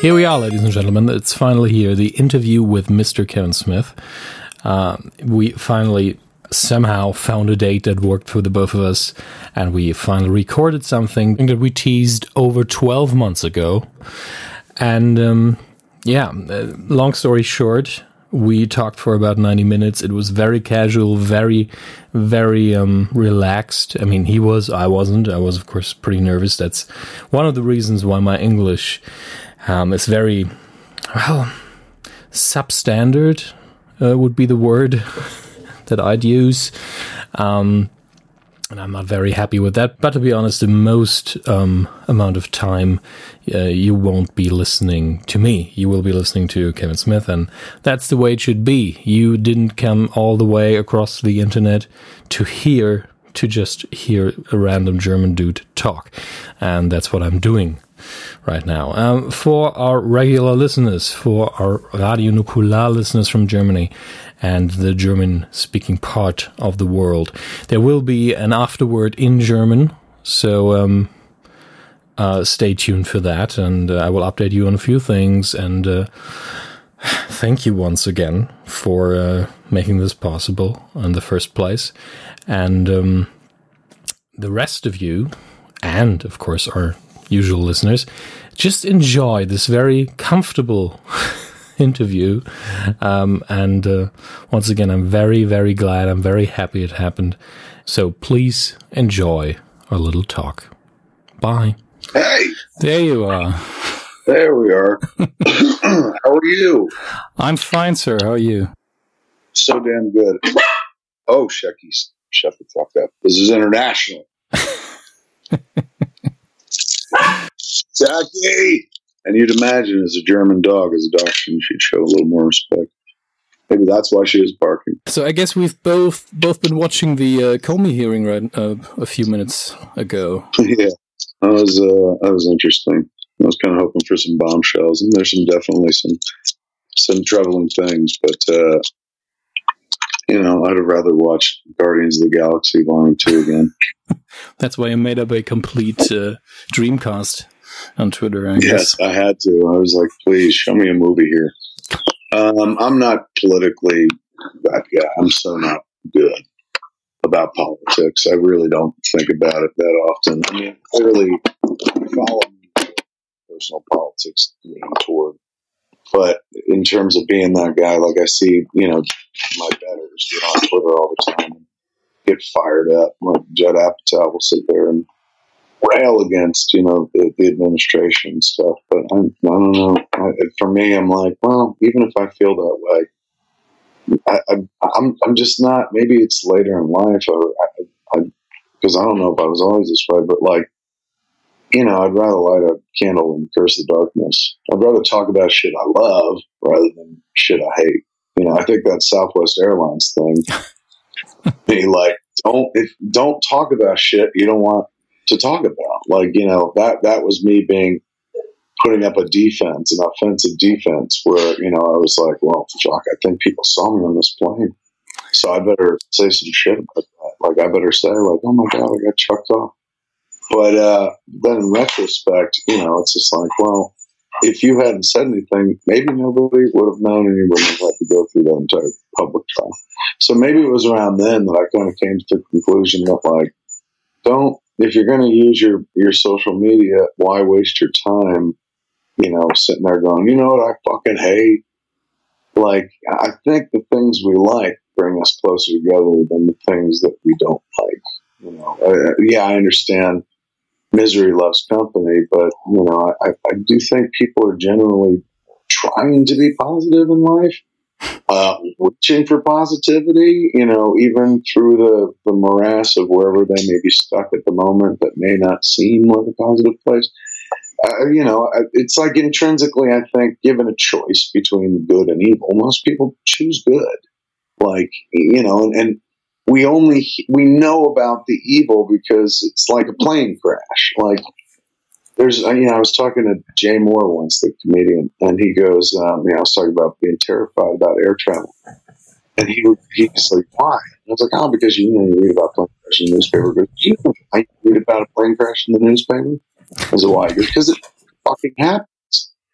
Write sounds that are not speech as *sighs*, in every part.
Here we are, ladies and gentlemen. It's finally here. The interview with Mr. Kevin Smith. Uh, we finally somehow found a date that worked for the both of us, and we finally recorded something that we teased over 12 months ago. And um, yeah, uh, long story short, we talked for about 90 minutes. It was very casual, very, very um, relaxed. I mean, he was, I wasn't. I was, of course, pretty nervous. That's one of the reasons why my English um, very, well, substandard, uh, would be the word *laughs* that I'd use. Um, and I'm not very happy with that. But to be honest, the most um, amount of time uh, you won't be listening to me. You will be listening to Kevin Smith, and that's the way it should be. You didn't come all the way across the internet to hear to just hear a random German dude talk, and that's what I'm doing right now. Um, for our regular listeners, for our Radio Nukular listeners from Germany and the German speaking part of the world, there will be an afterword in German. So, um, uh, stay tuned for that, and uh, I will update you on a few things. And uh, *sighs* thank you once again for uh, making this possible in the first place. And um, the rest of you, and of course our usual listeners, just enjoy this very comfortable *laughs* interview. Um, and uh, once again, I'm very, very glad. I'm very happy it happened. So please enjoy our little talk. Bye. Hey, There you are. there we are. *laughs* How are you? I'm fine, sir. How are you? So damn good. Oh, Shuckies. Shut the fuck up. This is international. *laughs* Jackie! And you'd imagine as a German dog, as a dachshund, she'd show a little more respect. Maybe that's why she was barking. So I guess we've both both been watching the uh, Comey hearing right uh, a few minutes ago. *laughs* yeah, that was uh, that was interesting. I was kind of hoping for some bombshells, and there's some definitely some some troubling things, but uh, you know, I'd have rather watched Guardians of the Galaxy Volume Two again. *laughs* That's why I made up a complete uh, Dreamcast on Twitter. I guess. Yes, I had to. I was like, please show me a movie here. Um, I'm not politically that guy. I'm so not good about politics. I really don't think about it that often. I mean, clearly, I follow personal politics lean toward. But in terms of being that guy, like I see, you know, my betters get on Twitter all the time and get fired up. Like Judd Apatow will sit there and rail against, you know, the, the administration and stuff. But I'm, I don't know. I, for me, I'm like, well, even if I feel that way, I, I, I'm I'm just not. Maybe it's later in life, or because I, I, don't know if I was always this way, but like, you know, I'd rather light a candle and curse the darkness. I'd rather talk about shit I love rather than shit I hate. You know, I think that Southwest Airlines thing. *laughs* be like, don't if don't talk about shit you don't want to talk about. Like, you know, that that was me being putting up a defense, an offensive defense, where you know I was like, well, fuck, I think people saw me on this plane, so I better say some shit about that. Like, I better say, like, oh my god, I got chucked off. But uh, then in retrospect, you know, it's just like, well, if you hadn't said anything, maybe nobody would have known, and you wouldn't have had to go through that entire public trial. So maybe it was around then that I kind of came to the conclusion that, like, don't if you're going to use your your social media, why waste your time? You know, sitting there going, you know what I fucking hate. Like, I think the things we like bring us closer together than the things that we don't like. You know, uh, yeah, I understand misery loves company, but you know, I, I do think people are generally trying to be positive in life, uh, reaching for positivity. You know, even through the the morass of wherever they may be stuck at the moment that may not seem like a positive place. Uh, you know, it's like intrinsically, I think, given a choice between good and evil, most people choose good. Like, you know, and, and we only we know about the evil because it's like a plane crash. Like there's, you know, I was talking to Jay Mohr once, the comedian, and he goes, um, you know, I was talking about being terrified about air travel, and he would he's like, why? And I was like, oh, because you know you read about plane crash in the newspaper. But you know, I read about a plane crash in the newspaper. Was like, why? Because it fucking happens.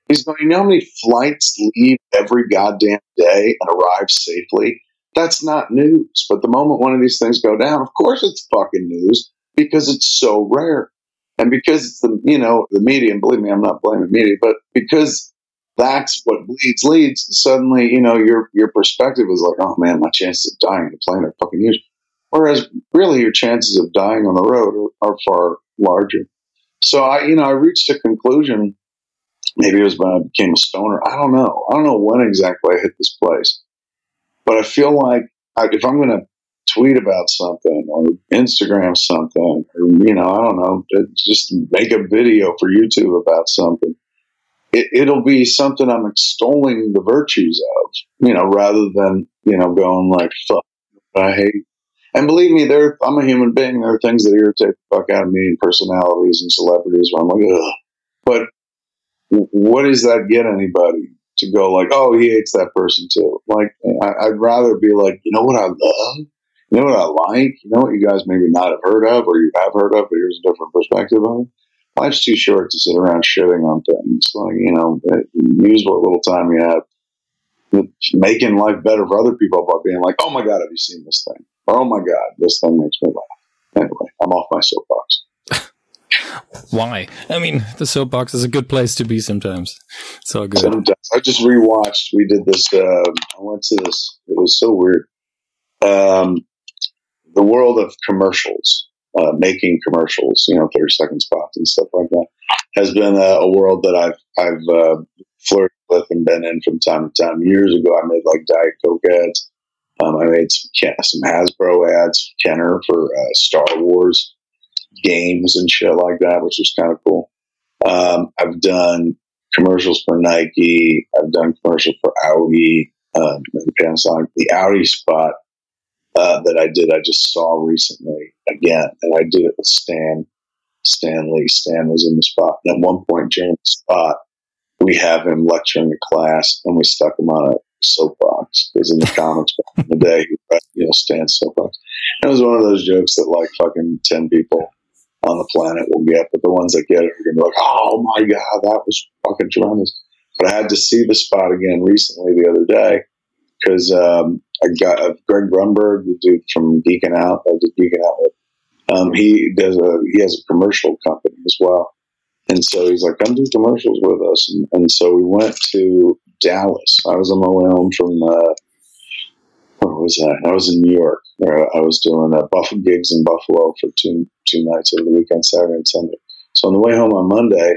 He's going, you know how many flights leave every goddamn day and arrive safely? That's not news. But the moment one of these things go down, of course it's fucking news because it's so rare. And because it's the, you know, the media, and believe me, I'm not blaming media, but because that's what bleeds leads, suddenly, you know, your, your perspective is like, oh man, my chances of dying in a plane are fucking huge. Whereas really your chances of dying on the road are, are far larger. So I, you know, I reached a conclusion. Maybe it was when I became a stoner. I don't know. I don't know when exactly I hit this place, but I feel like I, if I'm going to tweet about something or Instagram something, or you know, I don't know, just make a video for YouTube about something. It, will be something I'm extolling the virtues of, you know, rather than you know going like "fuck," I hate and believe me, there I'm a human being. There are things that irritate the fuck out of me and personalities and celebrities where I'm like, ugh. But what does that get anybody to go like, oh, he hates that person too? Like, I, would rather be like, you know what I love? You know what I like? You know what you guys maybe not have heard of or you have heard of, but here's a different perspective on it. Life's too short to sit around shitting on things. Like, you know, eh, use what little time you have making life better for other people by being like, oh my God, have you seen this thing? Or oh my God, this thing makes me laugh. Anyway, I'm off my soapbox. Why? I mean, the soapbox is a good place to be sometimes. So good. Sometimes. I just rewatched. We did this. Uh, I went to this. It was so weird. Um, the world of commercials, uh, making commercials, you know, thirty second spots and stuff like that, has been a, a world that I've I've uh, flirted with and been in from time to time. Years ago, I made like Diet Coke ads um, I made some, some Hasbro ads, Kenner for uh, Star Wars games and shit like that, which was kind of cool. Um, I've done commercials for Nike. I've done commercials for Audi, um, Panasonic. The Audi spot uh, that I did, I just saw recently again, and I did it with Stan. Stan Lee. Stan was in the spot. And at one point during the spot, we have him lecturing a class, and we stuck him on a soapbox because in the comics back in the day, *laughs* you know, Stan's soapbox. And it was one of those jokes that like fucking 10 people on the planet will get, but the ones that get it are going to be like, oh my God, that was fucking tremendous. But I had to see the spot again recently the other day because um, I got uh, Greg Grunberg, the dude from Geeking Out, I did Geeking Out with. Um, he does a he has a commercial company as well, and so he's like, "Come do commercials with us." And, and so we went to Dallas. I was on my way home from uh, where was that? I was in New York. I was doing uh, gigs in Buffalo for two two nights over the weekend, Saturday and Sunday. So on the way home on Monday,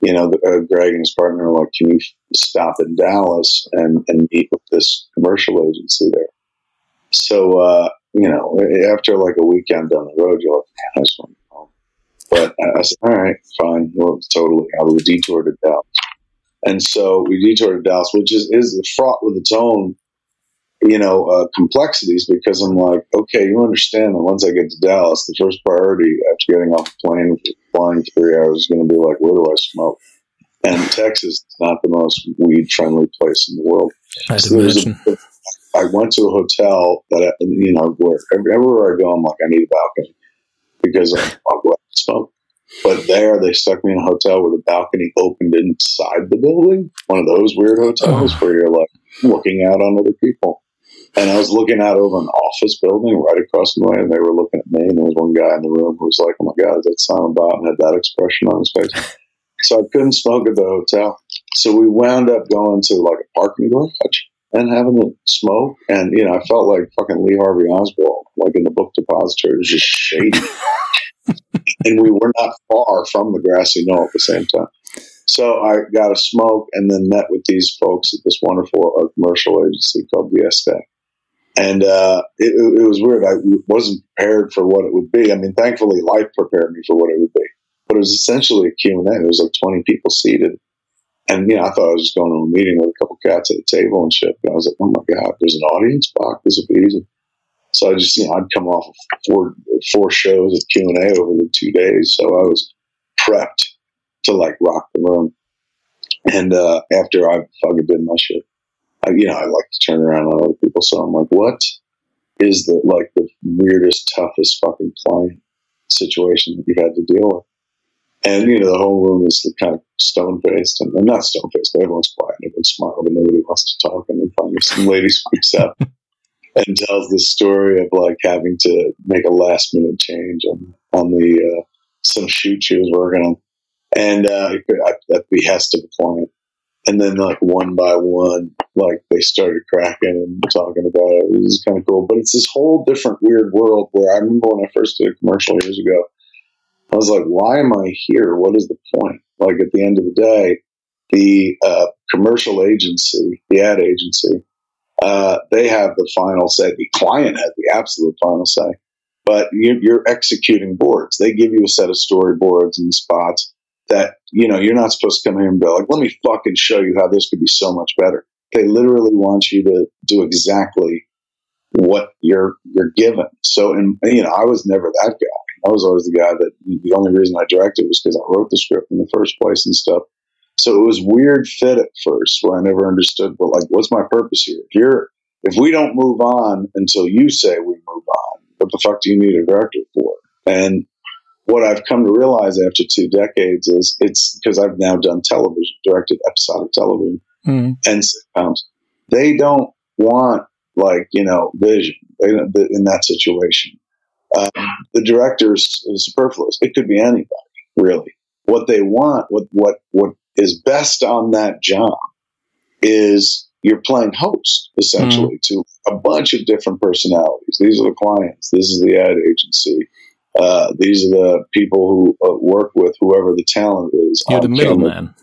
you know, uh, Greg and his partner were like, "Can you stop in Dallas and and meet with this commercial agency there?" So uh, you know, after like a weekend down the road, you're like, "Man, I just want to go home." But I said, "All right, fine, well, totally." I was detour to Dallas. And so we detoured to Dallas, which is, is fraught with its own, you know, uh, complexities because I'm like, okay, you understand that once I get to Dallas, the first priority after getting off the plane, flying three hours, is going to be like, where do I smoke? And Texas is not the most weed friendly place in the world. I'd so. A, I went to a hotel that, I, you know, where everywhere I go, I'm like, I need a balcony because I'll go out smoke. But there, they stuck me in a hotel where the balcony opened inside the building. One of those weird hotels oh. where you're like looking out on other people. And I was looking out over an office building right across the way, and they were looking at me. And there was one guy in the room who was like, "Oh my god, is that Silent Bob?" and had that expression on his face. *laughs* So I couldn't smoke at the hotel. So we wound up going to like a parking garage and having a smoke. And you know, I felt like fucking Lee Harvey Oswald, like in the book depository. It was just shady. *laughs* and we were not far from the grassy knoll at the same time. So I got a smoke and then met with these folks at this wonderful uh, commercial agency called Dieste. And uh, it, it, was weird. I wasn't prepared for what it would be. I mean, thankfully, life prepared me for what it would be. But it was essentially a Q&A. It was like 20 people seated. And, you know, I thought I was just going to a meeting with a couple cats at a table and shit. And I was like, oh my God, there's an audience? Fuck, this will be easy. So I just, you know, I'd come off of four four shows of Q and A over the two days, so I was prepped to like rock the room. And uh, after I fucking did my shit, I, you know, I like to turn around on other people. So I'm like, what is the like the weirdest, toughest fucking client situation that you've had to deal with? And, you know, the whole room is kind of stone faced and, and, not stone faced, but everyone's quiet. Everyone's smiled and nobody wants to talk. And then finally some lady *laughs* speaks up and tells the story of like having to make a last minute change on, on the, uh, some shoot she was working on. And, uh, at behest of the client. And then like one by one, like they started cracking and talking about it. It was kind of cool, but it's this whole different weird world where I remember when I first did a commercial years ago, I was like, why am I here? What is the point? Like at the end of the day, the uh, commercial agency, the ad agency, uh, they have the final say. The client has the absolute final say, but you, you're executing boards. They give you a set of storyboards and spots that you know you're not supposed to come here and be like, let me fucking show you how this could be so much better. They literally want you to do exactly what you're you're given. So, and you know, I was never that guy. I was always the guy that the only reason I directed was because I wrote the script in the first place and stuff. So it was weird fit at first where I never understood, well, like, what's my purpose here? If you're, if we don't move on until you say we move on, what the fuck do you need a director for? And what I've come to realize after two decades is it's because I've now done television, directed episodic television mm. and sitcoms. They don't want like, you know, vision in that situation. Um, the director is superfluous. It could be anybody, really. What they want, what what what is best on that job, is you're playing host essentially mm. to a bunch of different personalities. These are the clients. This is the ad agency. Uh, these are the people who uh, work with whoever the talent is. You're the middleman.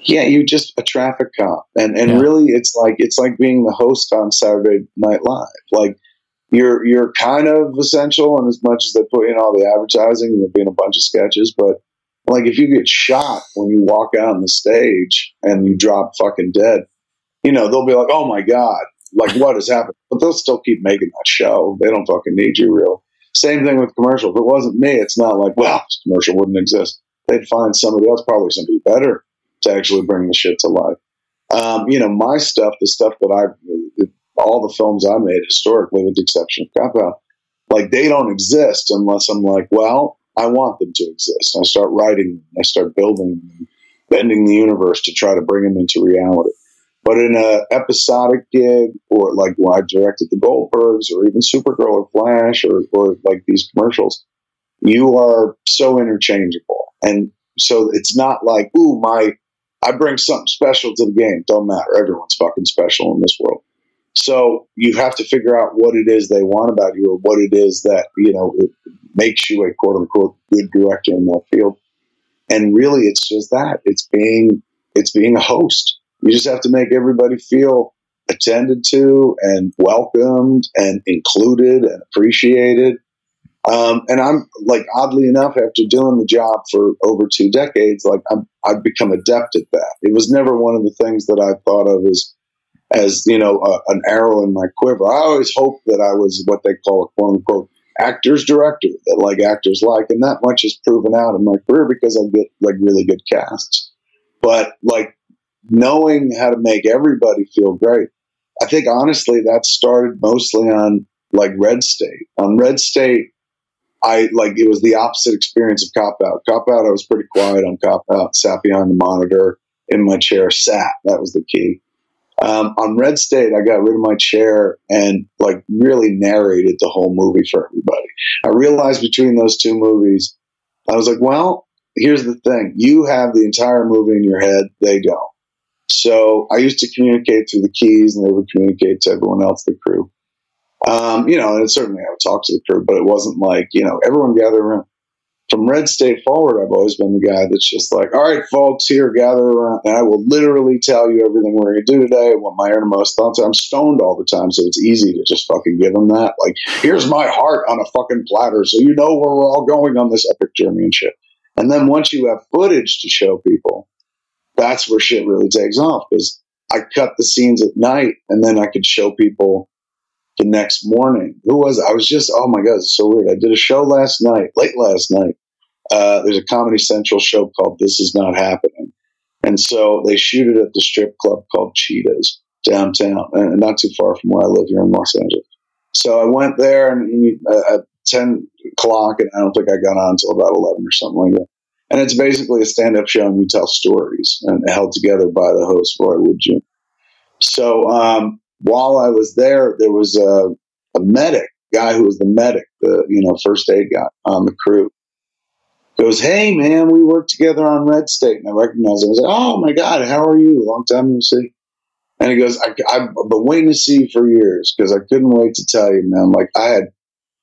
Yeah, you're just a traffic cop, and and yeah. really, it's like it's like being the host on Saturday Night Live. Like you're you're kind of essential in as much as they put in all the advertising and there being a bunch of sketches, but like if you get shot when you walk out on the stage and you drop fucking dead, you know, they'll be like, Oh my God, like what has happened? But they'll still keep making that show. They don't fucking need you real. Same thing with commercial. If it wasn't me, it's not like, well, commercial wouldn't exist. They'd find somebody else, probably somebody better, to actually bring the shit to life. Um, you know, my stuff, the stuff that I all the films I made historically, with the exception of Cop Out, like they don't exist unless I'm like, well, I want them to exist. I start writing I start building bending the universe to try to bring them into reality. But in an episodic gig, or like when I directed the Goldbergs, or even Supergirl or Flash, or, or like these commercials, you are so interchangeable. And so it's not like, ooh, my, I bring something special to the game. Don't matter. Everyone's fucking special in this world. So you have to figure out what it is they want about you or what it is that, you know, it makes you a quote unquote good director in that field. And really it's just that. It's being it's being a host. You just have to make everybody feel attended to and welcomed and included and appreciated. Um, and I'm like, oddly enough, after doing the job for over two decades, like I'm, I've become adept at that. It was never one of the things that I thought of as as you know uh, an arrow in my quiver. I always hoped that I was what they call a quote unquote actor's director that like actors like, and that much is proven out in my career because I get like really good casts. But like knowing how to make everybody feel great, I think honestly that started mostly on like Red State. On Red State, I like it was the opposite experience of Cop Out. Cop Out, I was pretty quiet on Cop Out, sat behind the monitor in my chair, sat. That was the key. Um, on Red State, I got rid of my chair and like really narrated the whole movie for everybody. I realized between those two movies, I was like, well, here's the thing. You have the entire movie in your head. They don't. So I used to communicate through the keys and they would communicate to everyone else, the crew. Um, you know, and certainly I would talk to the crew, but it wasn't like, you know, everyone gather around from Red State forward, I've always been the guy that's just like, all right, folks, here, gather around. And I will literally tell you everything we're going to do today, what my innermost thoughts are. I'm stoned all the time, so it's easy to just fucking give them that. Like, here's my heart on a fucking platter, so you know where we're all going on this epic journey and shit. And then once you have footage to show people, that's where shit really takes off because I cut the scenes at night and then I could show people the next morning. Who was it? I was just, oh my God, it's so weird. I did a show last night, late last night. Uh, there's a Comedy Central show called This Is Not Happening. And so they shoot it at the strip club called Cheetahs downtown, and not too far from where I live here in Los Angeles. So I went there and uh, at 10 o'clock, and I don't think I got on until about 11 or something like that. And it's basically a stand up show and you tell stories and held together by the host, Roy Wood Jr. So um, while I was there, there was a, a medic guy who was the medic, the you know first aid guy on the crew. Goes, hey man, we worked together on Red State, and I recognized him. I was like, oh my god, how are you? Long time no see. And he goes, I, have been waiting to see you for years because I couldn't wait to tell you, man. Like I had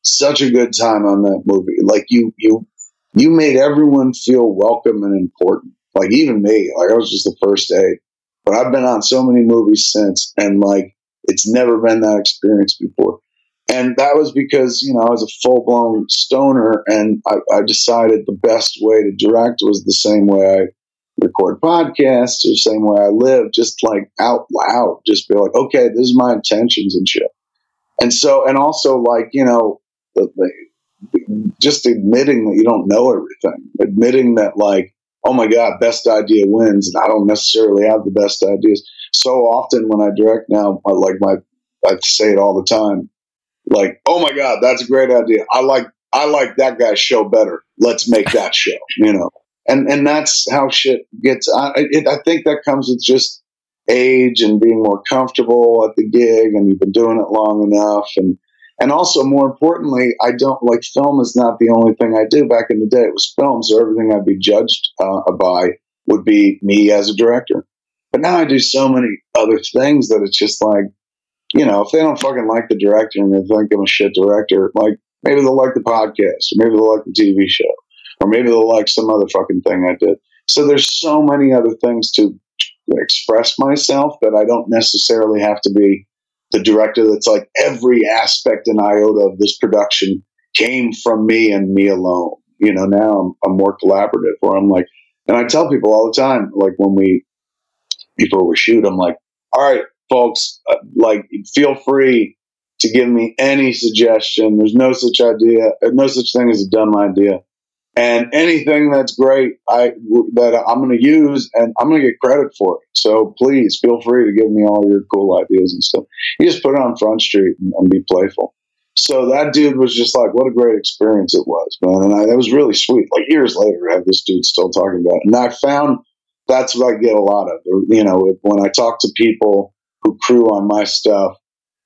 such a good time on that movie. Like you, you, you made everyone feel welcome and important. Like even me, like I was just the first day, but I've been on so many movies since, and like it's never been that experience before. And that was because, you know, I was a full blown stoner and I, I, decided the best way to direct was the same way I record podcasts or the same way I live, just like out loud, just be like, okay, this is my intentions and shit. And so, and also like, you know, the, the, just admitting that you don't know everything, admitting that like, oh my God, best idea wins. And I don't necessarily have the best ideas. So often when I direct now, I like my, I say it all the time like, oh my God, that's a great idea. I like I like that guy's show better. Let's make that show, you know. And and that's how shit gets. I, it, I think that comes with just age and being more comfortable at the gig, and you've been doing it long enough, and and also more importantly, I don't like film is not the only thing I do. Back in the day, it was film, so everything I'd be judged uh, by would be me as a director. But now I do so many other things that it's just like you know, if they don't fucking like the director and they think I'm a shit director, like maybe they'll like the podcast, or maybe they'll like the TV show, or maybe they'll like some other fucking thing I did. So there's so many other things to express myself that I don't necessarily have to be the director that's like every aspect and iota of this production came from me and me alone. You know, now I'm, I'm more collaborative where I'm like, and I tell people all the time, like when we, before we shoot, I'm like, all right, folks, uh, like feel free to give me any suggestion. There's no such idea, no such thing as a dumb idea. And anything that's great, I that I'm going to use, and I'm going to get credit for it. So please feel free to give me all your cool ideas and stuff. You just put it on Front Street and, and be playful. So that dude was just like, what a great experience it was, man. And I, that was really sweet. Like years later, I have this dude still talking about it. And I found that's what I get a lot of. You know, when I talk to people who crew on my stuff.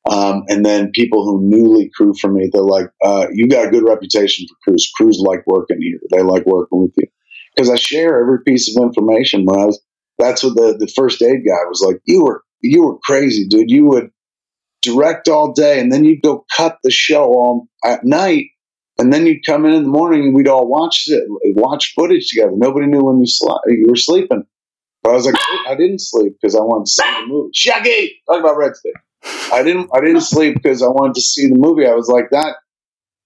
Um, and then people who newly crew for me, they're like, uh, you got a good reputation for crews. Crews like working here. They like working with you. Because I share every piece of information. When I was, that's what the, the first aid guy was like, you were, you were crazy, dude. You would direct all day and then you'd go cut the show all at night. And then you'd come in in the morning and we'd all watch it, watch footage together. Nobody knew when you, you were sleeping. But I was like, I didn't sleep because I wanted to see the movie. Shaggy, talk about Red State. I didn't. I didn't sleep because I wanted to see the movie. I was like that.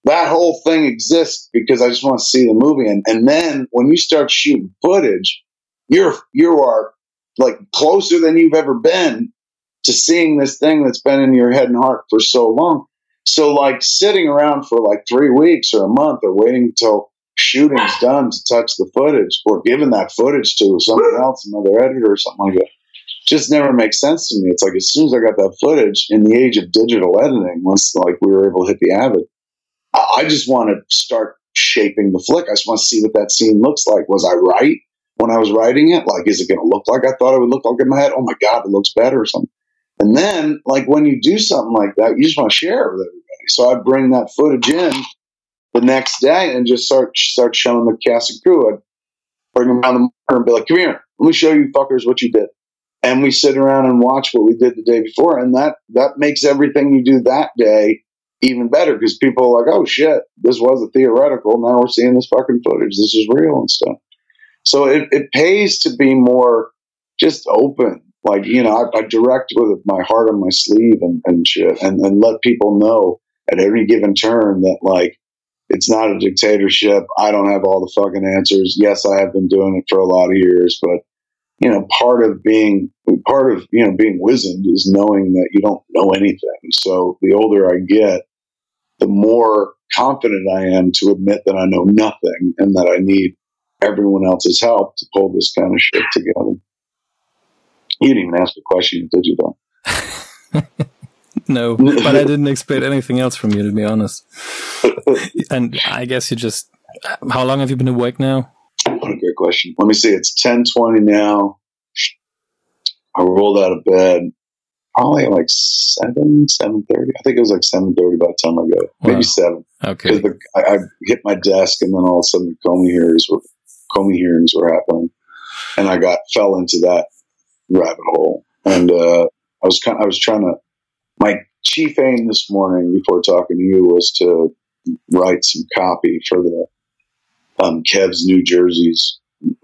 That whole thing exists because I just want to see the movie. And and then when you start shooting footage, you're you are like closer than you've ever been to seeing this thing that's been in your head and heart for so long. So like sitting around for like three weeks or a month or waiting until shooting's done to touch the footage or giving that footage to someone else, another editor or something like that. Just never makes sense to me. It's like as soon as I got that footage in the age of digital editing, once like we were able to hit the Avid, I, just want to start shaping the flick. I just want to see what that scene looks like. Was I right when I was writing it? Like, is it going to look like I thought it would look like in my head? Oh my God, it looks better or something. And then, like, when you do something like that, you just want to share it with everybody. So I bring that footage in the next day and just start start showing the cast and crew. I'd bring them around the corner and be like, "Come here, let me show you fuckers what you did." And we sit around and watch what we did the day before, and that that makes everything you do that day even better because people are like, "Oh shit, this was a theoretical. Now we're seeing this fucking footage. This is real and stuff." So it, it pays to be more just open. Like, you know, I, I direct with my heart on my sleeve and, and shit and, and let people know at every given turn that like it's not a dictatorship. I don't have all the fucking answers. Yes, I have been doing it for a lot of years, but you know, part of being part of you know being wizened is knowing that you don't know anything. So the older I get, the more confident I am to admit that I know nothing and that I need everyone else's help to pull this kind of shit together. You didn't even ask a question, did you? Though. *laughs* no, but I didn't expect anything else from you, to be honest. *laughs* and I guess you just. How long have you been awake now? What a great question. Let me see. It's ten twenty now. I rolled out of bed probably like seven, seven thirty. I think it was like seven thirty by the time I got maybe wow. seven. Okay. Because I, I, hit my desk, and then all of a sudden the Comey hearings were Comey hearings were happening, and I got fell into that rabbit hole. And uh, I was kind, I was trying to. My chief aim this morning, before talking to you, was to write some copy for the um, Kev's New Jerseys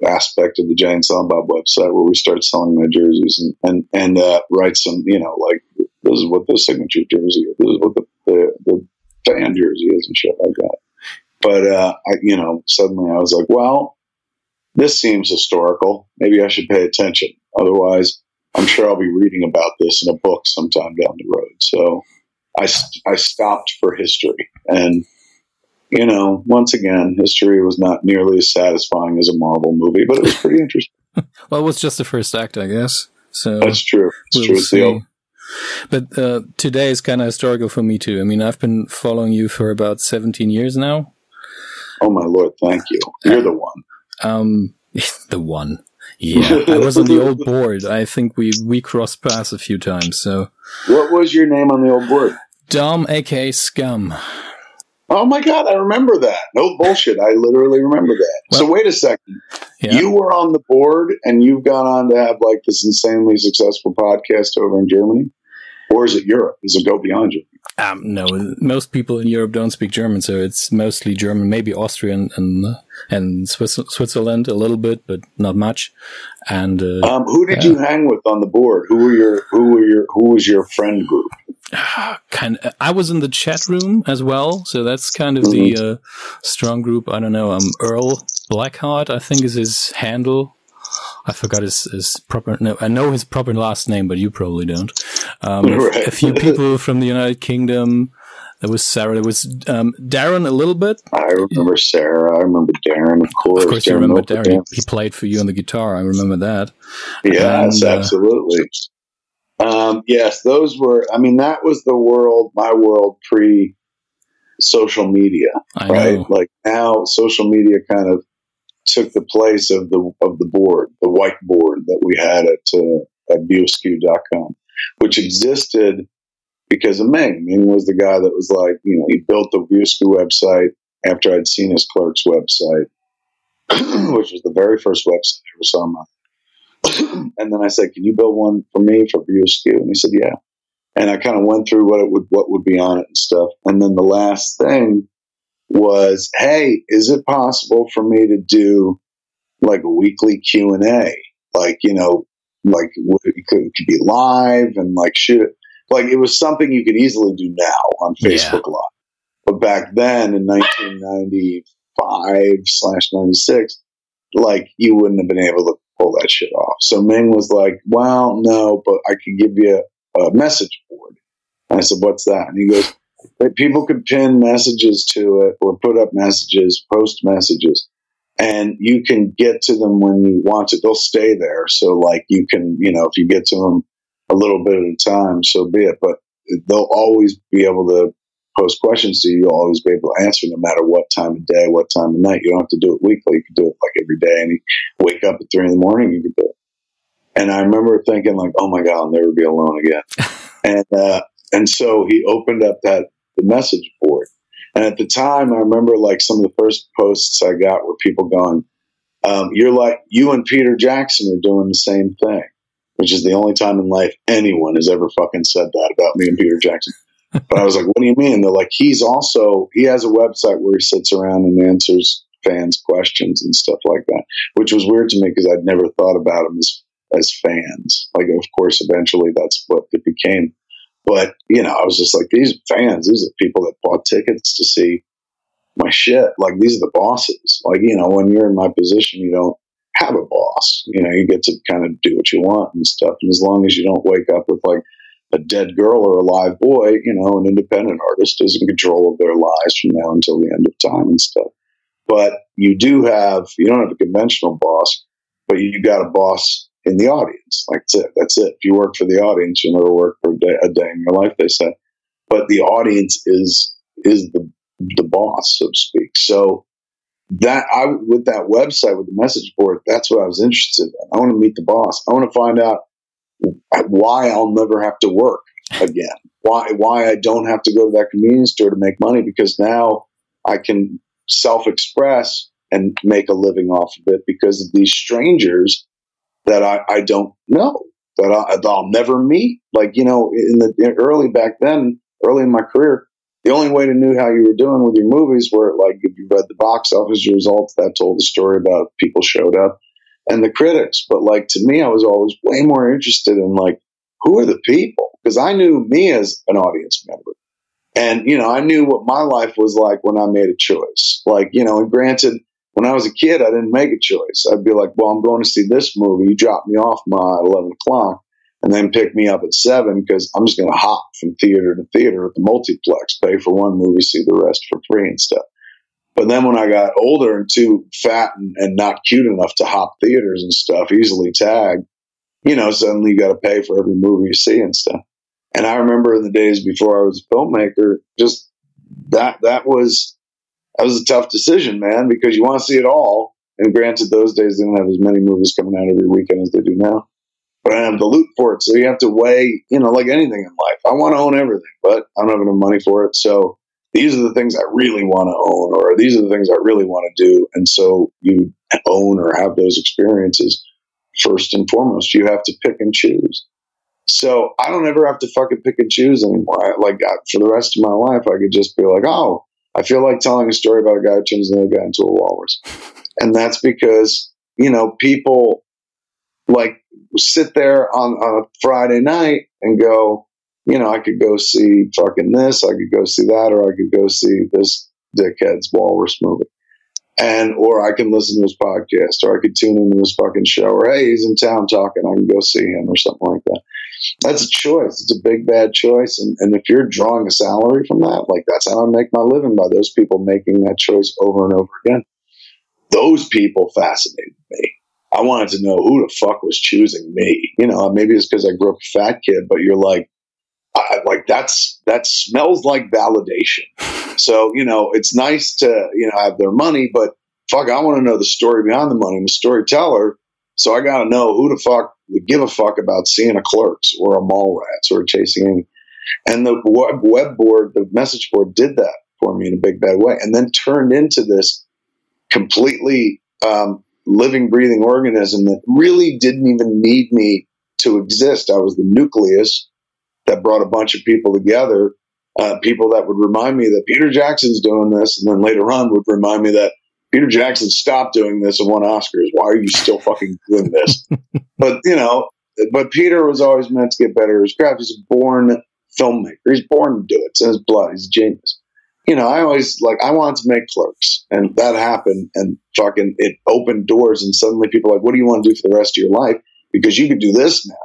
aspect of the Jay and Silent Bob website where we start selling my jerseys and and and uh, write some, you know, like this is what the signature jersey is, this is what the the, the fan jersey is and shit like that. But uh, I, you know, suddenly I was like, well, this seems historical. Maybe I should pay attention. Otherwise, I'm sure I'll be reading about this in a book sometime down the road. So I, I stopped for history and you know, once again, history was not nearly as satisfying as a Marvel movie, but it was pretty interesting. *laughs* well, it was just the first act, I guess. So that's true. It's we'll true. but uh, today is kind of historical for me too. I mean, I've been following you for about 17 years now. Oh my lord, thank you. You're the one. Um, *laughs* the one. Yeah, I was on the old board. I think we we crossed paths a few times. So, what was your name on the old board? Dom, aka Scum. Oh my God, I remember that. No bullshit. I literally remember that. Well, so wait a second. Yeah. You were on the board and you've gone on to have like this insanely successful podcast over in Germany? Or is it Europe? Does it go beyond Germany? Um, no, most people in Europe don't speak German, so it's mostly German, maybe Austrian and and Swiss, Switzerland a little bit, but not much. And uh, um, who did uh, you hang with on the board? Who were your who were your who was your friend group? *sighs* kind of, I was in the chat room as well, so that's kind of mm-hmm. the uh, strong group. I don't know. Um, Earl Blackheart, I think, is his handle. I forgot his, his proper. No, I know his proper last name, but you probably don't. Um, *laughs* right. a, few people from the United Kingdom. There was Sarah. There was um, Darren a little bit. I remember Sarah. I remember Darren, of course. Of course, you remember Darren. He, he, played for you on the guitar. I remember that. Yes, and, uh, absolutely. Um, yes, those were. I mean, that was the world, my world pre social media, I right? Know. Like now, social media kind of took the place of the of the board, the whiteboard that we had at uh, at viewaskew.com, which existed because of Ming. Ming was the guy that was like, you know, he built the View Askew website after I'd seen his clerk's website, *clears throat* which was the very first website I ever saw in my *coughs* and then I said, "Can you build one for me for View Askew?" And he said, "Yeah." And I kind of went through what it would what would be on it and stuff. And then the last thing was, "Hey, is it possible for me to do like a weekly Q and A? Like you know, like it could, it could be live and like shoot Like it was something you could easily do now on Facebook yeah. Live. But back then in 1995 slash 96, like you wouldn't have been able to pull that shit off. So Ming was like, well, no, but I could give you a, a message board. And I said, what's that? And he goes, people could pin messages to it or put up messages, post messages, and you can get to them when you want to. They'll stay there. So like you can, you know, if you get to them a little bit at a time, so be it. But they'll always be able to post questions to you, you'll always be able to answer no matter what time of day, what time of night. You don't have to do it weekly. You can do it like every day. And you wake up at three in the morning, you can do it. And I remember thinking like, oh my God, I'll never be alone again. *laughs* and, uh, and so he opened up that the message board. And at the time, I remember like some of the first posts I got were people going, um, you're like, you and Peter Jackson are doing the same thing, which is the only time in life anyone has ever fucking said that about me and Peter Jackson but I was like, what do you mean? They're like, he's also, he has a website where he sits around and answers fans' questions and stuff like that, which was weird to me because I'd never thought about him as, as fans. Like, of course, eventually that's what it became. But, you know, I was just like, these fans, these are people that bought tickets to see my shit. Like, these are the bosses. Like, you know, when you're in my position, you don't have a boss. You know, you get to kind of do what you want and stuff. And as long as you don't wake up with like, a dead girl or a live boy, you know, an independent artist is in control of their lives from now until the end of time and stuff. But you do have, you don't have a conventional boss, but you got a boss in the audience. Like that's it. That's it. If you work for the audience, you'll never work for a day, a day in your life, they say. But the audience is, is the, the boss, so to speak. So that I with that website with the message board, that's what I was interested in. I want to meet the boss. I want to find out why I'll never have to work again. Why why I don't have to go to that convenience store to make money because now I can self express and make a living off of it because of these strangers that I, I don't know that, I, will never meet. Like you know, in the in early back then, early in my career, the only way to know how you were doing with your movies were like if you read the box office results that told the story about people showed up and the critics. But like to me, I was always way more interested in like who are the people because I knew me as an audience member. And, you know, I knew what my life was like when I made a choice. Like, you know, and granted, when I was a kid, I didn't make a choice. I'd be like, well, I'm going to see this movie. You drop me off my 11 o'clock and then pick me up at seven because I'm just going to hop from theater to theater at the multiplex, pay for one movie, see the rest for free and stuff. But then when I got older and too fat and, and not cute enough to hop theaters and stuff, easily tagged, you know, suddenly you got to pay for every movie you see and stuff. And I remember in the days before I was a filmmaker, just that that was that was a tough decision, man, because you want to see it all. And granted, those days didn't have as many movies coming out every weekend as they do now. But I have to loot for it, so you have to weigh, you know, like anything in life. I want to own everything, but I don't have enough money for it. So these are the things I really want to own, or these are the things I really want to do. And so you own or have those experiences first and foremost. You have to pick and choose. So I don't ever have to fucking pick and choose anymore. I, like I, for the rest of my life, I could just be like, oh, I feel like telling a story about a guy who turns another guy into a walrus, *laughs* and that's because you know people like sit there on, on a Friday night and go, you know, I could go see fucking this, I could go see that, or I could go see this dickhead's walrus movie. And, or I can listen to his podcast, or I could tune into his fucking show, or hey, he's in town talking, I can go see him, or something like that. That's a choice. It's a big, bad choice. And, and if you're drawing a salary from that, like that's how I make my living by those people making that choice over and over again. Those people fascinated me. I wanted to know who the fuck was choosing me. You know, maybe it's because I grew up a fat kid, but you're like, I, like that's that smells like validation. So you know, it's nice to you know have their money, but fuck, I want to know the story behind the money. I'm a storyteller, so I got to know who the fuck would give a fuck about seeing a Clerks or a Mallrats or Chasing Amy. And the web, web board, the message board, did that for me in a big bad way, and then turned into this completely um, living, breathing organism that really didn't even need me to exist. I was the nucleus that brought a bunch of people together, uh, people that would remind me that Peter Jackson's doing this, and then later on would remind me that Peter Jackson stopped doing this and won Oscars. Why are you still fucking doing this? *laughs* but you know, but Peter was always meant to get better at his craft. He's a born filmmaker. He's born to do it. It's in his blood. He's a genius. You know, I always like I wanted to make Clerks, and that happened, and fucking it opened doors, and suddenly people are like, "What do you want to do for the rest of your life?" Because you can do this now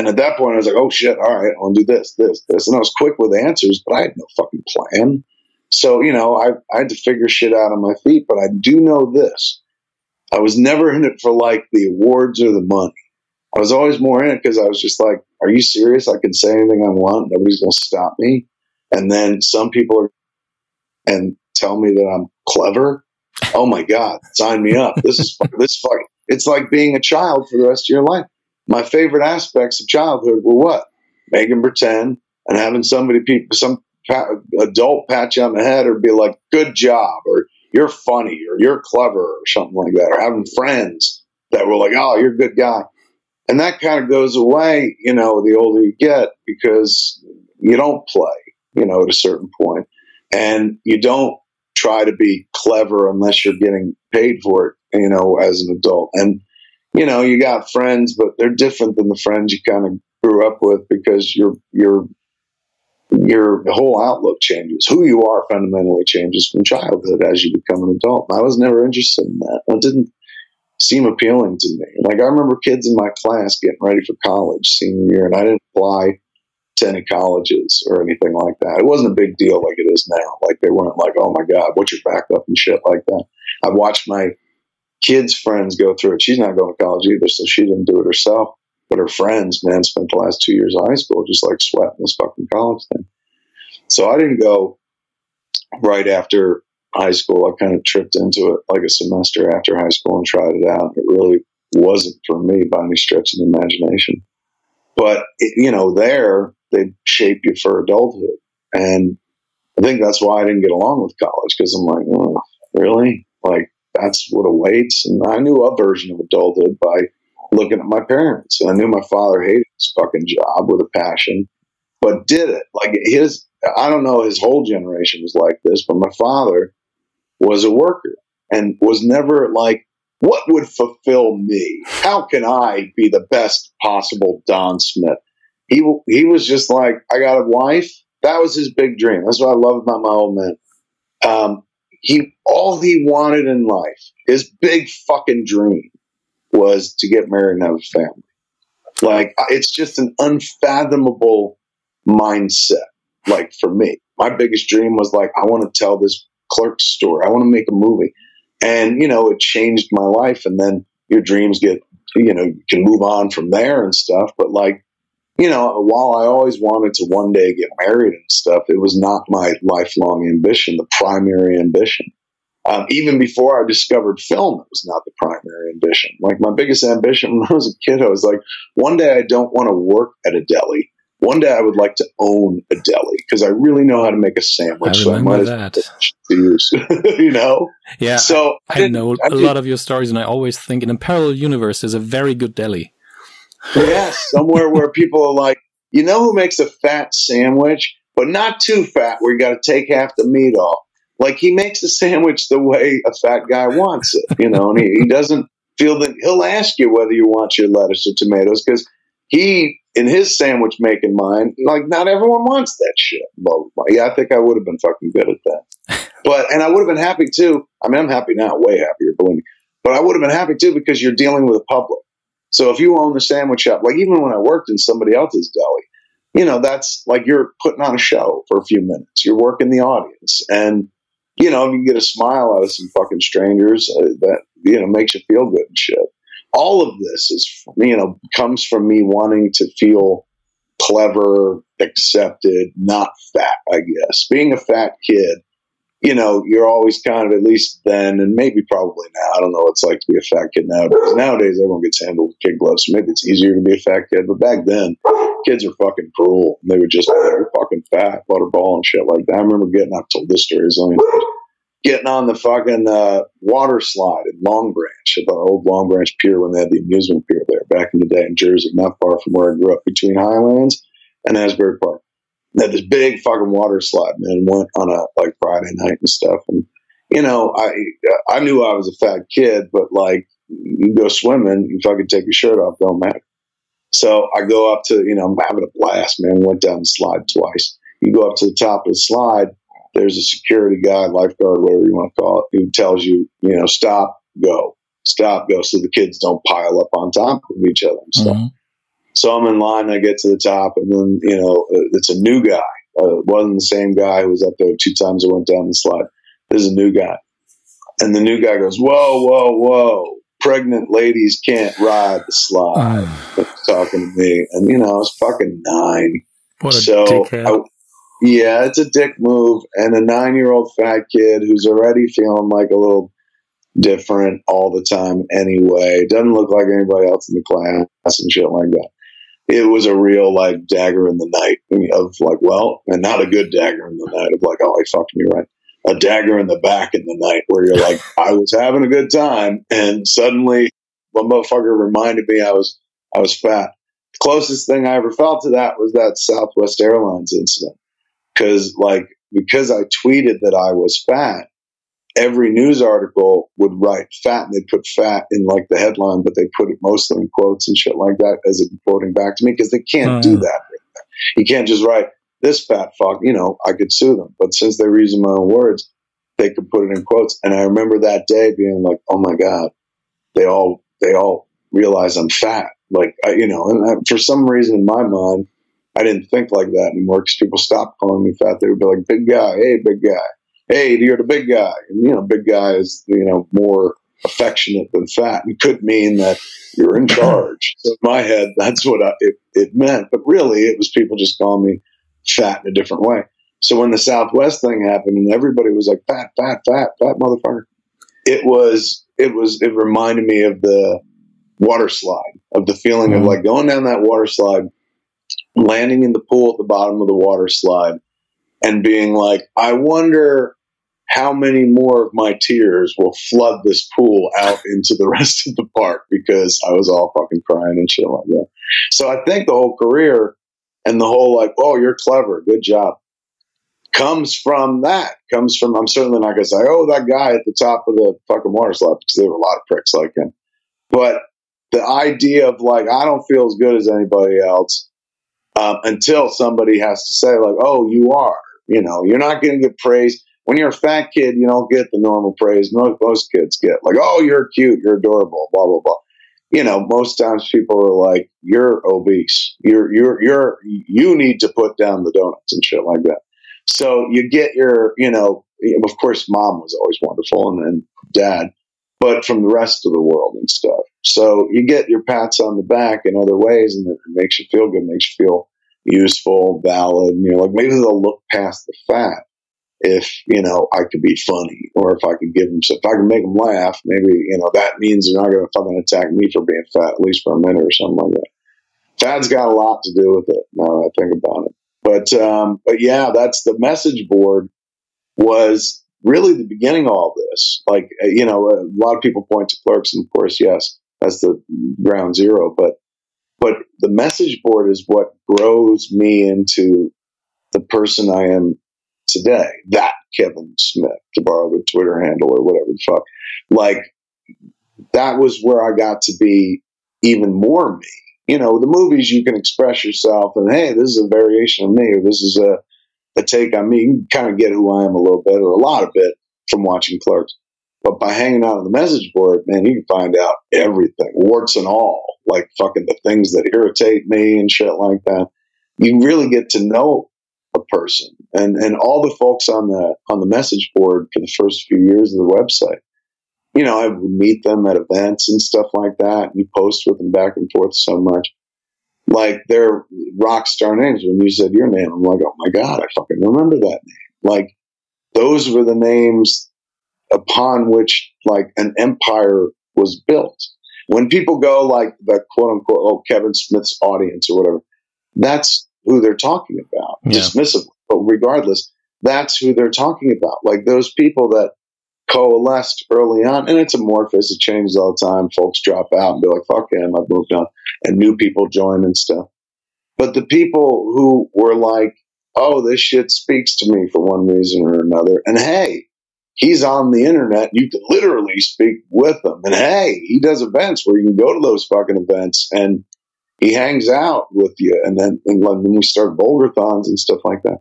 and at that point, I was like, oh shit, all right, I'll do this, this, this. And I was quick with answers, but I had no fucking plan. So, you know, I, I had to figure shit out on my feet, but I do know this. I was never in it for like the awards or the money. I was always more in it because I was just like, are you serious? I can say anything I want. Nobody's going to stop me. And then some people are and tell me that I'm clever. Oh my God, sign me up. This is, *laughs* this is fucking, it's like being a child for the rest of your life my favorite aspects of childhood were what? Making pretend and having somebody, some adult pat you on the head or be like, good job, or you're funny, or you're clever, or something like that, or having friends that were like, oh, you're a good guy. And that kind of goes away, you know, the older you get because you don't play, you know, at a certain point. And you don't try to be clever unless you're getting paid for it, you know, as an adult. And you know, you got friends, but they're different than the friends you kind of grew up with because your your your whole outlook changes. Who you are fundamentally changes from childhood as you become an adult. I was never interested in that. It didn't seem appealing to me. Like I remember kids in my class getting ready for college senior year, and I didn't apply to any colleges or anything like that. It wasn't a big deal like it is now. Like they weren't like, oh my god, what's your backup and shit like that. I watched my kids' friends go through it. She's not going to college either, so she didn't do it herself. But her friends, man, spent the last two years of high school just like sweating this fucking college thing. So I didn't go right after high school. I kind of tripped into it like a semester after high school and tried it out. It really wasn't for me by any stretch of the imagination. But, it, you know, there they shape you for adulthood. And I think that's why I didn't get along with college because I'm like, oh, really? Like, that's what awaits. And I knew a version of adulthood by looking at my parents. And I knew my father hated his fucking job with a passion, but did it. Like his, I don't know, his whole generation was like this, but my father was a worker and was never like, what would fulfill me? How can I be the best possible Don Smith? He, he was just like, I got a wife. That was his big dream. That's what I love about my old man. Um, he all he wanted in life, his big fucking dream, was to get married and have a family. Like it's just an unfathomable mindset. Like for me, my biggest dream was like I want to tell this clerk story. I want to make a movie, and you know it changed my life. And then your dreams get you know you can move on from there and stuff. But like you know, while I always wanted to one day get married and stuff, it was not my lifelong ambition, the primary ambition. Um, even before I discovered film, it was not the primary ambition. Like my biggest ambition *laughs* when I was a kid, I was like, one day I don't want to work at a deli. One day I would like to own a deli because I really know how to make a sandwich. I remember so I that. Use, *laughs* you know? Yeah. So I, I know I a lot of your stories, and I always think in a parallel universe, there's a very good deli. Yes, somewhere where people are like, you know who makes a fat sandwich, but not too fat, where you got to take half the meat off. Like he makes the sandwich the way a fat guy wants it, you know, and he, he doesn't feel that he'll ask you whether you want your lettuce or tomatoes because he, in his sandwich making mind, like not everyone wants that shit. Well, yeah, I think I would have been fucking good at that. But, and I would have been happy too. I mean, I'm happy now, way happier, believe me. But I would have been happy too because you're dealing with a public. So if you own the sandwich shop, like even when I worked in somebody else's deli, you know, that's like you're putting on a show for a few minutes. You're working the audience. And, you know, you get a smile out of some fucking strangers uh, that, you know, makes you feel good and shit. All of this is, you know, comes from me wanting to feel clever, accepted, not fat, I guess. Being a fat kid you know, you're always kind of at least then, and maybe probably now. I don't know what it's like to be a fat kid nowadays. Nowadays, everyone gets handled with kid gloves, so maybe it's easier to be a fat kid. But back then, kids were fucking cruel. They would just you're fucking fat, butterball and shit like that. I remember getting up told this story a Getting on the fucking uh, water slide in Long Branch at the old Long Branch Pier when they had the amusement pier there back in the day in Jersey, not far from where I grew up, between Highlands and Asbury Park had this big fucking water slide, man. Went on a like Friday night and stuff, and you know, I I knew I was a fat kid, but like you go swimming, you fucking take your shirt off, don't matter. So I go up to, you know, I'm having a blast, man. Went down the slide twice. You go up to the top of the slide, there's a security guy, lifeguard, whatever you want to call it, who tells you, you know, stop, go, stop, go, so the kids don't pile up on top of each other and stuff. Mm-hmm. So I'm in line. I get to the top, and then you know uh, it's a new guy. Uh, it wasn't the same guy who was up there two times. I went down the slide. There's a new guy, and the new guy goes, "Whoa, whoa, whoa! Pregnant ladies can't ride the slide." talking to me, and you know I was fucking nine. What a so dickhead. I, yeah, it's a dick move, and a nine-year-old fat kid who's already feeling like a little different all the time anyway. Doesn't look like anybody else in the class and shit like that it was a real like dagger in the night of like, well, and not a good dagger in the night of like, oh, he fucked me right. A dagger in the back in the night where you're like, *laughs* I was having a good time, and suddenly one motherfucker reminded me I was I was fat. The closest thing I ever felt to that was that Southwest Airlines incident, because like because I tweeted that I was fat, every news article would write fat and they'd put fat in like the headline, but they put it mostly in quotes and shit like that as it quoting back to me because they can't oh, do yeah. that. You can't just write this fat fuck, you know, I could sue them. But since they are using my own words, they could put it in quotes. And I remember that day being like, oh my God, they all, they all realize I'm fat. Like, I, you know, and I, for some reason in my mind, I didn't think like that anymore because people stopped calling me fat. They would be like, big guy, hey, big guy hey, you're the big guy. And, you know, big guy is, you know, more affectionate than fat. It could mean that you're in charge. So in my head, that's what I, it, it meant. But really, it was people just calling me fat in a different way. So when the Southwest thing happened and everybody was like, fat, fat, fat, fat motherfucker, it was, it was, it reminded me of the water slide, of the feeling mm-hmm. of like going down that water slide, landing in the pool at the bottom of the water slide and being like, I wonder how many more of my tears will flood this pool out into the *laughs* rest of the park because I was all fucking crying and shit like that. So I think the whole career and the whole like, oh, you're clever, good job, comes from that. Comes from I'm certainly not gonna say, oh, that guy at the top of the fucking water slide because there were a lot of pricks like him. But the idea of like, I don't feel as good as anybody else um, until somebody has to say like, oh, you are. You know, you're not going to get praise when you're a fat kid, you don't get the normal praise most, kids get. Like, oh, you're cute, you're adorable, blah blah blah. You know, most times people are like, "You're obese. You're you're you're you need to put down the donuts and shit like that." So you get your, you know, of course, mom was always wonderful, and then dad, but from the rest of the world and stuff. So you get your pats on the back in other ways, and it makes you feel good, makes you feel useful, valid. You know, like maybe they'll look past the fat if you know I could be funny or if I could give them if I can make them laugh, maybe you know that means they're not going to fucking attack me for being fat at least for a minute or something like that. Fat's got a lot to do with it. Now that I think about it, but um, but yeah, that's the message board was really the beginning of all this. Like uh, you know, a lot of people point to clerks, and of course, yes, that's the ground zero, but but the message board is what grows me into the person I am today. That Kevin Smith, to borrow the Twitter handle or whatever the fuck. Like, that was where I got to be even more me. You know, the movies you can express yourself and hey, this is a variation of me, or this is a, a take on me. You kind of get who I am a little bit or a lot of it from watching Clerks. But by hanging out on the message board, man, you can find out everything, warts and all, like fucking the things that irritate me and shit like that. You really get to know a person. And and all the folks on the on the message board for the first few years of the website, you know, I would meet them at events and stuff like that. You post with them back and forth so much. Like they're rock star names. When you said your name, I'm like, oh my god, I fucking remember that name. Like those were the names upon which like an empire was built. When people go like the quote unquote oh Kevin Smith's audience or whatever, that's who they're talking about yeah. dismissively. But regardless, that's who they're talking about. Like those people that coalesced early on, and it's amorphous, it changes all the time. Folks drop out and be like, fuck him, I've moved on. And new people join and stuff. But the people who were like, oh, this shit speaks to me for one reason or another, and hey, he's on the internet. You can literally speak with him. And hey, he does events where you can go to those fucking events and he hangs out with you. And then and when we start Vulgarthons and stuff like that.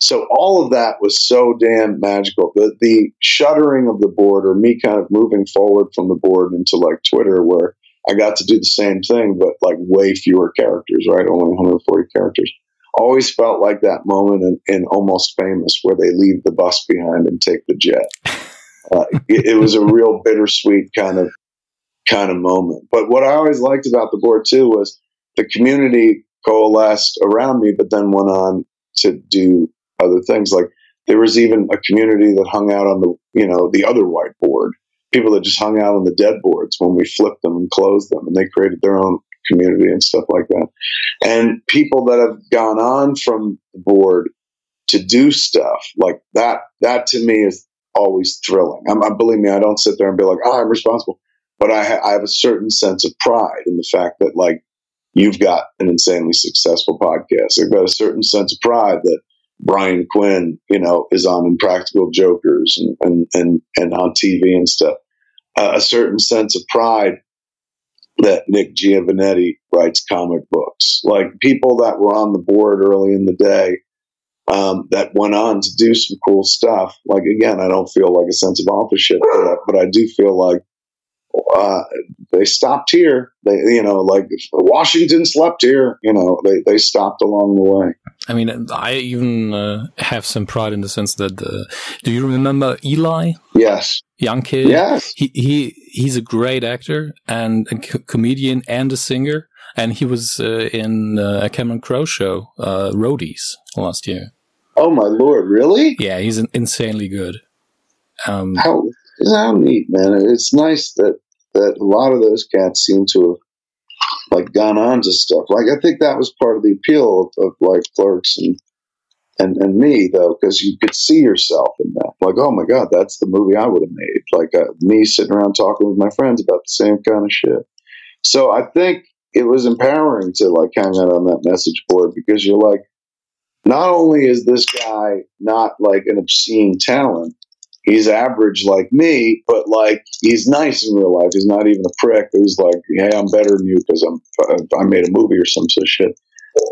So all of that was so damn magical. The the shuttering of the board or me kind of moving forward from the board into like Twitter where I got to do the same thing, but like way fewer characters, right? Only 140 characters. Always felt like that moment in, in Almost Famous where they leave the bus behind and take the jet. Uh, it, it was a real bittersweet kind of kind of moment. But what I always liked about the board too was the community coalesced around me, but then went on to do other things. Like there was even a community that hung out on the, you know, the other whiteboard. People that just hung out on the dead boards when we flipped them and closed them, and they created their own community and stuff like that. And people that have gone on from the board to do stuff like that, that to me is always thrilling. I'm, I believe me, I don't sit there and be like, oh, I'm responsible, but I, ha- I have a certain sense of pride in the fact that like you've got an insanely successful podcast. I've got a certain sense of pride that Brian Quinn, you know, is on Impractical Jokers and, and, and, and on TV and stuff. Uh, a certain sense of pride that Nick Giovannetti writes comic books. Like people that were on the board early in the day um, that went on to do some cool stuff. Like, again, I don't feel like a sense of authorship for that, but I do feel like uh, they stopped here. They, you know, like Washington slept here. You know, they, they stopped along the way. I mean, I even uh, have some pride in the sense that uh, do you remember Eli? Yes. Young kid. Yes. He he he's a great actor and a co comedian and a singer, and he was uh, in uh, a Cameron Crowe show, uh, Roadies, last year. Oh my lord, really? Yeah, he's insanely good. Um, how how neat, man! It's nice that that a lot of those cats seem to have like gone on to stuff. Like I think that was part of the appeal of, of like Clerks and and and me though, because you could see yourself in that. Like, oh my god, that's the movie I would have made. Like uh, me sitting around talking with my friends about the same kind of shit. So I think it was empowering to like hang out on that message board because you're like, not only is this guy not like an obscene talent, he's average like me, but like he's nice in real life. He's not even a prick. He's like, hey, I'm better than you because I'm uh, I made a movie or some sort of shit.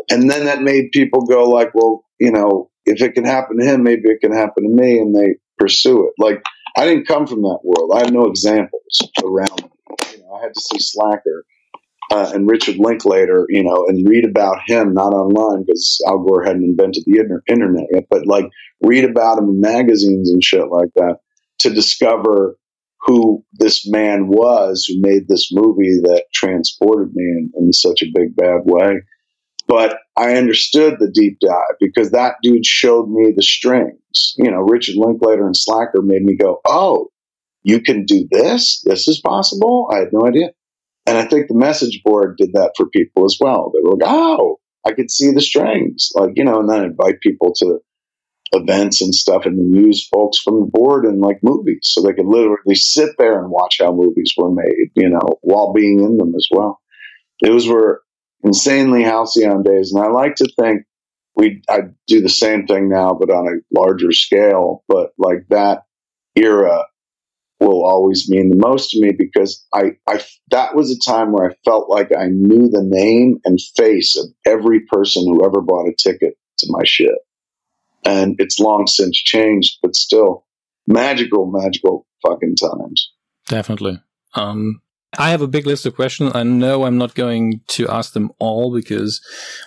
And then that made people go like, well, you know, if it can happen to him, maybe it can happen to me, and they pursue it. Like I didn't come from that world. I had no examples around me. You know, I had to see Slacker uh, and Richard Linklater, you know, and read about him, not online because Al Gore hadn't invented the inter- internet yet, but like read about him in magazines and shit like that to discover who this man was who made this movie that transported me in, in such a big bad way. But I understood the deep dive because that dude showed me the strings. You know, Richard Linklater and Slacker made me go, oh, you can do this? This is possible? I had no idea. And I think the message board did that for people as well. They were like, oh, I could see the strings. Like, you know, and then invite people to events and stuff and then use folks from the board in like movies. So they could literally sit there and watch how movies were made, you know, while being in them as well. Those were insanely halcyon days. And I like to think we I do the same thing now, but on a larger scale. But like that era will always mean the most to me because I, I that was a time where I felt like I knew the name and face of every person who ever bought a ticket to my shit. And it's long since changed, but still magical, magical fucking times. Definitely. Um, I have a big list of questions. I know I'm not going to ask them all because,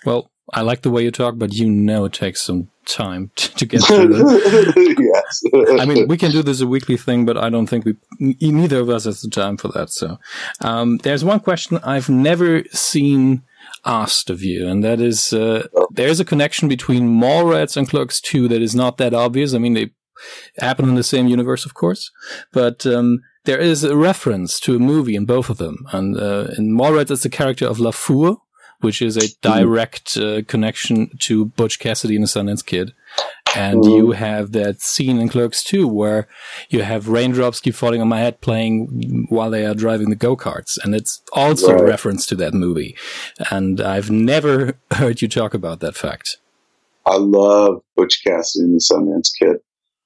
well, I like the way you talk, but you know it takes some time *laughs* to get through *laughs* it. yes. I mean, we can do this a weekly thing, but I don't think we, neither of us has the time for that. So, um, there's one question I've never seen asked of you, and that is, uh, there's a connection between Mallrats and Clerks 2 that is not that obvious. I mean, they happen in the same universe, of course, but, um, there is a reference to a movie in both of them. And, uh, in Mallrats, it's the character of LaFour, which is a hmm. direct uh, connection to Butch Cassidy and the Sundance Kid. And mm. you have that scene in Clerks 2 where you have raindrops keep falling on my head playing while they are driving the go-karts. And it's also right. a reference to that movie. And I've never *laughs* heard you talk about that fact. I love Butch Cassidy and the Sundance Kid.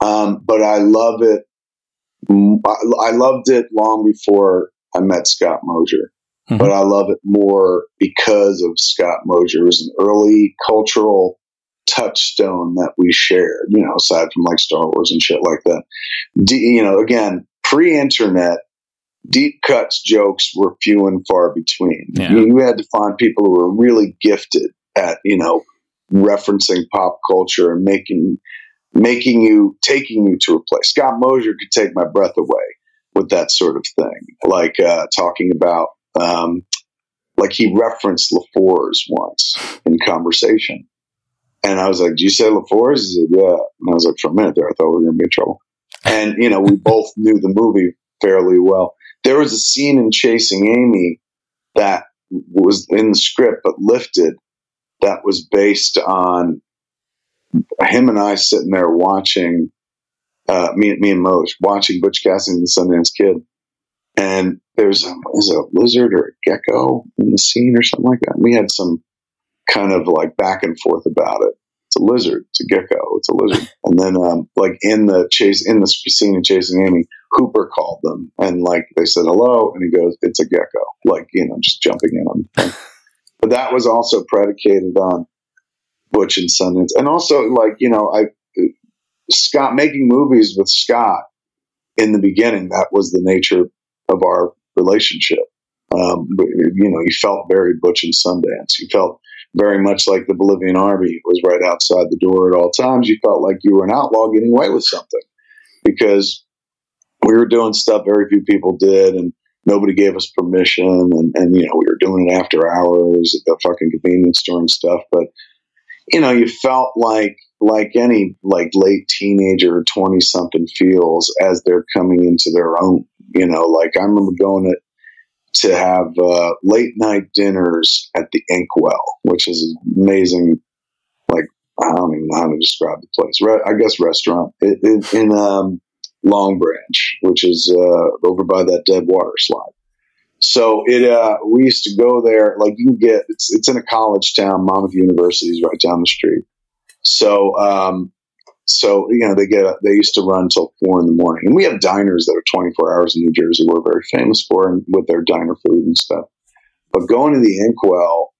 Um, but I love it. I loved it long before I met Scott Mosier. Mm-hmm. But I love it more because of Scott Mosier. It was an early cultural touchstone that we shared, you know, aside from like Star Wars and shit like that. D- you know, again, pre internet, deep cuts jokes were few and far between. Yeah. You, you had to find people who were really gifted at, you know, referencing pop culture and making making you taking you to a place. Scott Mosier could take my breath away with that sort of thing, like uh, talking about um, like he referenced LaFours once in conversation. And I was like, Do you say LaFours? He said, Yeah. And I was like, For a minute there, I thought we were going to be in trouble. And, you know, we *laughs* both knew the movie fairly well. There was a scene in Chasing Amy that was in the script but lifted that was based on him and I sitting there watching, uh, me, me and Moj, watching Butch Cassidy and the Sundance Kid. And there's a, there's a lizard or a gecko in the scene or something like that. We had some kind of like back and forth about it. It's a lizard. It's a gecko. It's a lizard. *laughs* And then, um, like in the chase, in the scene of Chasing Amy, Hooper called them and like they said hello, and he goes, "It's a gecko." Like you know, just jumping in on. Them. *laughs* But that was also predicated on Butch and Sundance, and also like you know, I Scott making movies with Scott in the beginning. That was the nature of our relationship. Um, you know, you felt very Butch and Sundance. You felt very much like the Bolivian army was right outside the door at all times. You felt like you were an outlaw getting away with something because we were doing stuff very few people did, and nobody gave us permission. And, and you know, we were doing it after hours at the fucking convenience store and stuff. But you know, you felt like like any like late teenager or 20 something feels as they're coming into their own you know like i remember going to to have uh, late night dinners at the inkwell which is amazing like i don't even know how to describe the place. Re- i guess restaurant. In, in, in um, long branch which is uh, over by that dead water slide. So it uh, we used to go there like you can get it's it's in a college town monmouth university is right down the street. So, um, so you know they get they used to run until four in the morning, and we have diners that are twenty four hours in New Jersey. We're very famous for and with their diner food and stuff. But going to the Inkwell,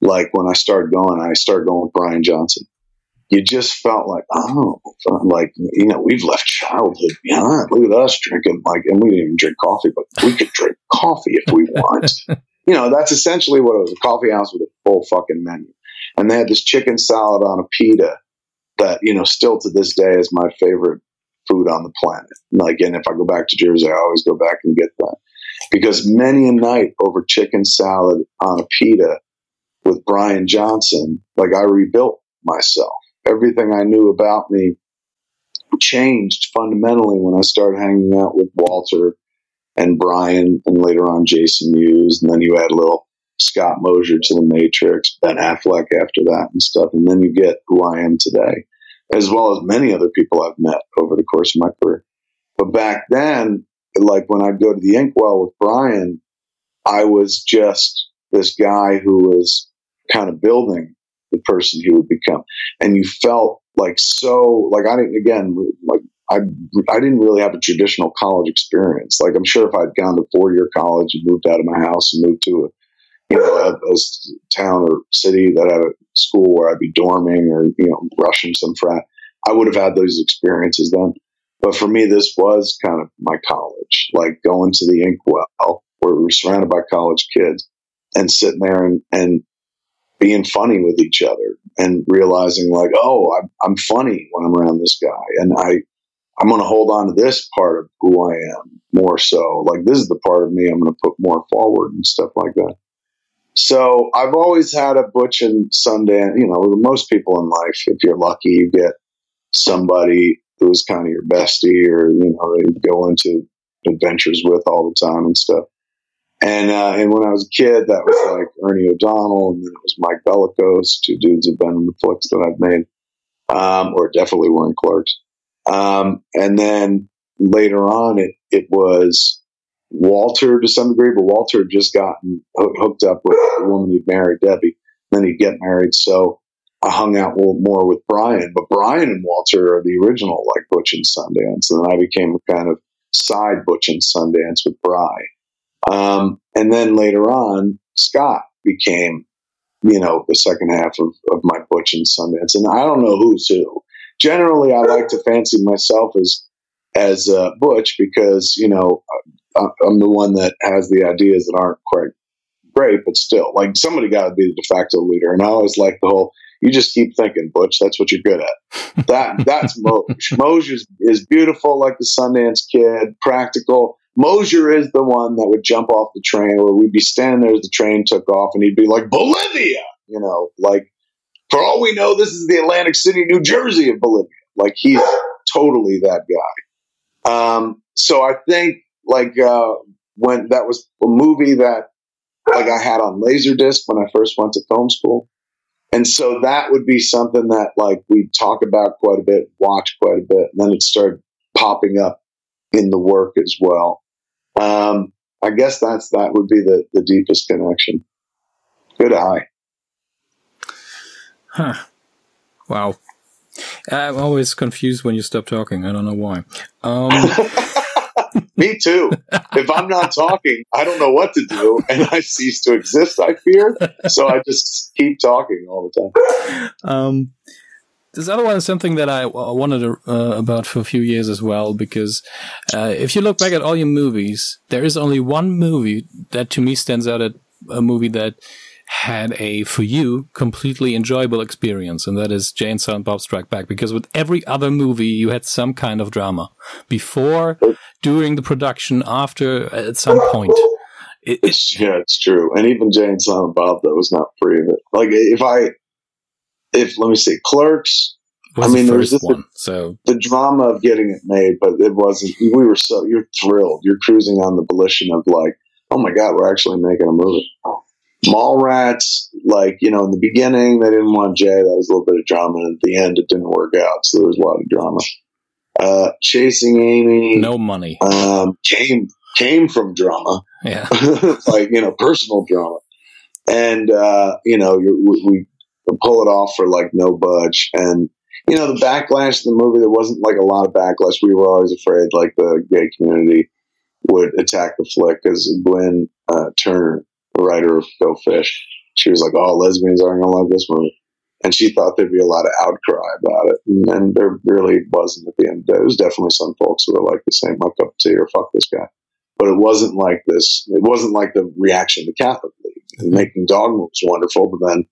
like when I started going, I started going with Bryan Johnson. You just felt like, oh, like you know, we've left childhood behind. Look at us drinking like, and we didn't even drink coffee, but we could drink coffee if we want. *laughs* you know, that's essentially what it was—a coffee house with a full fucking menu and they had this chicken salad on a pita that you know still to this day is my favorite food on the planet. Like, and if I go back to Jersey, I always go back and get that because many a night over chicken salad on a pita with Bryan Johnson, like I rebuilt myself. Everything I knew about me changed fundamentally when I started hanging out with Walter and Bryan and later on Jason Mewes. And then you a little Scott Mosier to the Matrix, Ben Affleck after that and stuff. And then you get who I am today, as well as many other people I've met over the course of my career. But back then, like when I'd go to the Inkwell with Bryan, I was just this guy who was kind of building the person he would become. And you felt like so, like I didn't, again, like I, I didn't really have a traditional college experience. Like I'm sure if I'd gone to four year college and moved out of my house and moved to a you know, a, a, town or city that had a school where I'd be dorming or, you know, rushing some frat, I would have had those experiences then. But for me, this was kind of my college, like going to the inkwell where we were surrounded by college kids and sitting there and, and being funny with each other and realizing like, oh, I'm, I'm funny when I'm around this guy. And I, I'm going to hold on to this part of who I am more so. Like this is the part of me I'm going to put more forward and stuff like that. So I've always had a Butch and Sundance. You know, most people in life, if you're lucky, you get somebody who's kind of your bestie, or you know, they go into adventures with all the time and stuff. And uh, and when I was a kid, that was like Ernie O'Donnell, and then it was Mike Bellicose, two dudes have been in the flicks that I've made, um, or definitely were in Clerks. Um, and then later on, it it was Walter to some degree, but Walter had just gotten hooked up with the woman he'd married, Debbie. Then he'd get married. So I hung out more with Bryan, but Bryan and Walter are the original, like Butch and Sundance. And then I became a kind of side Butch and Sundance with Bry. Um, and then later on, Scott became, you know, the second half of, of my Butch and Sundance. And I don't know who's who. Generally, I like to fancy myself as as uh, Butch because you know I'm the one that has the ideas that aren't quite great, but still, like somebody got to be the de facto leader. And I always like the whole, you just keep thinking, Butch, that's what you're good at. That *laughs* That's Mosier. Mosier is, is beautiful like the Sundance Kid, practical. Mosier is the one that would jump off the train where we'd be standing there as the train took off and he'd be like, Bolivia! You know, like, for all we know, this is the Atlantic City, New Jersey of Bolivia. Like, he's totally that guy. Um, so I think like uh, when that was a movie that like I had on Laserdisc when I first went to film school. And so that would be something that like we talk about quite a bit, watch quite a bit, and then it started popping up in the work as well. Um, I guess that's that would be the, the deepest connection. Good eye. Huh. Wow. I'm always confused when you stop talking. I don't know why. Um, *laughs* Me too. if I'm not talking, I don't know what to do, and I cease to exist. I fear, so I just keep talking all the time. Um, this other one is something that I wanted uh, about for a few years as well, because uh, if you look back at all your movies, there is only one movie that to me stands out as a movie that had a, for you, completely enjoyable experience, and that is Jay and Silent Bob Strike Back. Because with every other movie, you had some kind of drama before, during the production, after, at some point. It, it's, yeah, it's true. And even Jay and Silent Bob, though, was not free of it. Like, if I, if let me see, Clerks. Was I mean, the there was first just a- one. so the drama of getting it made, but it wasn't. We were so you're thrilled. You're cruising on the volition of like, oh my god, we're actually making a movie. Mallrats, like you know, in the beginning they didn't want Jay. That was a little bit of drama, and at the end it didn't work out. So there was a lot of drama. Uh, Chasing Amy no money. um, came came from drama, Yeah. *laughs* like you know, personal drama, and uh, you know, you, we, we pull it off for like no budge, and you know, the backlash of the movie. There wasn't like a lot of backlash. We were always afraid like the gay community would attack the flick because Gwen uh, Turner, writer of Go Fish, she was like, "Oh, lesbians aren't gonna like this movie." And she thought there'd be a lot of outcry about it, and, and there really wasn't at the end of the day. There was definitely some folks who were like the same, "My up to tea" or "fuck this guy," but it wasn't like this. It wasn't like the reaction to Catholic League. And making Dogma was wonderful, but then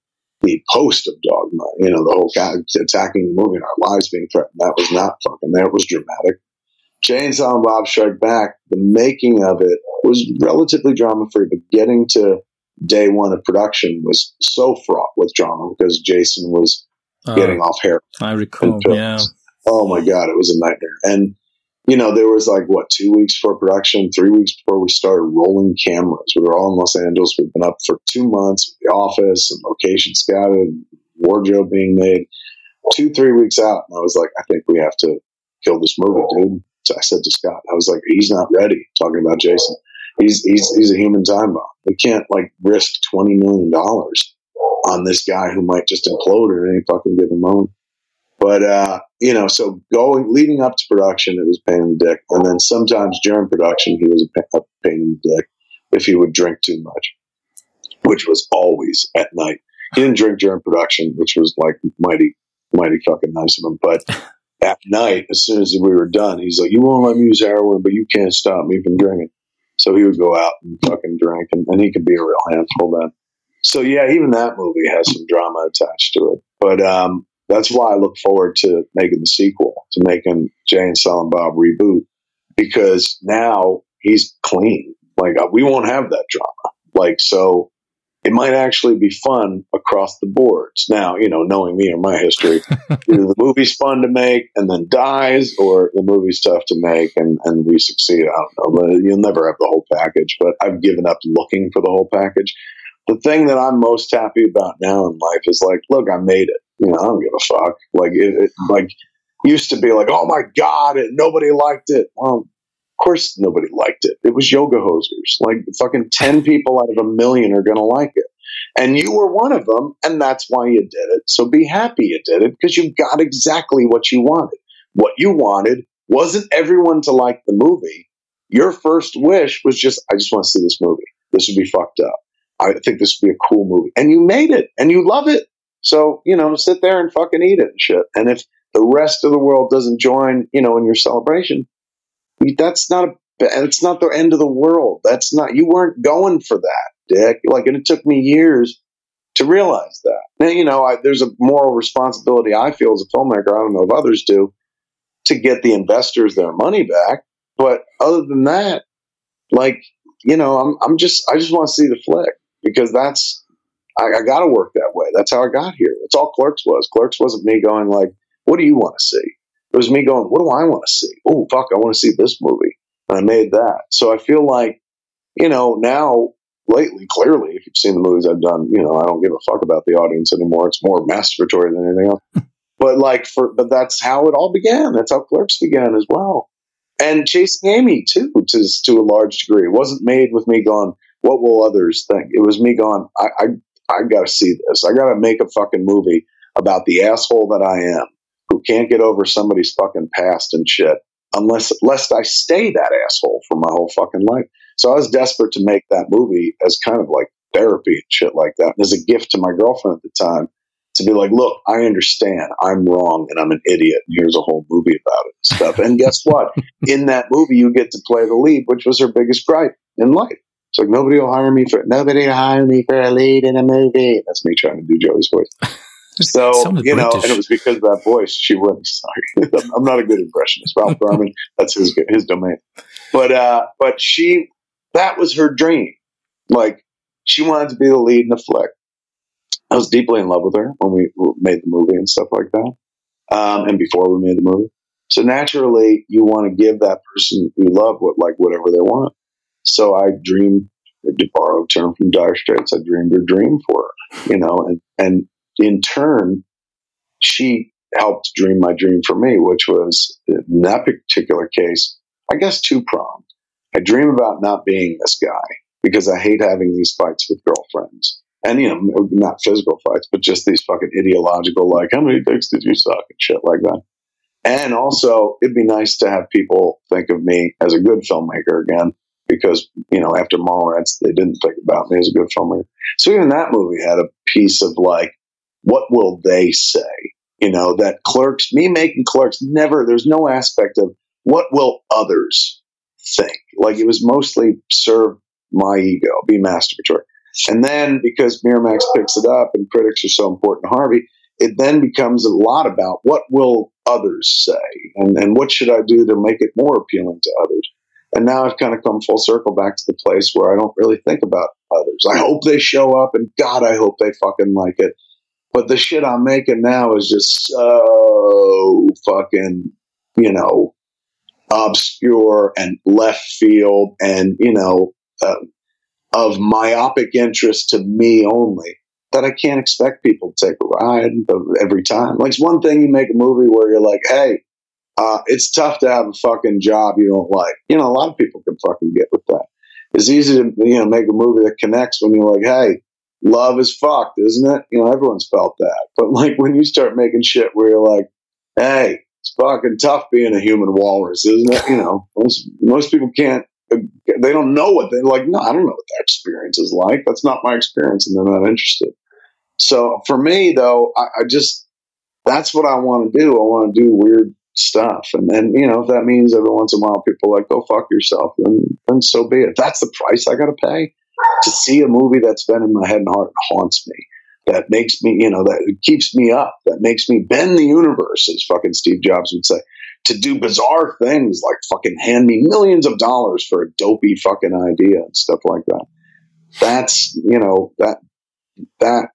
the post of Dogma, you know, the whole guy attacking the movie and our lives being threatened, that was not fucking That was dramatic. Jay and Bob Strike Back, the making of it was relatively drama free, but getting to day one of production was so fraught with drama because Jason was Uh, getting off hair. I recall. Yeah. Oh my god, it was a nightmare. And you know, there was like what two weeks before production, three weeks before we started rolling cameras. We were all in Los Angeles. We've been up for two months. with The office and location scouted, wardrobe being made. Two, three weeks out, and I was like, I think we have to kill this movie, dude. I said to Scott, I was like, he's not ready. Talking about Jason, he's he's he's a human time bomb. We can't like risk twenty million dollars on this guy who might just implode at any fucking given moment. But uh, you know, so going leading up to production, it was pain in the dick, and then sometimes during production, he was a pa- a pain in the dick if he would drink too much, which was always at night. He didn't drink during production, which was like mighty, mighty fucking nice of him. But at night, as soon as we were done, he's like, "You won't let me use heroin, but you can't stop me from drinking." So he would go out and fucking drink, and, and he could be a real handful then. So yeah, even that movie has some drama attached to it. But um, that's why I look forward to making the sequel, to making Jay and Silent Bob reboot, because now he's clean. Like uh, we won't have that drama. Like so, it might actually be fun across the boards. Now, you know, knowing me or my history, *laughs* either the movie's fun to make and then dies, or the movie's tough to make and, and we succeed. I don't know. But You'll never have the whole package, but I've given up looking for the whole package. The thing that I'm most happy about now in life is like, look, I made it. You know, I don't give a fuck. Like, it, it like used to be like, oh my god, it, nobody liked it. Well, course nobody liked it. It was yoga hosers. Like fucking ten people out of a million are gonna like it. And you were one of them, and that's why you did it. So be happy you did it because you got exactly what you wanted. What you wanted wasn't everyone to like the movie. Your first wish was just, I just want to see this movie. This would be fucked up. I think this would be a cool movie. And you made it and you love it. So, you know, sit there and fucking eat it and shit. And if the rest of the world doesn't join, you know, in your celebration, that's not a, it's not the end of the world. That's not, you weren't going for that, dick. Like, and it took me years to realize that. Now, you know, I, there's a moral responsibility I feel as a filmmaker. I don't know if others do to get the investors their money back. But other than that, like, you know, I'm, I'm just, I just want to see the flick because that's, I, I got to work that way. That's how I got here. It's all Clerks was. Clerks wasn't me going like, what do you want to see? It was me going, what do I want to see? Oh, fuck, I want to see this movie. And I made that. So I feel like, you know, now lately, clearly, if you've seen the movies I've done, you know, I don't give a fuck about the audience anymore. It's more masturbatory than anything else. *laughs* but like for, but that's how it all began. That's how Clerks began as well. And Chasing Amy too, to, to a large degree. It wasn't made with me going, what will others think? It was me going, I, I, I gotta see this. I gotta make a fucking movie about the asshole that I am who can't get over somebody's fucking past and shit unless lest I stay that asshole for my whole fucking life. So I was desperate to make that movie as kind of like therapy and shit like that. As a gift to my girlfriend at the time to be like, look, I understand I'm wrong and I'm an idiot. And here's a whole movie about it and stuff. And guess what? *laughs* In that movie, you get to play the lead, which was her biggest gripe in life. It's like nobody will hire me for nobody will hire me for a lead in a movie. That's me trying to do Joey's voice. So you know, British. and it was because of that voice she wouldn't. *laughs* Sorry, I'm not a good impressionist. Ralph *laughs* Garman, that's his his domain. But uh, but she that was her dream. Like she wanted to be the lead in the flick, I was deeply in love with her when we made the movie and stuff like that, um, and before we made the movie. So naturally, you want to give that person you love what like whatever they want. So I dreamed to borrow a term from Dire Straits. I dreamed her dream for her, you know, and and in turn, she helped dream my dream for me, which was in that particular case, I guess two pronged. I dream about not being this guy because I hate having these fights with girlfriends. And, you know, not physical fights, but just these fucking ideological, like, how many dicks did you suck and shit like that. And also, it'd be nice to have people think of me as a good filmmaker again, because, you know, after Mallrats, they didn't think about me as a good filmmaker. So even that movie had a piece of like, what will they say? You know, that clerks, me making clerks, never, there's no aspect of what will others think? Like it was mostly serve my ego, be masturbatory. And then because Miramax picks it up and critics are so important to Harvey, it then becomes a lot about what will others say and, and what should I do to make it more appealing to others. And now I've kind of come full circle back to the place where I don't really think about others. I hope they show up and God, I hope they fucking like it. But the shit I'm making now is just so fucking, you know, obscure and left field and, you know, uh, of myopic interest to me only that I can't expect people to take a ride every time. Like it's one thing you make a movie where you're like, hey, uh, it's tough to have a fucking job you don't like. You know, a lot of people can fucking get with that. It's easy to you know make a movie that connects when you're like, hey, love is fucked, isn't it? You know, everyone's felt that. *laughs* But like when you start making shit where you're like, hey, it's fucking tough being a human walrus, isn't it? You know, *laughs* most most people can't. Uh, they don't know what they're like. No, I don't know what that experience is like. That's not my experience, and they're not interested. So for me, though, I, I just that's what I want to do. I want to do weird stuff, and then you know if that means every once in a while people are like go fuck yourself, then then so be it. That's the price I got to pay to see a movie that's been in my head and heart and haunts me that makes me, you know, that keeps me up, that makes me bend the universe, as fucking Steve Jobs would say, to do bizarre things like fucking hand me millions of dollars for a dopey fucking idea and stuff like that. That's, you know, that, that,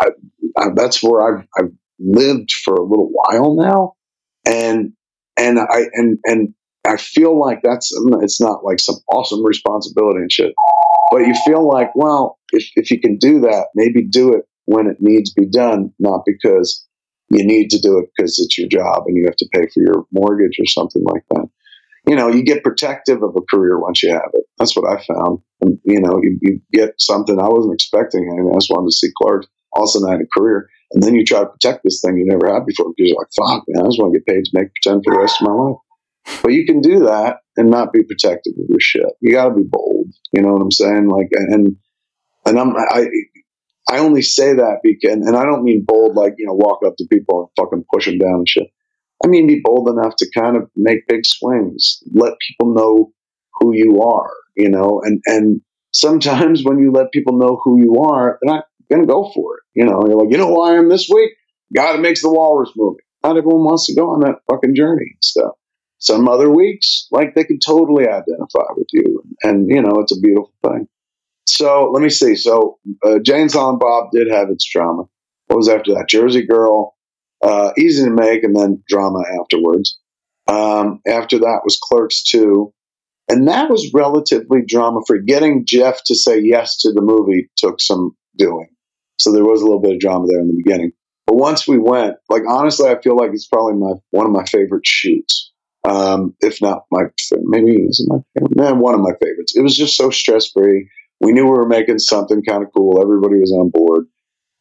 I, I, that's where I've, I've lived for a little while now. And, and I, and, and I feel like that's, it's not like some awesome responsibility and shit. But you feel like, well, if, if you can do that, maybe do it when it needs to be done, not because you need to do it because it's your job and you have to pay for your mortgage or something like that. You know, you get protective of a career once you have it. That's what I found. And, you know, you, you get something I wasn't expecting. I, mean, I just wanted to see Clark. All of a sudden, I had a career. And then you try to protect this thing you never had before because you're like, fuck, man, I just want to get paid to make pretend for the rest of my life. But you can do that and not be protective of your shit. You got to be bold. You know what I'm saying? Like, and and I'm I I only say that because, and I don't mean bold like you know walk up to people and fucking push them down and shit. I mean be bold enough to kind of make big swings, let people know who you are. You know, and and sometimes when you let people know who you are, they're not gonna go for it. You know, you're like, you know who I am this week? God makes the Walrus movie. Not everyone wants to go on that fucking journey and stuff. Some other weeks, like they can totally identify with you, and you know it's a beautiful thing. So let me see. So uh, Silent Bob did have its drama. What was after that? Jersey Girl, uh, easy to make, and then drama afterwards. Um, after that was Clerks 2. And that was relatively drama free. Getting Jeff to say yes to the movie took some doing. So there was a little bit of drama there in the beginning. But once we went, like honestly, I feel like it's probably my one of my favorite shoots um, if not my maybe is my favorite, man, one of my favorites. It was just so stress free. We knew we were making something kind of cool. Everybody was on board,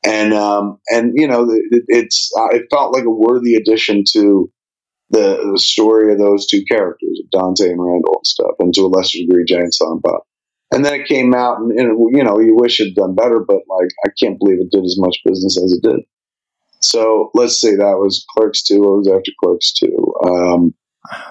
and um, and you know it, it's uh, it felt like a worthy addition to the, the, story of those two characters, Dante and Randall and stuff, and to a lesser degree, Jay and Bob. And then it came out, and, and you know you wish it had done better, but like I can't believe it did as much business as it did. So let's see, that was Clerks two. It was after Clerks two. Um,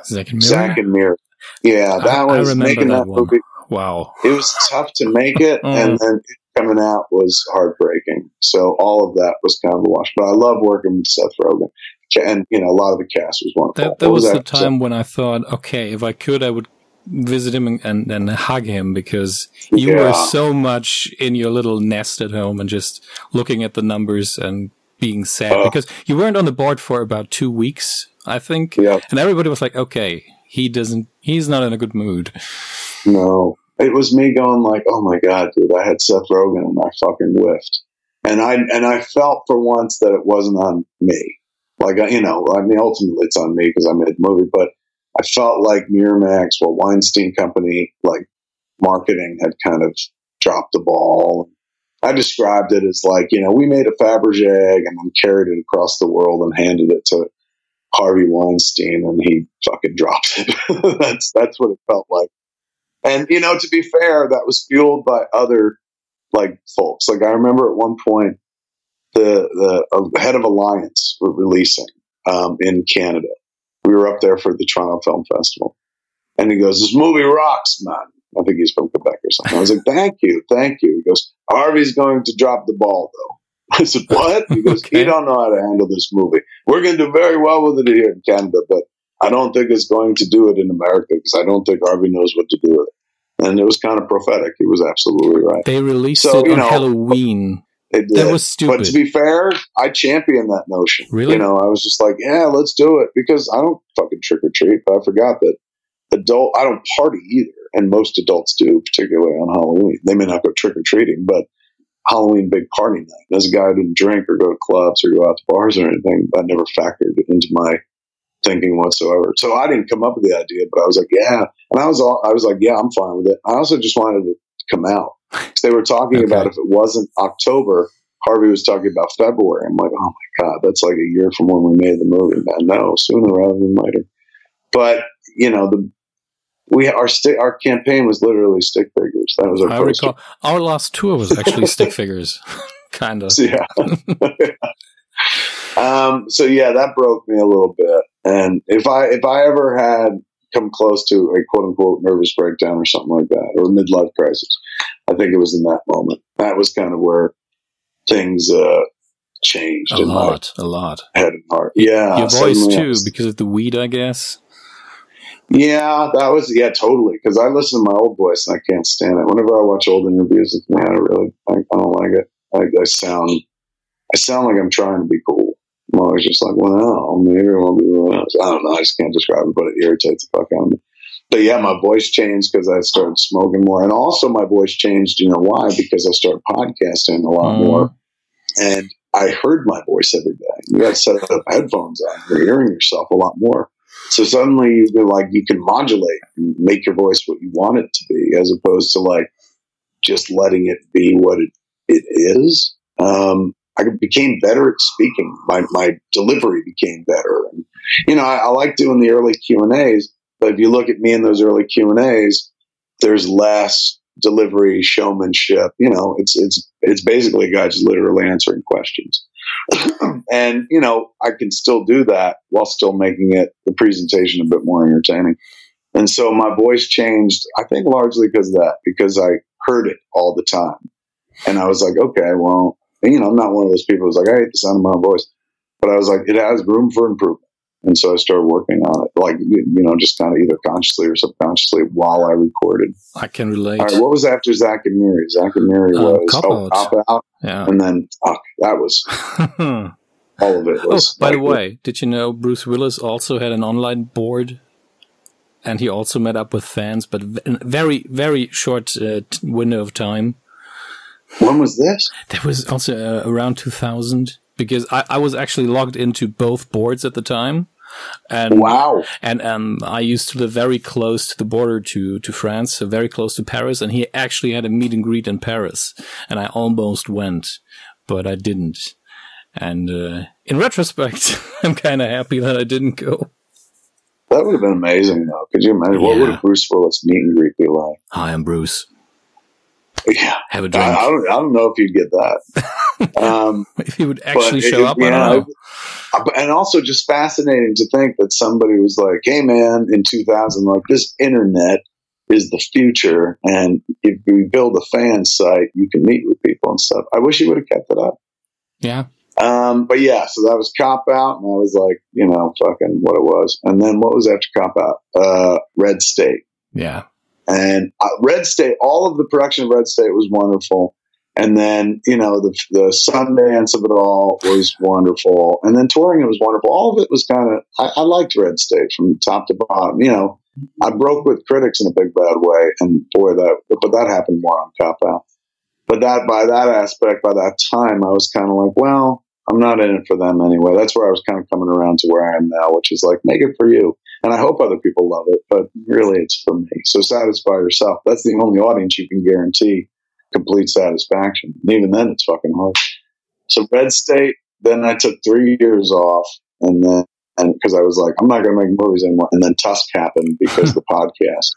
Zack and Miri. Zack and Miri. Yeah, that I, was I making that, that, movie. Wow. It was tough to make it, Mm. and then coming out was heartbreaking. So all of that was kind of a wash. But I love working with Seth Rogen, and you know a lot of the cast was wonderful. That, that What was, the time when I thought, okay, if I could, I would visit him and, and, and hug him because you Yeah. were so much in your little nest at home and just looking at the numbers and being sad Oh. Uh-huh. because you weren't on the board for about two weeks, I think. Yeah. And everybody was like, okay, he doesn't, he's not in a good mood. No, it was me going like, "Oh my god, dude! I had Seth Rogen and I fucking whiffed," and I and I felt for once that it wasn't on me. Like uh, you know, I mean, ultimately it's on me because I made the movie, but I felt like Miramax, well, Weinstein Company, like marketing had kind of dropped the ball. I described it as like, you know, we made a Fabergé egg and then carried it across the world and handed it to Harvey Weinstein and he fucking dropped it. *laughs* that's that's what it felt like. And you know, to be fair, that was fueled by other like folks. Like I remember at one point, the the uh, head of Alliance were releasing um, in Canada. We were up there for the Toronto Film Festival, and he goes, "This movie rocks, man." I think he's from Quebec or something. I was like, "Thank you, thank you." He goes, "Harvey's going to drop the ball, though." *laughs* I said, "What?" He goes, Okay. "You don't know how to handle this movie. We're going to do very well with it here in Canada, but I don't think it's going to do it in America because I don't think Harvey knows what to do with it." And it was kind of prophetic. He was absolutely right. They released So, it on know, Halloween. It That was stupid. But to be fair, I champion that notion. Really? You know, I was just like, yeah, let's do it because I don't fucking trick or treat. But I forgot that adult, I don't party either. And most adults do, particularly on Halloween. They may not go trick or treating, but Halloween big party night. As a guy who didn't drink or go to clubs or go out to bars or anything, that never factored into my thinking whatsoever. So I didn't come up with the idea, but I was like, yeah. And I was all, I was like, yeah, I'm fine with it. I also just wanted it to come out. They were talking Okay. about if it wasn't October, Harvey was talking about February. I'm like, oh my God, that's like a year from when we made the movie, man. No, sooner rather than later. But, you know, the, we, our stick, our campaign was literally stick figures. That was our I first. recall our last tour was actually stick figures, *laughs* kind of. *laughs* Yeah. *laughs* um, so yeah, that broke me a little bit. And if I if I ever had come close to a quote unquote nervous breakdown or something like that, or a midlife crisis, I think it was in that moment. That was kind of where things uh, changed A lot, a lot. head and heart. Yeah, Your voice too, because of the weed, I guess. Yeah, that was yeah, totally. Because I listen to my old voice and I can't stand it. Whenever I watch old interviews with me, I don't really, I, I don't like it. I, I sound, I sound like I'm trying to be cool. I'm always just like, well, maybe I'll do this. I don't know. I just can't describe it, but it irritates the fuck out of me. But yeah, my voice changed because I started smoking more, and also my voice changed. You know why? Because I started podcasting a lot Mm. more, and I heard my voice every day. You got to set up headphones on. You're hearing yourself a lot more. So suddenly you can like you can modulate and make your voice what you want it to be, as opposed to like just letting it be what it, it is. Um, I became better at speaking. My my delivery became better, and you know I, I like doing the early Q and A's. But if you look at me in those early Q and A's, there's less delivery, showmanship. You know, it's it's it's basically a guy just literally answering questions. *clears throat* and you know, I can still do that while still making it the presentation a bit more entertaining. And so my voice changed, I think largely because of that, because I heard it all the time. And I was like, okay, well, you know, I'm not one of those people who's like, I hate the sound of my voice. But I was like, it has room for improvement. And so I started working on it, like, you know, just kind of either consciously or subconsciously while I recorded. I can relate. All right, what was after Zack and Miri? Zack and Miri Um, was Cop oh, Out. Cop Out. Yeah. And then, fuck, that was oh, *laughs* all of it. Was by the way, did you know Bruce Willis also had an online board? And he also met up with fans, but in very, very short uh, t- window of time. When was this? That was also uh, around 2000 because I, I was actually logged into both boards at the time. And Wow. and um, I used to live very close to the border to to France, so very close to Paris. And he actually had a meet and greet in Paris, and I almost went, but I didn't. And uh, in retrospect, *laughs* I'm kind of happy that I didn't go. That would have been amazing, though. Could you imagine? What would a Bruce Willis meet and greet be like? Hi, I'm Bruce. Yeah. Have a drink. I, don't, I don't know if you'd get that. *laughs* um, if he would actually but it- show up, I yeah, don't know. And also just fascinating to think that somebody was like, "Hey, man, in 2000, like this internet is the future, and if we build a fan site, you can meet with people and stuff." I wish he would have kept it up. Yeah. Um, but yeah, so that was Cop Out, and I was like, you know, fucking what it was. And then what was after Cop Out? Uh, Red State. Yeah. And uh, Red State, all of the production of Red State was wonderful. And then, you know, the, the Sundance of it all was wonderful. And then touring it was wonderful. All of it was kind of, I, I liked Red State from top to bottom. You know, I broke with critics in a big bad way. And boy, that, but that happened more on Cop Out. But that, by that aspect, by that time, I was kind of like, well, I'm not in it for them anyway. That's where I was kind of coming around to where I am now, which is like, make it for you. And I hope other people love it, but really it's for me. So satisfy yourself. That's the only audience you can guarantee complete satisfaction. And even then, it's fucking hard. So Red State, then I took three years off, and then and because I was like, I'm not going to make movies anymore. And then Tusk happened because the *laughs* podcast,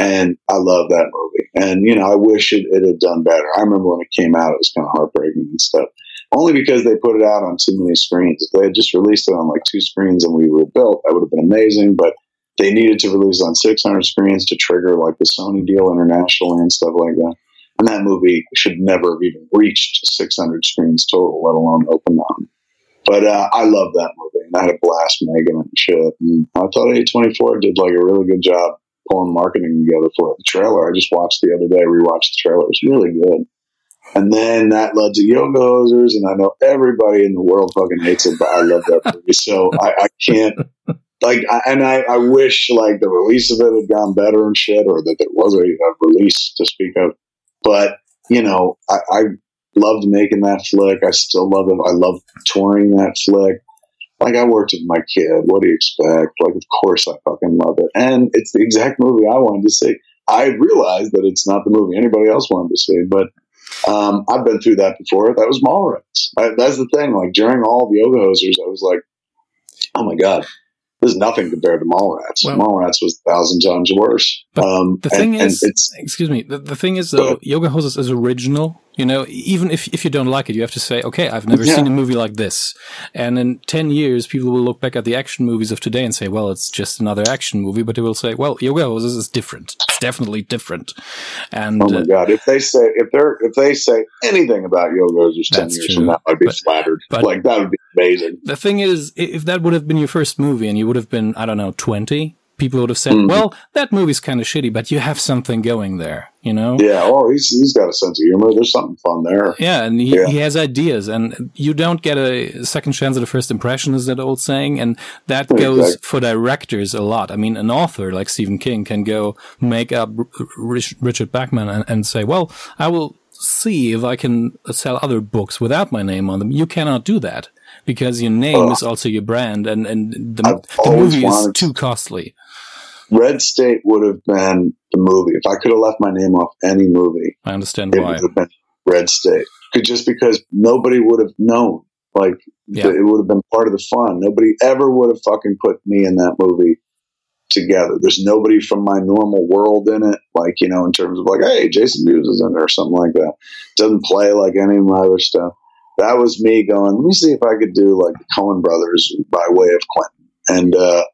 and I love that movie. And you know, I wish it, it had done better. I remember when it came out, it was kind of heartbreaking and stuff. Only because they put it out on too many screens. If they had just released it on like two screens and we were built, that would have been amazing. But they needed to release on 600 screens to trigger like the Sony deal internationally and stuff like that. And that movie should never have even reached 600 screens total, let alone open on. But uh, I love that movie, and I had a blast making it and shit. And I thought A24 did like a really good job pulling marketing together for it. The trailer I just watched the other day, rewatched the trailer. It was really good. And then that led to Yoga Hosers, and I know everybody in the world fucking hates it, but I love that movie. So I, I can't like, I, and I, I wish like the release of it had gone better and shit, or that there was a, a release to speak of. But you know, I, I loved making that flick. I still love it. I love touring that flick. Like I worked with my kid. What do you expect? Like, of course I fucking love it. And it's the exact movie I wanted to see. I realized that it's not the movie anybody else wanted to see, but um, I've been through that before. That was Mallrats. I, that's the thing. Like during all the Yoga Hosers, I was like, oh my God, there's nothing compared to Mallrats. Well, Mallrats was a thousand times worse. Um, the thing and, is, and excuse me, the, the thing is though, Yoga Hosers is original. You know, even if, if you don't like it, you have to say, okay, I've never yeah. seen a movie like this. And in 10 years, people will look back at the action movies of today and say, well, it's just another action movie. But they will say, well, Yoga Hosers is different. It's definitely different. And, oh my uh, God. If they say, if they're, if they say anything about Yoga Hosers 10 years true. from now, I'd be but, flattered. But like, that would be amazing. The thing is, if that would have been your first movie and you would have been, I don't know, 20, people would have said, mm. "Well, that movie's kind of shitty, but you have something going there." You know? Yeah. Oh, he's he's got a sense of humor. There's something fun there. Yeah, and he, yeah. he has ideas, and you don't get a second chance at a first impression, is that old saying? And that goes exactly. for directors a lot. I mean, an author like Stephen King can go make up Richard Bachman and, and say, "Well, I will." See if I can sell other books without my name on them. You cannot do that because your name is also your brand, and and the, the movie is too costly. Red State would have been the movie. If I could have left my name off any movie, I understand it why. would have been Red State. Just because nobody would have known. Like, yeah. it would have been part of the fun. Nobody ever would have fucking put me in that movie together. There's nobody from my normal world in it, like, you know, in terms of like, hey, Jason Mewes is in there or something like that. Doesn't play like any of my other stuff. That was me going, let me see if I could do like the Coen brothers by way of Quentin. And, uh,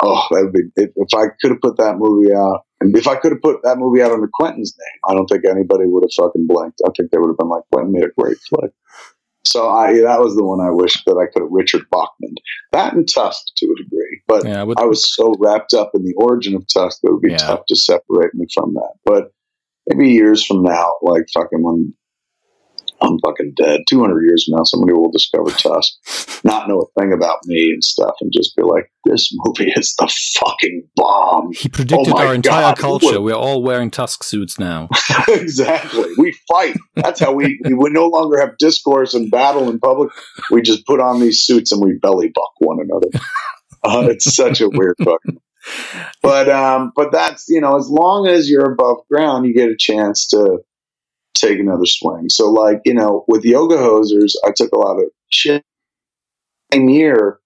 oh, that would be if, if I could have put that movie out, and if I could have put that movie out under Quentin's name, I don't think anybody would have fucking blinked. I think they would have been like, Quentin made a great flick. So I that was the one I wish that I could have Richard Bachman. That and Tusk to a degree, but yeah, I was so wrapped up in the origin of Tusk that it would be yeah. tough to separate me from that. But maybe years from now, like fucking when I'm fucking dead. 200 years from now, somebody will discover Tusk, not know a thing about me and stuff, and just be like, this movie is the fucking bomb. He predicted oh our entire God, culture. We're all wearing Tusk suits now. *laughs* exactly. We fight. That's how we, we would no longer have discourse and battle in public. We just put on these suits and we belly buck one another. *laughs* Uh, it's such a weird book. But um, but that's you know, as long as you're above ground, you get a chance to take another swing. So, like, you know, with Yoga Hosers, I took a lot of shit. Same year,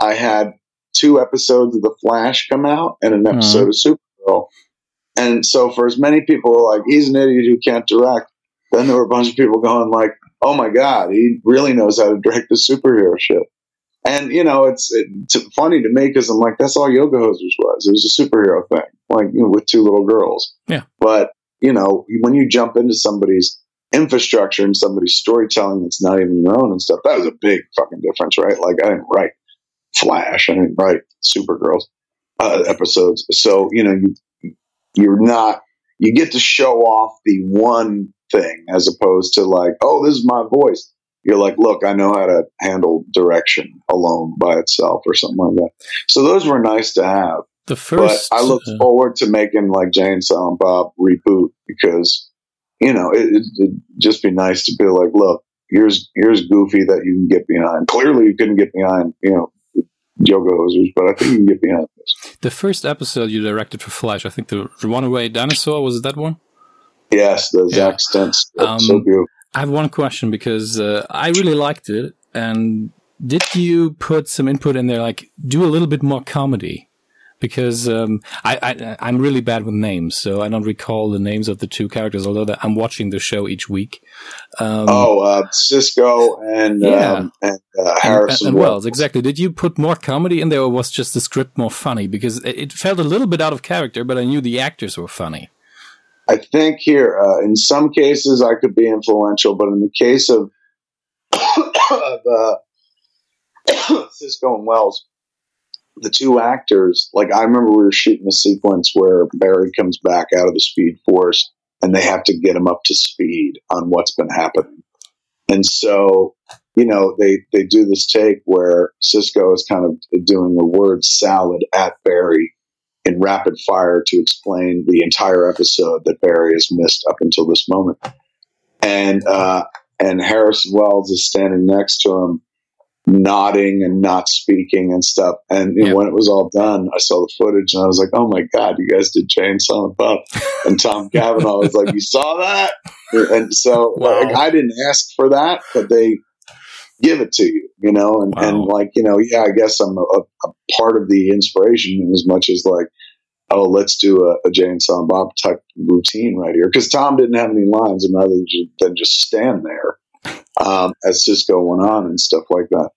I had two episodes of The Flash come out and an episode mm-hmm. of Supergirl. And so, for as many people like, he's an idiot who can't direct, then there were a bunch of people going, like, oh my God, he really knows how to direct the superhero shit. And, you know, it's, it's funny to me because I'm like, that's all Yoga Hosers was. It was a superhero thing, like, you know, with two little girls. Yeah. But you know, when you jump into somebody's infrastructure and somebody's storytelling that's not even your own and stuff, that was a big fucking difference, right? Like I didn't write Flash, I didn't write Supergirls uh, episodes, so you know, you you're not you get to show off the one thing as opposed to like, oh, this is my voice. You're like, look, I know how to handle direction alone by itself or something like that. So those were nice to have. The first, but I look uh, forward to making like Jay and Silent Bob reboot because you know it, it, it'd just be nice to be like, look, here's here's Goofy that you can get behind. Clearly, you couldn't get behind, you know, Yoga Hosers, but I think you can get behind this. The first episode you directed for Flash, I think the Runaway Dinosaur was that one. Yes, the yeah. Stentz. Um, so beautiful. I have one question because uh, I really liked it, and did you put some input in there, like do a little bit more comedy? Because um, I, I am really bad with names, so I don't recall the names of the two characters. Although I'm watching the show each week. Um, oh, uh, Cisco and yeah. um, and uh, Harrison and, and, Wells. Exactly. Did you put more comedy in there, or was just the script more funny? Because it felt a little bit out of character, but I knew the actors were funny. I think here, uh, in some cases, I could be influential, but in the case of, *coughs* of uh, *coughs* Cisco and Wells, the two actors, like I remember we were shooting a sequence where Barry comes back out of the Speed Force and they have to get him up to speed on what's been happening. And so, you know, they, they do this take where Cisco is kind of doing a word salad at Barry in rapid fire to explain the entire episode that Barry has missed up until this moment. And, uh, and Harrison Wells is standing next to him nodding and not speaking and stuff. And know, when it was all done, I saw the footage and I was like, "Oh my god, you guys did Jay and Bob." *laughs* And Tom Cavanagh was like, "You saw that?" And so wow. like, I didn't ask for that, but they give it to you, you know. And, wow. and like you know, yeah, I guess I'm a, a, part of the inspiration as much as like. Oh, let's do a, a Jay and Silent Bob type routine right here because Tom didn't have any lines, and rather than just stand there, um, as Cisco went on and stuff like that.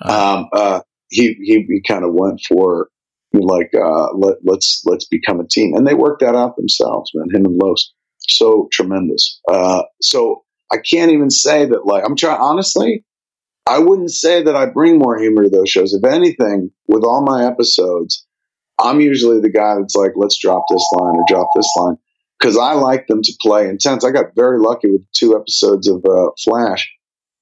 Uh-huh. Um, uh, he he, he kind of went for like uh, let, let's let's become a team, and they worked that out themselves, man. Him and Los, so tremendous. Uh, so I can't even say that. Like I'm trying honestly. I wouldn't say that I bring more humor to those shows. If anything, with all my episodes, I'm usually the guy that's like, let's drop this line or drop this line because I like them to play intense. I got very lucky with two episodes of uh, Flash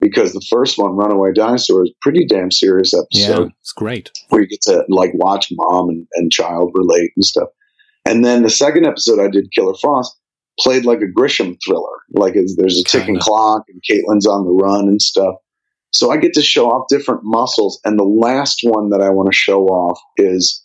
because the first one, Runaway Dinosaur, is a pretty damn serious episode. Yeah, it's great. Where you get to like watch mom and, and child relate and stuff. And then the second episode I did, Killer Frost, played like a Grisham thriller. Like there's a ticking Kinda. clock and Caitlin's on the run and stuff. So I get to show off different muscles. And the last one that I want to show off is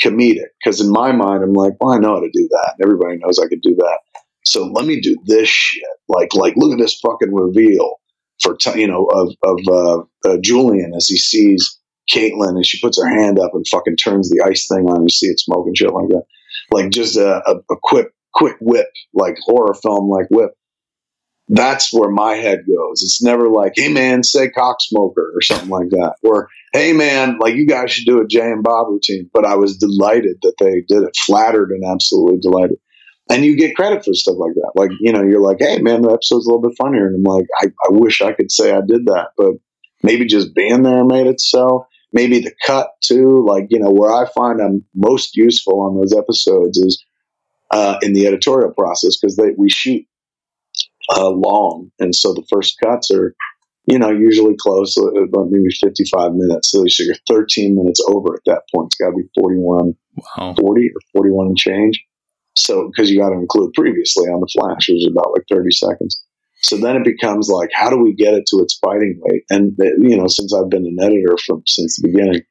comedic. Because in my mind, I'm like, well, I know how to do that. Everybody knows I could do that. So let me do this shit. Like, like look at this fucking reveal for you know of of uh, uh, Julian as he sees Caitlin and she puts her hand up and fucking turns the ice thing on. You see it smoking shit like that. Like just a, a, a quick quick whip, like horror film like whip. That's where my head goes. It's never like, hey man, say cock smoker or something like that. Or hey man, like you guys should do a Jay and Bob routine. But I was delighted that they did it, flattered and absolutely delighted and you get credit for stuff like that. Like, you know, you're like, hey, man, the episode's a little bit funnier. And I'm like, I, I wish I could say I did that, but maybe just being there made it so. Maybe the cut too, like, you know, where I find I'm most useful on those episodes is uh, in the editorial process because we shoot uh, long. And so the first cuts are, you know, usually close, uh, maybe 55 minutes. So you're 13 minutes over at that point. It's got to be 41, wow. 40 or 41 and change. So, because you got to include previously on the flash, which is about like 30 seconds. So then it becomes like, how do we get it to its fighting weight? And, you know, since I've been an editor from since the beginning,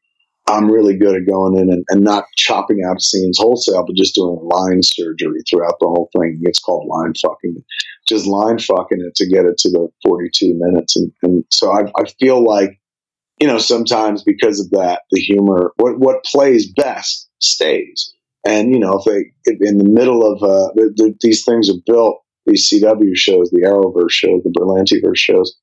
I'm really good at going in and, and not chopping out scenes wholesale, but just doing line surgery throughout the whole thing. It's called line fucking. Just line fucking it to get it to the 42 minutes. And, and so I, I feel like, you know, sometimes because of that, the humor, what, what plays best stays. And you know, if they if in the middle of uh, the, the, these things are built, these CW shows, the Arrowverse shows, the Berlantiverse shows,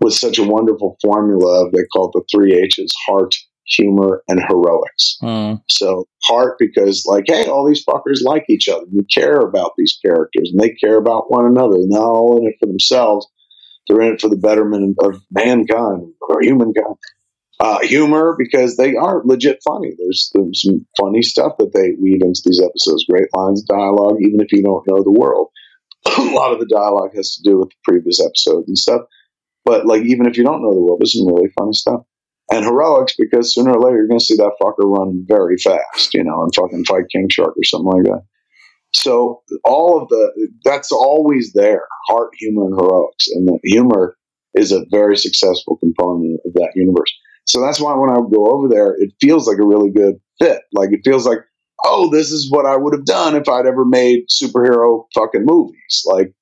with such a wonderful formula of they call it the three H's: heart, humor, and heroics. Mm. So heart because like, hey, all these fuckers like each other. You care about these characters, and they care about one another. They're not all in it for themselves. They're in it for the betterment of mankind or humankind. Uh, humor because they are legit funny. There's, there's some funny stuff that they weave into these episodes. Great lines of dialogue, even if you don't know the world. *clears throat* a lot of the dialogue has to do with the previous episodes and stuff. But like, even if you don't know the world, there's some really funny stuff. And heroics because sooner or later you're going to see that fucker run very fast, you know, and fucking fight King Shark or something like that. So all of the that's always there, heart, humor, and heroics, and the humor is a very successful component of that universe. So that's why when I go over there, it feels like a really good fit. Like it feels like, oh, this is what I would have done if I'd ever made superhero fucking movies. Like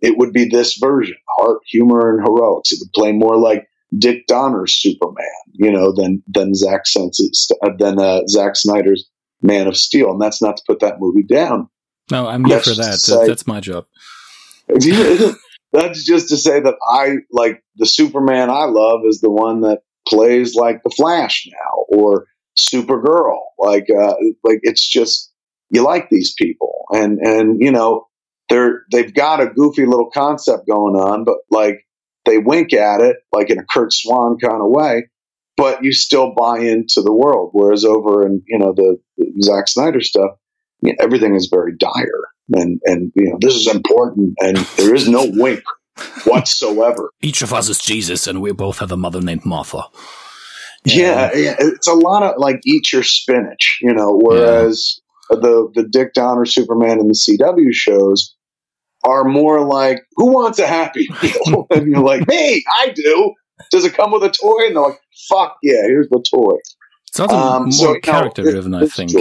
it would be this version, heart, humor, and heroics. It would play more like Dick Donner's Superman, you know, than than Zack Sense's, than uh, Zack Snyder's Man of Steel. And that's not to put that movie down. No, I'm here for that. Say, that's my job. *laughs* that's just to say that I like the Superman I love is the one that plays like the Flash now or Supergirl. Like, uh, like it's just you like these people, and and you know they're they've got a goofy little concept going on, but like they wink at it like in a Curt Swan kind of way, but you still buy into the world. Whereas over in you know the, the Zack Snyder stuff, you know, everything is very dire, and and you know this is important, and there is no wink *laughs* whatsoever. Each of us is Jesus, and we both have a mother named Martha. Yeah, yeah, it's a lot of like eat your spinach, you know. Whereas yeah. the the Dick Donner Superman and the CW shows are more like, "Who wants a happy *laughs* meal?" *laughs* and you're like, "Me, I do." Does it come with a toy? And they're like, "Fuck yeah, here's the toy." It's also um, more so, character know, driven, I think.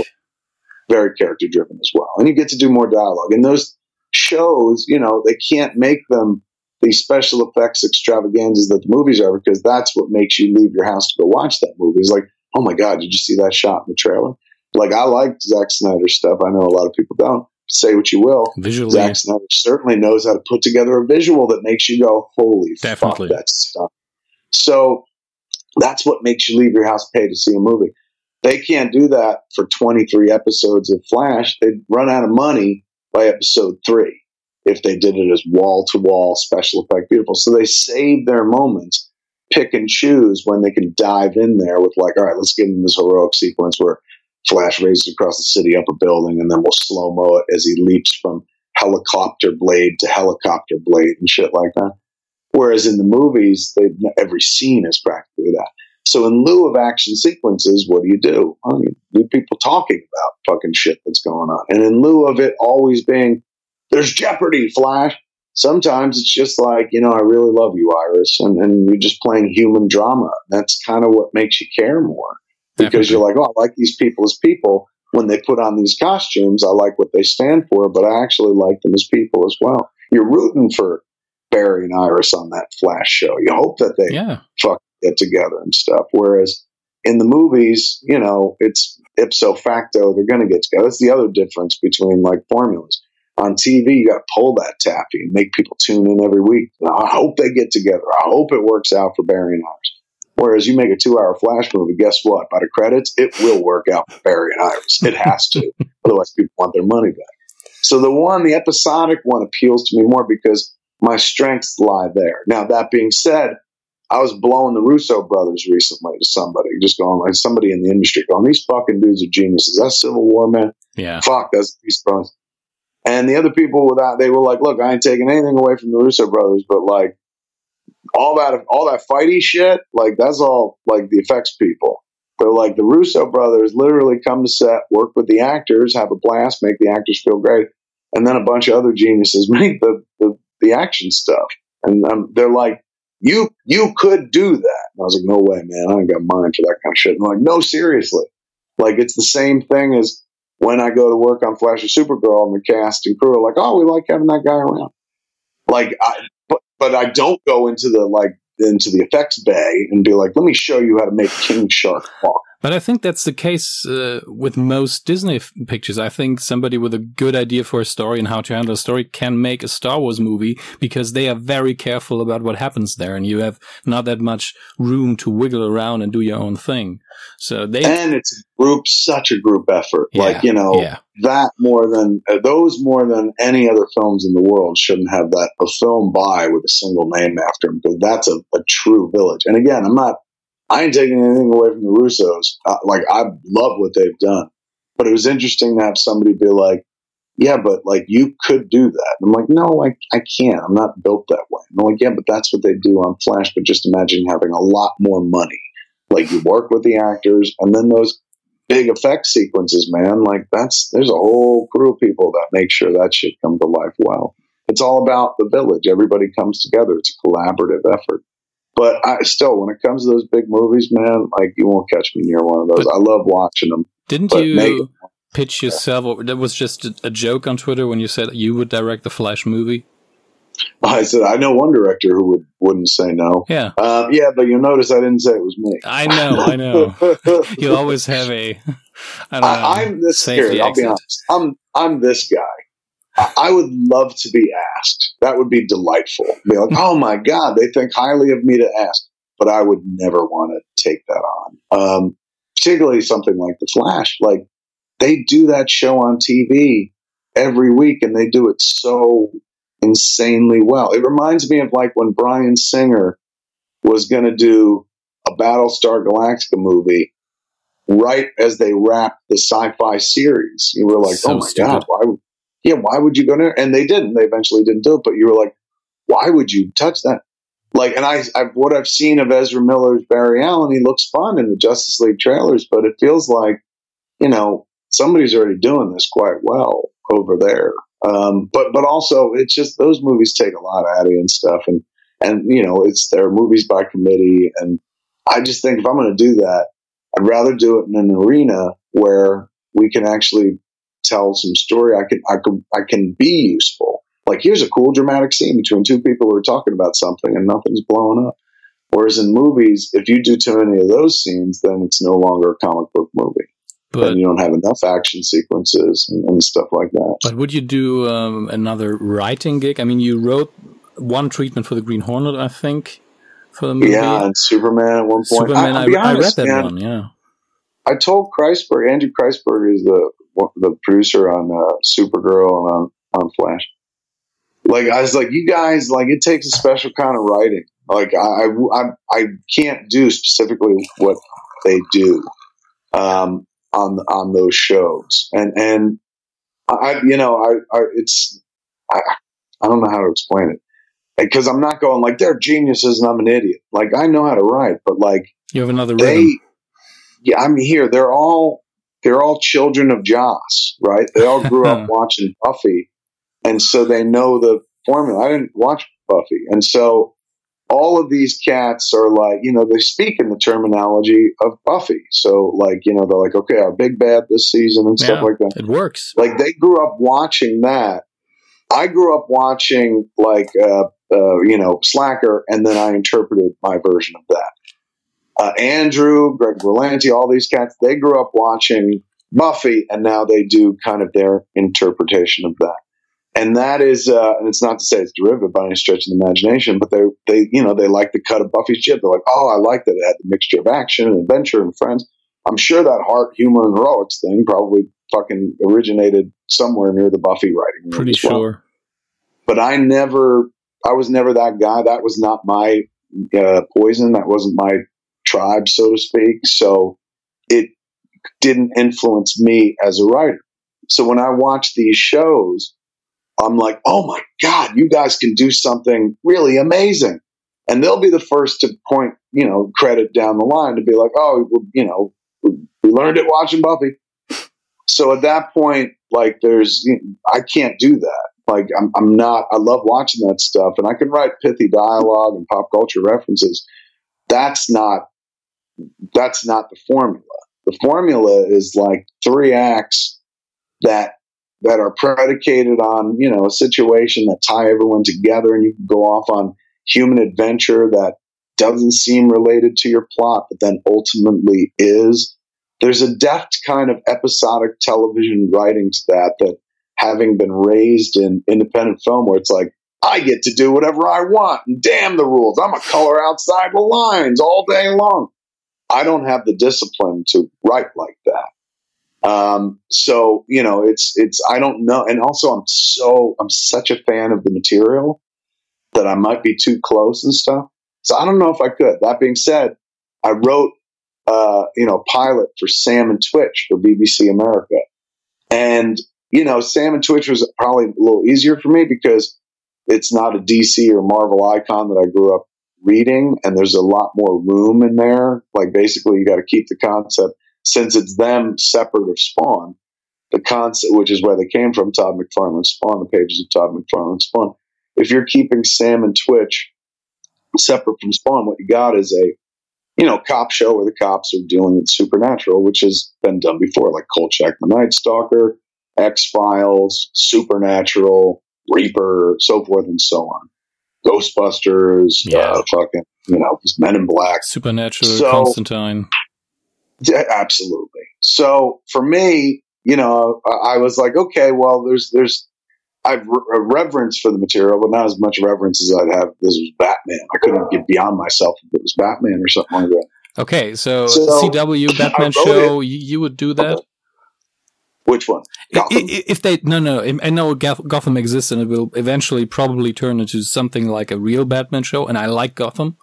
Very character driven as well, and you get to do more dialogue. And those shows, you know, they can't make them these special effects extravaganzas that the movies are because that's what makes you leave your house to go watch that movie. It's like, oh my God, did you see that shot in the trailer? Like, I like Zack Snyder stuff. I know a lot of people don't. Say what you will. Visually. Zack Snyder certainly knows how to put together a visual that makes you go, holy Definitely. fuck, that stuff. So that's what makes you leave your house pay to see a movie. They can't do that for 23 episodes of Flash. They'd run out of money by episode three if they did it as wall to wall special effect beautiful. So they save their moments, pick and choose when they can dive in there with like, all right, let's give them this heroic sequence where Flash races across the city up a building and then we'll slow mo it as he leaps from helicopter blade to helicopter blade and shit like that. Whereas in the movies, they, every scene is practically that. So in lieu of action sequences, what do you do? I mean, do people talking about fucking shit that's going on. And in lieu of it always being there's jeopardy, Flash. Sometimes it's just like, you know, I really love you, Iris, and, and you're just playing human drama. That's kind of what makes you care more because Definitely. you're like, oh, I like these people as people. When they put on these costumes, I like what they stand for, but I actually like them as people as well. You're rooting for Barry and Iris on that Flash show. You hope that they yeah. fuck get together and stuff. Whereas in the movies, you know, it's ipso facto they're going to get together. That's the other difference between like formulas on TV, you got to pull that taffy and make people tune in every week. I hope they get together. I hope it works out for Barry and Iris. Whereas you make a two hour Flash movie, guess what? By the credits, it will work out for Barry and Iris. It has to. *laughs* Otherwise, people want their money back. So the one, the episodic one, appeals to me more because my strengths lie there. Now, that being said, I was blowing the Russo brothers recently to somebody, just going like somebody in the industry going, these fucking dudes are geniuses. That's Civil War, man. Yeah. Fuck, that's these brothers. And the other people without they were like, look, I ain't taking anything away from the Russo brothers, but like all that all that fighty shit, like that's all like the effects people. They're like the Russo brothers literally come to set, work with the actors, have a blast, make the actors feel great, and then a bunch of other geniuses *laughs* make the the, the action stuff. And um, they're like, you you could do that. And I was like, no way, man, I ain't got mind for that kind of shit. And I'm like, no, seriously, like it's the same thing as when I go to work on Flash or Supergirl and the cast and crew are like, oh, we like having that guy around. Like, I, but, but I don't go into the, like, into the effects bay and be like, let me show you how to make King Shark walk. But I think that's the case uh, with most Disney f- pictures. I think somebody with a good idea for a story and how to handle a story can make a Star Wars movie because they are very careful about what happens there, and you have not that much room to wiggle around and do your own thing. So they and it's a group, such a group effort. Yeah, like you know yeah. that more than uh, those more than any other films in the world shouldn't have that a film by with a single name after them because that's a, a true village. And again, I'm not I ain't taking anything away from the Russos. Like I love what they've done, but it was interesting to have somebody be like, "Yeah, but like you could do that." I'm like, "No, I I can't. I'm not built that way." I'm like, "Yeah, but that's what they do on Flash." But just imagine having a lot more money. Like you work with the actors, and then those big effect sequences, man. Like that's there's a whole crew of people that make sure that shit come to life well. It's all about the village. Everybody comes together. It's a collaborative effort. But I still, when it comes to those big movies, man, like you won't catch me near one of those. But I love watching them. Didn't you make- pitch yourself? Or that was just a, joke on Twitter when you said you would direct the Flash movie. I said I know one director who would wouldn't say no. Yeah, Um, yeah, but you'll notice I didn't say it was me. I know, I know. *laughs* You always have a. *laughs* I don't know, I, I'm this. Here, I'll be honest. I'm I'm this guy. I, would love to be asked. That would be delightful. Be like, oh my god, they think highly of me to ask, but I would never want to take that on. Um, particularly something like the Flash. Like they do that show on TV every week, and they do it so insanely well. It reminds me of like when Bryan Singer was going to do a Battlestar Galactica movie right as they wrapped the sci-fi series. You were like, So "Oh my stupid. god, why? Yeah, why would you go there?" And they didn't. They eventually didn't do it. But you were like, "Why would you touch that?" Like, and I, I, what I've seen of Ezra Miller's Barry Allen, he looks fun in the Justice League trailers, but it feels like, you know, somebody's already doing this quite well over there. Um, but, but also, it's just those movies take a lot out of you and stuff, and and you know, it's they're movies by committee, and I just think if I'm going to do that, I'd rather do it in an arena where we can actually tell some story. I can I can I can be useful. Like here's a cool dramatic scene between two people who are talking about something and nothing's blowing up. Whereas in movies, if you do too many of those scenes, then it's no longer a comic book movie. But then you don't have enough action sequences and, and stuff like that. but would you do um, another writing gig? I mean, you wrote one treatment for the Green Hornet, I think, for the movie. yeah, and Superman at one point. Superman. I, I, be I read that man, one. Yeah. I told Kreisberg, Andrew Kreisberg is the the producer on uh, Supergirl and on, on Flash. Like I was like, you guys, like it takes a special kind of writing. Like I, I, I, I can't do specifically what they do um, on on those shows, and and I, you know, I, I it's I, I don't know how to explain it because I'm not going like they're geniuses and I'm an idiot. Like I know how to write, but like You have another they rhythm. yeah i'm here they're all they're all children of joss right they all grew up *laughs* watching buffy and so they know the formula i didn't watch buffy and so all of these cats are like you know they speak in the terminology of buffy so like you know they're like okay our big bad this season and stuff Yeah. like that It works. like they grew up watching that. I grew up watching like uh, uh, you know Slacker, and then I interpreted my version of that. Uh, Andrew, Greg Berlanti, all these cats, they grew up watching Buffy, and now they do kind of their interpretation of that. And that is, uh, and it's not to say it's derivative by any stretch of the imagination, but they, they, you know, they like the cut of Buffy's jib. They're like, oh, I like that it had the mixture of action and adventure and friends. I'm sure that heart, humor, and heroics thing probably fucking originated somewhere near the Buffy writing. room Pretty well. sure. But I never, I was never that guy. That was not my uh, poison. That wasn't my tribe, so to speak. So it didn't influence me as a writer. So when I watch these shows, I'm like, oh my God, you guys can do something really amazing. And they'll be the first to point, you know, credit down the line to be like, oh, you know, we learned it watching Buffy. So at that point, like, there's, you know, I can't do that. Like, I'm, I'm not, I love watching that stuff and I can write pithy dialogue and pop culture references. That's not, that's not the formula. The formula is like three acts that that are predicated on you know a situation that tie everyone together and you can go off on human adventure that doesn't seem related to your plot but then ultimately is. There's a deft kind of episodic television writing to that that having been raised in independent film where it's like i get to do whatever i want and damn the rules. I'm a color outside the lines all day long i don't have the discipline to write like that um, so you know, it's it's I don't know, and also I'm so I'm such a fan of the material that I might be too close and stuff. So I don't know if I could. That being said, I wrote, uh, you know, pilot for Sam and Twitch for BBC America. And, you know, Sam and Twitch was probably a little easier for me because it's not a DC or Marvel icon that I grew up reading. And there's a lot more room in there. Like basically you got to keep the concept since it's them separate of Spawn, the concept, which is where they came from, Todd McFarlane Spawn, the pages of Todd McFarlane Spawn. If you're keeping Sam and Twitch separate from Spawn, what you got is a you know cop show where the cops are dealing with supernatural, which has been done before, like Kolchak the Night Stalker, X Files, Supernatural, Reaper, so forth and so on. Ghostbusters, yeah. uh, fucking, you know, Men in Black, Supernatural, so, Constantine. Absolutely. So for me, you know, I was like, okay, well, there's there's I've a reverence for the material, but not as much reverence as I'd have. This was Batman. I couldn't get beyond myself if it was Batman or something like that. Okay, so, so CW *clears throat* Batman show, you, you, would do that. Which one? Gotham? If they no no, I know Gotham exists and it will eventually probably turn into something like a real Batman show, and I like Gotham.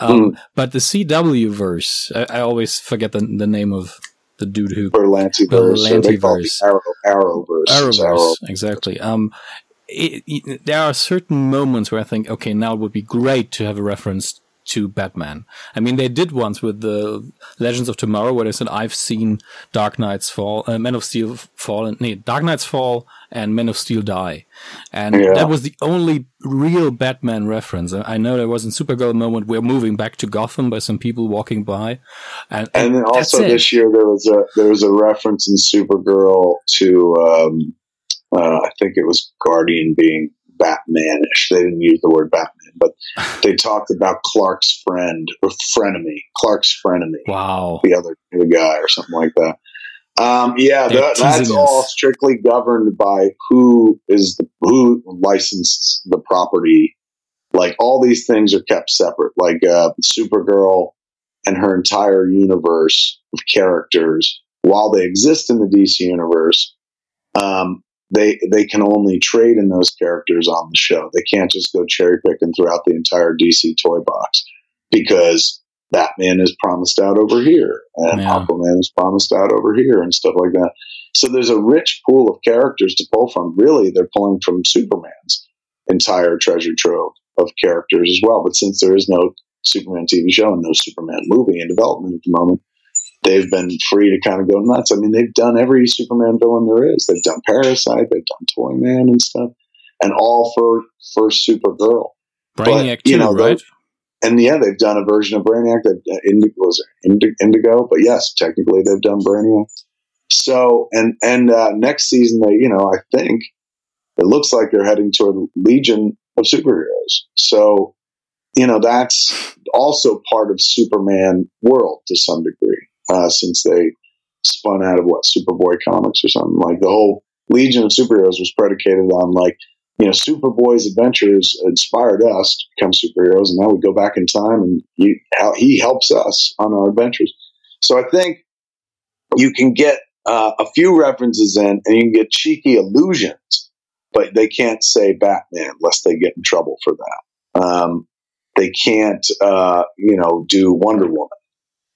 Um, mm. But the CW verse, I, I, always forget the the name of the dude who Berlanti verse. Berlanti Arrow, Arrowverse. Arrowverse, Arrow. exactly. Um, it, it, there are certain moments where I think, okay, now it would be great to have a reference to Batman. I mean, they did once with the Legends of Tomorrow, where they said, "I've seen Dark Knight's Fall, uh, Men of Steel Fall, and nee, Dark Knight's Fall and Men of Steel Die," and yeah. that was the only real Batman reference. I know there was a Supergirl moment. We're moving back to Gotham by some people walking by, and, and, and also this year there was a there was a reference in Supergirl to. Um, uh, I think it was Guardian being Batmanish. They didn't use the word Batman, but they talked about Clark's friend or frenemy, Clark's frenemy. Wow, the other the guy or something like that. Um, yeah, that, that's all strictly governed by who is the who licensed the property. Like all these things are kept separate. Like uh, Supergirl and her entire universe of characters, while they exist in the DC universe, um, they they can only trade in those characters on the show. They can't just go cherry picking throughout the entire DC toy box because Batman is promised out over here and yeah. Aquaman is promised out over here and stuff like that. So there's a rich pool of characters to pull from. Really, they're pulling from Superman's entire treasure trove of characters as well. But since there is no Superman TV show and no Superman movie in development at the moment, they've been free to kind of go nuts. I mean, they've done every Superman villain there is. They've done Parasite, they've done Toyman and stuff, and all for for Supergirl. Brainiac, but, you too, know, right? And yeah, they've done a version of Brainiac that uh, Indigo, was it Indigo, but yes, technically they've done Brainiac. So and and uh, next season they, you know, I think it looks like they're heading toward Legion of superheroes. So you know that's also part of Superman world to some degree uh, since they spun out of what Superboy comics or something. Like the whole Legion of Superheroes was predicated on like you know Superboy's adventures inspired us to become superheroes, and now we go back in time and he he helps us on our adventures. So I think you can get uh, a few references in, and you can get cheeky allusions, but they can't say Batman lest they get in trouble for that. Um, they can't, uh, you know, do Wonder Woman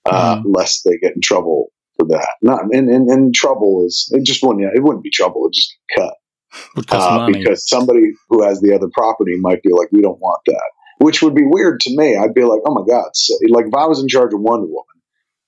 uh, mm. lest they get in trouble for that. Not and, and, and trouble is it just wouldn't it wouldn't be trouble. It just cut uh, because somebody who has the other property might be like, we don't want that, which would be weird to me. I'd be like, oh my god, so, like if I was in charge of Wonder Woman.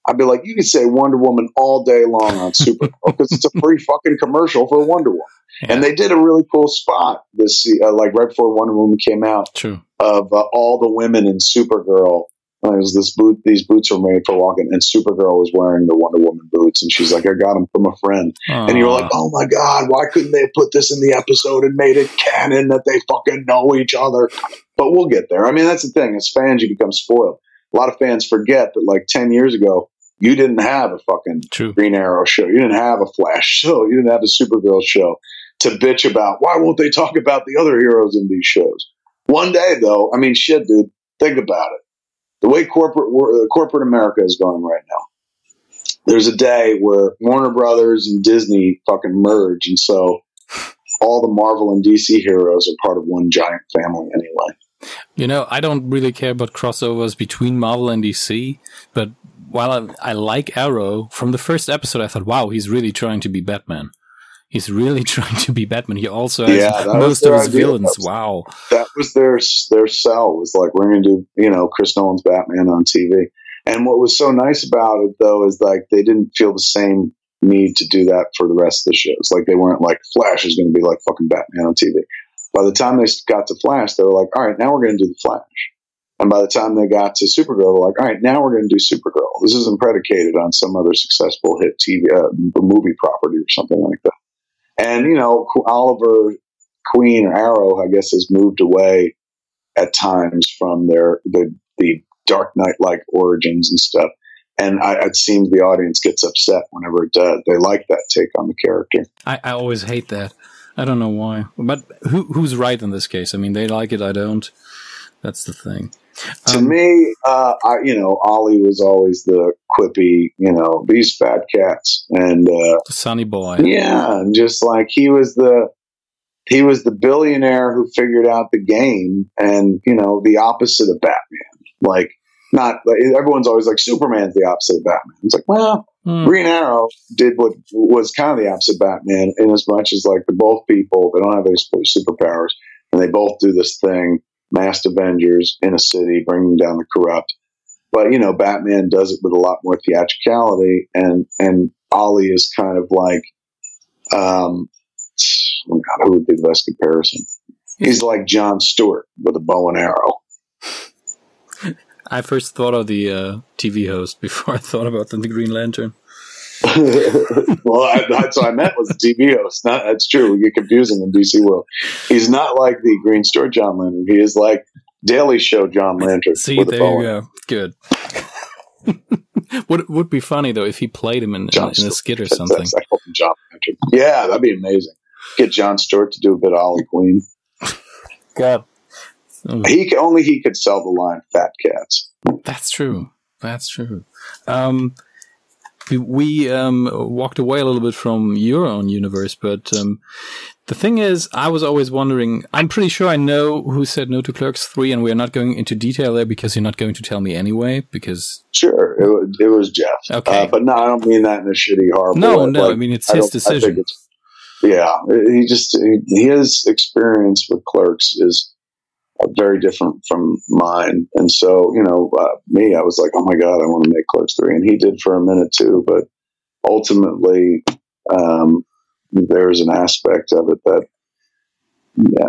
I'd be like, you could say Wonder Woman all day long on Super because *laughs* it's a free fucking commercial for Wonder Woman. Yeah. And they did a really cool spot this, uh, like right before Wonder Woman came out, True. of uh, all the women in Supergirl was this boot. These boots were made for walking, and Supergirl was wearing the Wonder Woman boots, and she's like, "I got them from a friend." Aww. And you're like, "Oh my god, why couldn't they put this in the episode and made it canon that they fucking know each other?" But we'll get there. I mean, that's the thing. As fans, you become spoiled. A lot of fans forget that, like ten years ago, you didn't have a fucking True. Green Arrow show. You didn't have a Flash show. You didn't have a Supergirl show to bitch about. Why won't they talk about the other heroes in these shows? One day, though, I mean, shit, dude. Think about it the way corporate uh, corporate America is going right now. There's a day where Warner Brothers and Disney fucking merge, and so all the Marvel and DC heroes are part of one giant family anyway. You know, I don't really care about crossovers between Marvel and DC, but while I, I like Arrow, from the first episode, I thought, wow, he's really trying to be Batman. He's really *laughs* trying to be Batman. He also has Yeah, most of his idea. villains. That was- Wow. that was their their sell was like we're going to do you know Chris Nolan's Batman on TV. And what was so nice about it though is like they didn't feel the same need to do that for the rest of the shows. Like they weren't like Flash is going to be like fucking Batman on TV. By the time they got to Flash, they were like, all right, now we're going to do the Flash. And by the time they got to Supergirl, they're like, all right, now we're going to do Supergirl. This isn't predicated on some other successful hit TV uh, movie property or something like that. And you know, Oliver Queen or Arrow, I guess, has moved away at times from their the the Dark Knight like origins and stuff. And I, it seems the audience gets upset whenever it does. They like that take on the character. I, I always hate that. I don't know why. But who who's right in this case? I mean, they like it, I don't. That's the thing. To Um, me, uh, I, you know, Ollie was always the quippy, you know, these fat cats, and uh, Sunny boy. yeah, and just like he was the he was the billionaire who figured out the game, and you know, the opposite of Batman. Like, not like, everyone's always like Superman's the opposite of Batman. It's like, well, Hmm. Green Arrow did what was kind of the opposite of Batman, in as much as like they're both people, they don't have any superpowers, and they both do this thing, masked Avengers in a city, bringing down the corrupt. But you know, Batman does it with a lot more theatricality, and and Ollie is kind of like, um, oh God, who would be the best comparison? He's like Jon Stewart with a bow and arrow. I first thought of the uh, TV host before I thought about the Green Lantern. *laughs* well, I, that's what I meant was the TV host. Not, that's true. We get confusing in DC world. He's not like the Green Store John Lantern. He is like Daily Show John Lantern. See, with there bow you go. Good. *laughs* would would be funny though if he played him in, in, John in a skit or something. that's- I call him John Lantern. Yeah, that'd be amazing. Get Jon Stewart to do a bit of Ollie Queen. God. Oh, He only he could sell the line "Fat Cats." That's true. That's true. Um, we um, walked away a little bit from your own universe, but um, the thing is, I was always wondering. I'm pretty sure I know who said no to Clerks Three, and we're not going into detail there because you're not going to tell me anyway. Because Sure, it, was- it was Jeff. okay, Uh, but no, I don't mean that in a shitty, horrible no, way. no, I mean it's I his don't- I think decision. it's- yeah, he just his experience with clerks is very different from mine, and so you know, uh, me, I was like, oh my god, I want to make clerks three, and he did for a minute too, but ultimately, um, there's an aspect of it that yeah,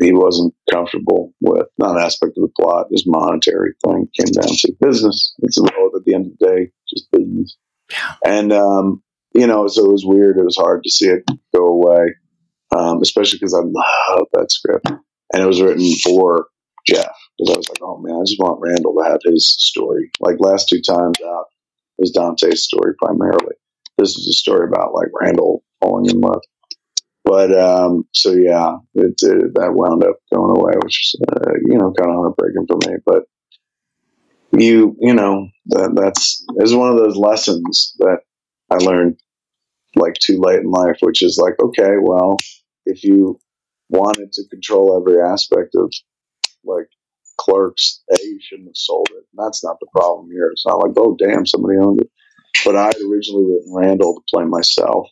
he wasn't comfortable with. Not an aspect of the plot, just monetary thing came down to business. It's at the end of the day, just business. Yeah. And um, you know, so it was weird. It was hard to see it go away, um, especially because I love that script, and it was written for Jeff. Because I was like, oh man, I just want Randall to have his story. Like last two times out was Dante's story primarily. This is a story about like Randall falling in love. But um, so yeah, it, it that wound up going away, which is uh, you know kind of heartbreaking for me. But you you know that that's is one of those lessons that I learned like too late in life, which is like okay, well, if you wanted to control every aspect of like clerks, a you shouldn't have sold it. That's not the problem here. It's not like oh damn somebody owned it. But I had originally written Randall to play myself.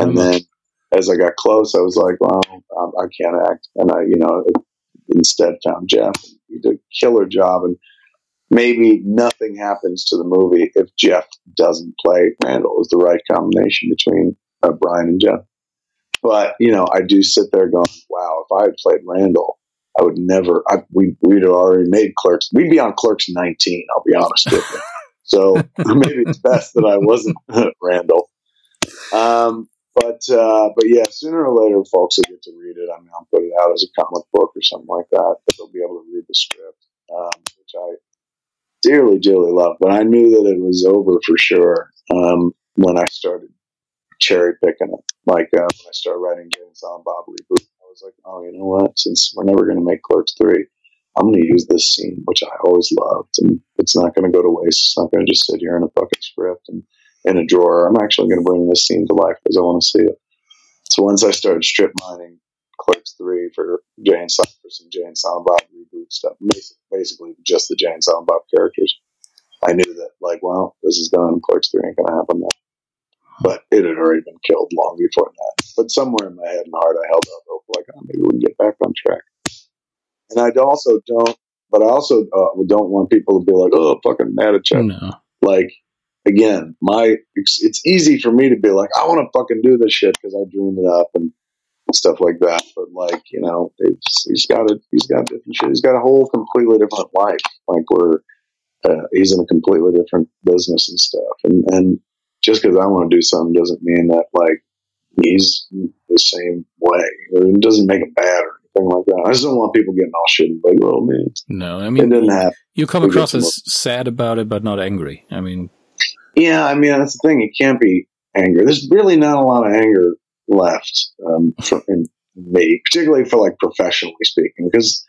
And then as I got close, I was like, well, um, I can't act. And I, you know, instead found Jeff. He did a killer job. And maybe nothing happens to the movie if Jeff doesn't play Randall. It was the right combination between uh, Brian and Jeff. But, you know, I do sit there going, wow, if I had played Randall, I would never, I, we, we'd have already made Clerks. We'd be on Clerks 19, I'll be honest with you. So *laughs* *laughs* maybe it's best that I wasn't *laughs* Randall. Um, but uh, but yeah, sooner or later, folks will get to read it. I mean, I'll put it out as a comic book or something like that. But they'll be able to read the script, um, which I dearly, dearly love. But I knew that it was over for sure um, when I started cherry picking it. Like uh, when I started writing James on Bob reboot, I was like, oh, you know what? Since we're never going to make Clerks three, I'm going to use this scene, which I always loved, and it's not going to go to waste. It's not going to just sit here in a fucking script and in a drawer. I'm actually going to bring this scene to life because I want to see it. So once I started strip mining Clerks three for Jay and Silent for some Jay and Silent Bob reboot stuff. Basically, just the Jay and Silent Bob characters. I knew that, like, well, this is done. Clerks three ain't gonna happen now. But it had already been killed long before that. But somewhere in my head and heart, I held out hope, like, oh, maybe we can get back on track. And I also don't, but I also uh, don't want people to be like, oh, fucking mad at Chuck. No. Like, again, my it's, it's easy for me to be like, I want to fucking do this shit because I dreamed it up and stuff like that. But like, you know, it's, he's got a he's got different shit. He's got a whole completely different life. Like where uh, he's in a completely different business and stuff. And and just because I want to do something doesn't mean that like he's the same way. Or it doesn't make him bad or anything like that. I just don't want people getting all shitty. Like, oh man, No, I it mean, didn't happen. you come across as sad about it, but not angry. I mean, Yeah, I mean that's the thing. It can't be anger. There's really not a lot of anger left um, for, in me, particularly for like professionally speaking. Because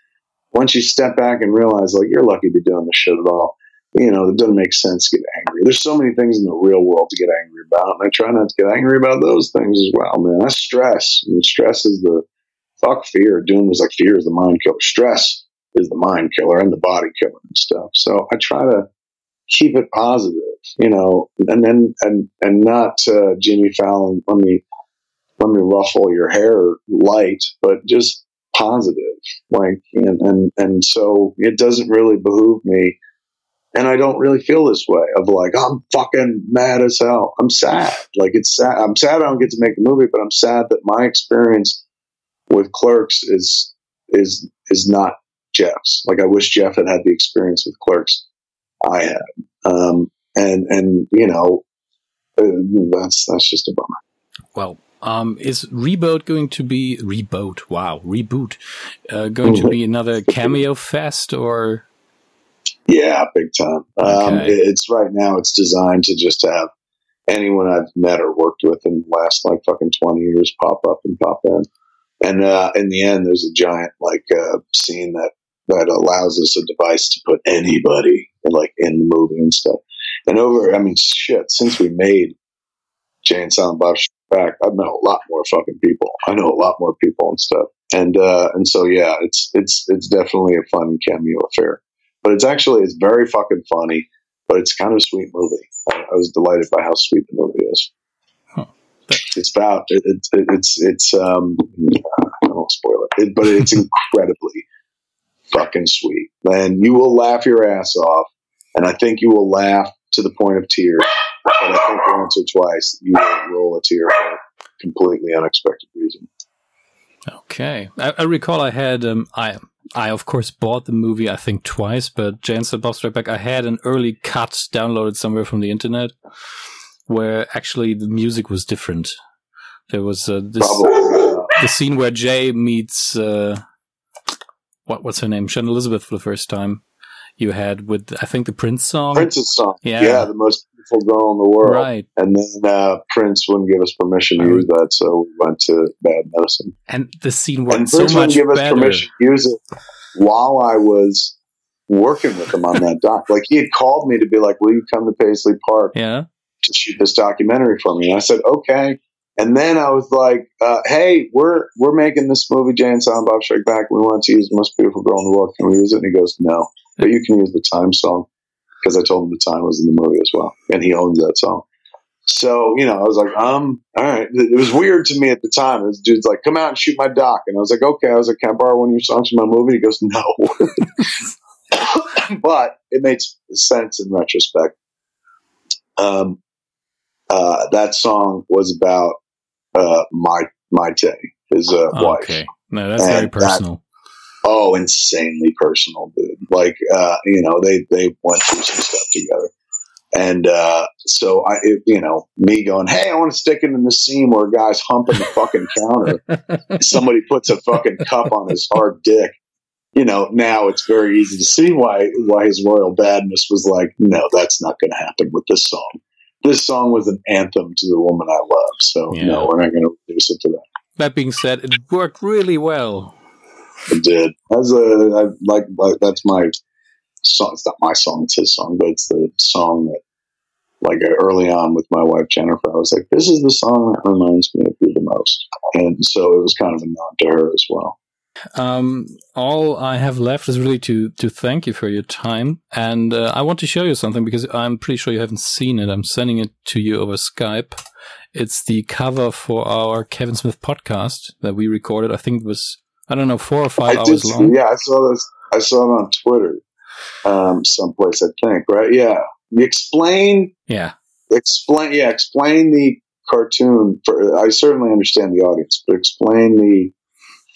once you step back and realize like you're lucky to be doing this shit at all, you know it doesn't make sense to get angry. There's so many things in the real world to get angry about, and I try not to get angry about those things as well. Man, I stress, and stress is the fuck fear. Dune was like fear is the mind killer. Stress is the mind killer and the body killer and stuff. So I try to keep it positive, you know, and then and and not uh, Jimmy Fallon. Let me let me ruffle your hair light, but just positive, like and and and so it doesn't really behoove me. And I don't really feel this way of like I'm fucking mad as hell. I'm sad. Like it's sad. I'm sad I don't get to make a movie, but I'm sad that my experience with Clerks is is is not Jeff's. Like I wish Jeff had had the experience with Clerks I had. Um, and and you know uh, that's that's just a bummer. well, um, is Reboot going to be Reboot? Wow, Reboot uh, going to be *laughs* another cameo fest or? Yeah, big time. Um, Okay. It's right now. It's designed to just have anyone I've met or worked with in the last like fucking twenty years pop up and pop in. And uh, in the end, there's a giant like uh, scene that that allows us a device to put anybody like in the movie and stuff. And over, I mean, shit. Since we made Jay and Silent Bob Back, I've met a lot more fucking people. I know a lot more people and stuff. And uh, and so yeah, it's it's it's definitely a fun cameo affair but it's actually it's very fucking funny. But it's kind of a sweet movie. I, I was delighted by how sweet the movie is. Huh. It's about it, it's it, it's it's um I won't spoil it, it but it's incredibly fucking sweet, and you will laugh your ass off, and I think you will laugh to the point of tears. But I think once or twice you will roll a tear for a completely unexpected reason. Okay, I, I recall I had um, I I of course bought the movie I think twice, but Jay and Silent Bob Strike Back I had an early cut downloaded somewhere from the internet where actually the music was different. There was uh, this Probably. The scene where Jay meets uh, what what's her name, Shannon Elizabeth for the first time. You had with I think the Prince song, Prince's song, Yeah. yeah, the most beautiful girl in the world. right? And then uh, Prince wouldn't give us permission to use that, so we went to Bad Medicine. And the scene And went so Prince much wouldn't give us better. permission to use it while I was working with him on that doc. *laughs* Like he had called me to be like, "Will you come to Paisley Park Yeah, to shoot this documentary for me?" And I said, "Okay." And then I was like, uh, "Hey, we're we're making this movie, Jay and Silent Bob Strike Back. We want to use the most beautiful girl in the world. Can we use it?" And he goes, "No, but you can use the time song." Because I told him the time was in the movie as well, and he owns that song. So, you know, I was like, um, all right. It was weird to me at the time. This dude's like, come out and shoot my doc. And I was like, okay. I was like, can I borrow one of your songs from my movie? He goes, no. *laughs* but it makes sense in retrospect. Um, uh, that song was about, uh, my, Mayte, his, uh, wife. okay. No, that's very And that- personal. Oh, insanely personal, dude. Like, uh, you know, they, they went through some stuff together. And, uh, so I, it, you know, me going, Hey, I want to stick it in the scene where a guy's humping the fucking counter. *laughs* Somebody puts a fucking cup on his hard dick. You know, now it's very easy to see why, why his royal badness was like, no, that's not going to happen with this song. This song was an anthem to the woman I love. So Yeah. no, we're not going to reduce it to that. That being said, it worked really well. It did. That's a I, like, like that's my song. It's not my song; it's his song, but it's the song that like early on with my wife Jennifer, I was like, "This is the song that reminds me of you the most," and so it was kind of a nod to her as well. Um, all I have left is really to to thank you for your time, and uh, I want to show you something because I'm pretty sure you haven't seen it. I'm sending it to you over Skype. It's the cover for our Kevin Smith podcast that we recorded. I think it was I don't know four or five I hours did, long. Yeah, I saw this. I saw it on Twitter, um, someplace I think. Right? Yeah. Explain. Yeah. Explain. Yeah. Explain the cartoon. For I certainly understand the audience, but explain the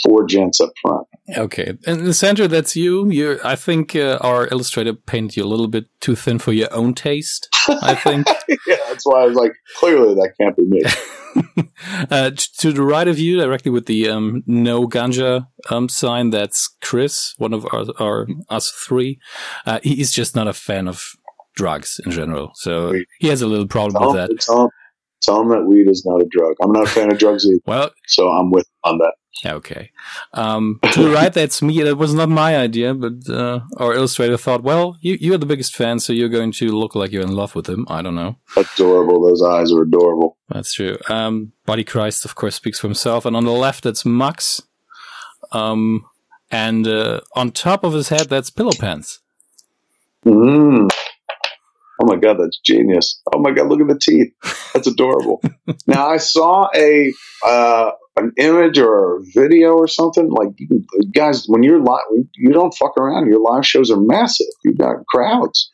four gents up front. Okay, in the center, that's you. You, I think uh, our illustrator painted you a little bit too thin for your own taste. I think. *laughs* yeah, that's why I was like, clearly that can't be me. *laughs* uh, to the right of you, directly with the um, no ganja um, sign, that's Chris, one of our, our us three. Uh, he's just not a fan of drugs in general, so he has a little problem with that. Tell them that weed is not a drug. I'm not a fan of drugs either, Well, so I'm with on that. Okay. Um, to the right, that's me. That was not my idea, but uh, our illustrator thought, well, you, you're the biggest fan, so you're going to look like you're in love with him. I don't know. Adorable. Those eyes are adorable. That's true. Um, Body Christ, of course, speaks for himself. And on the left, that's Max. Um, and uh, on top of his head, that's Pillow Pants. Mm. Oh my god, that's genius! Oh my god, look at the teeth. That's adorable. *laughs* now I saw a uh, an image or a video or something like can, guys when you're live, you don't fuck around. Your live shows are massive. You've got crowds.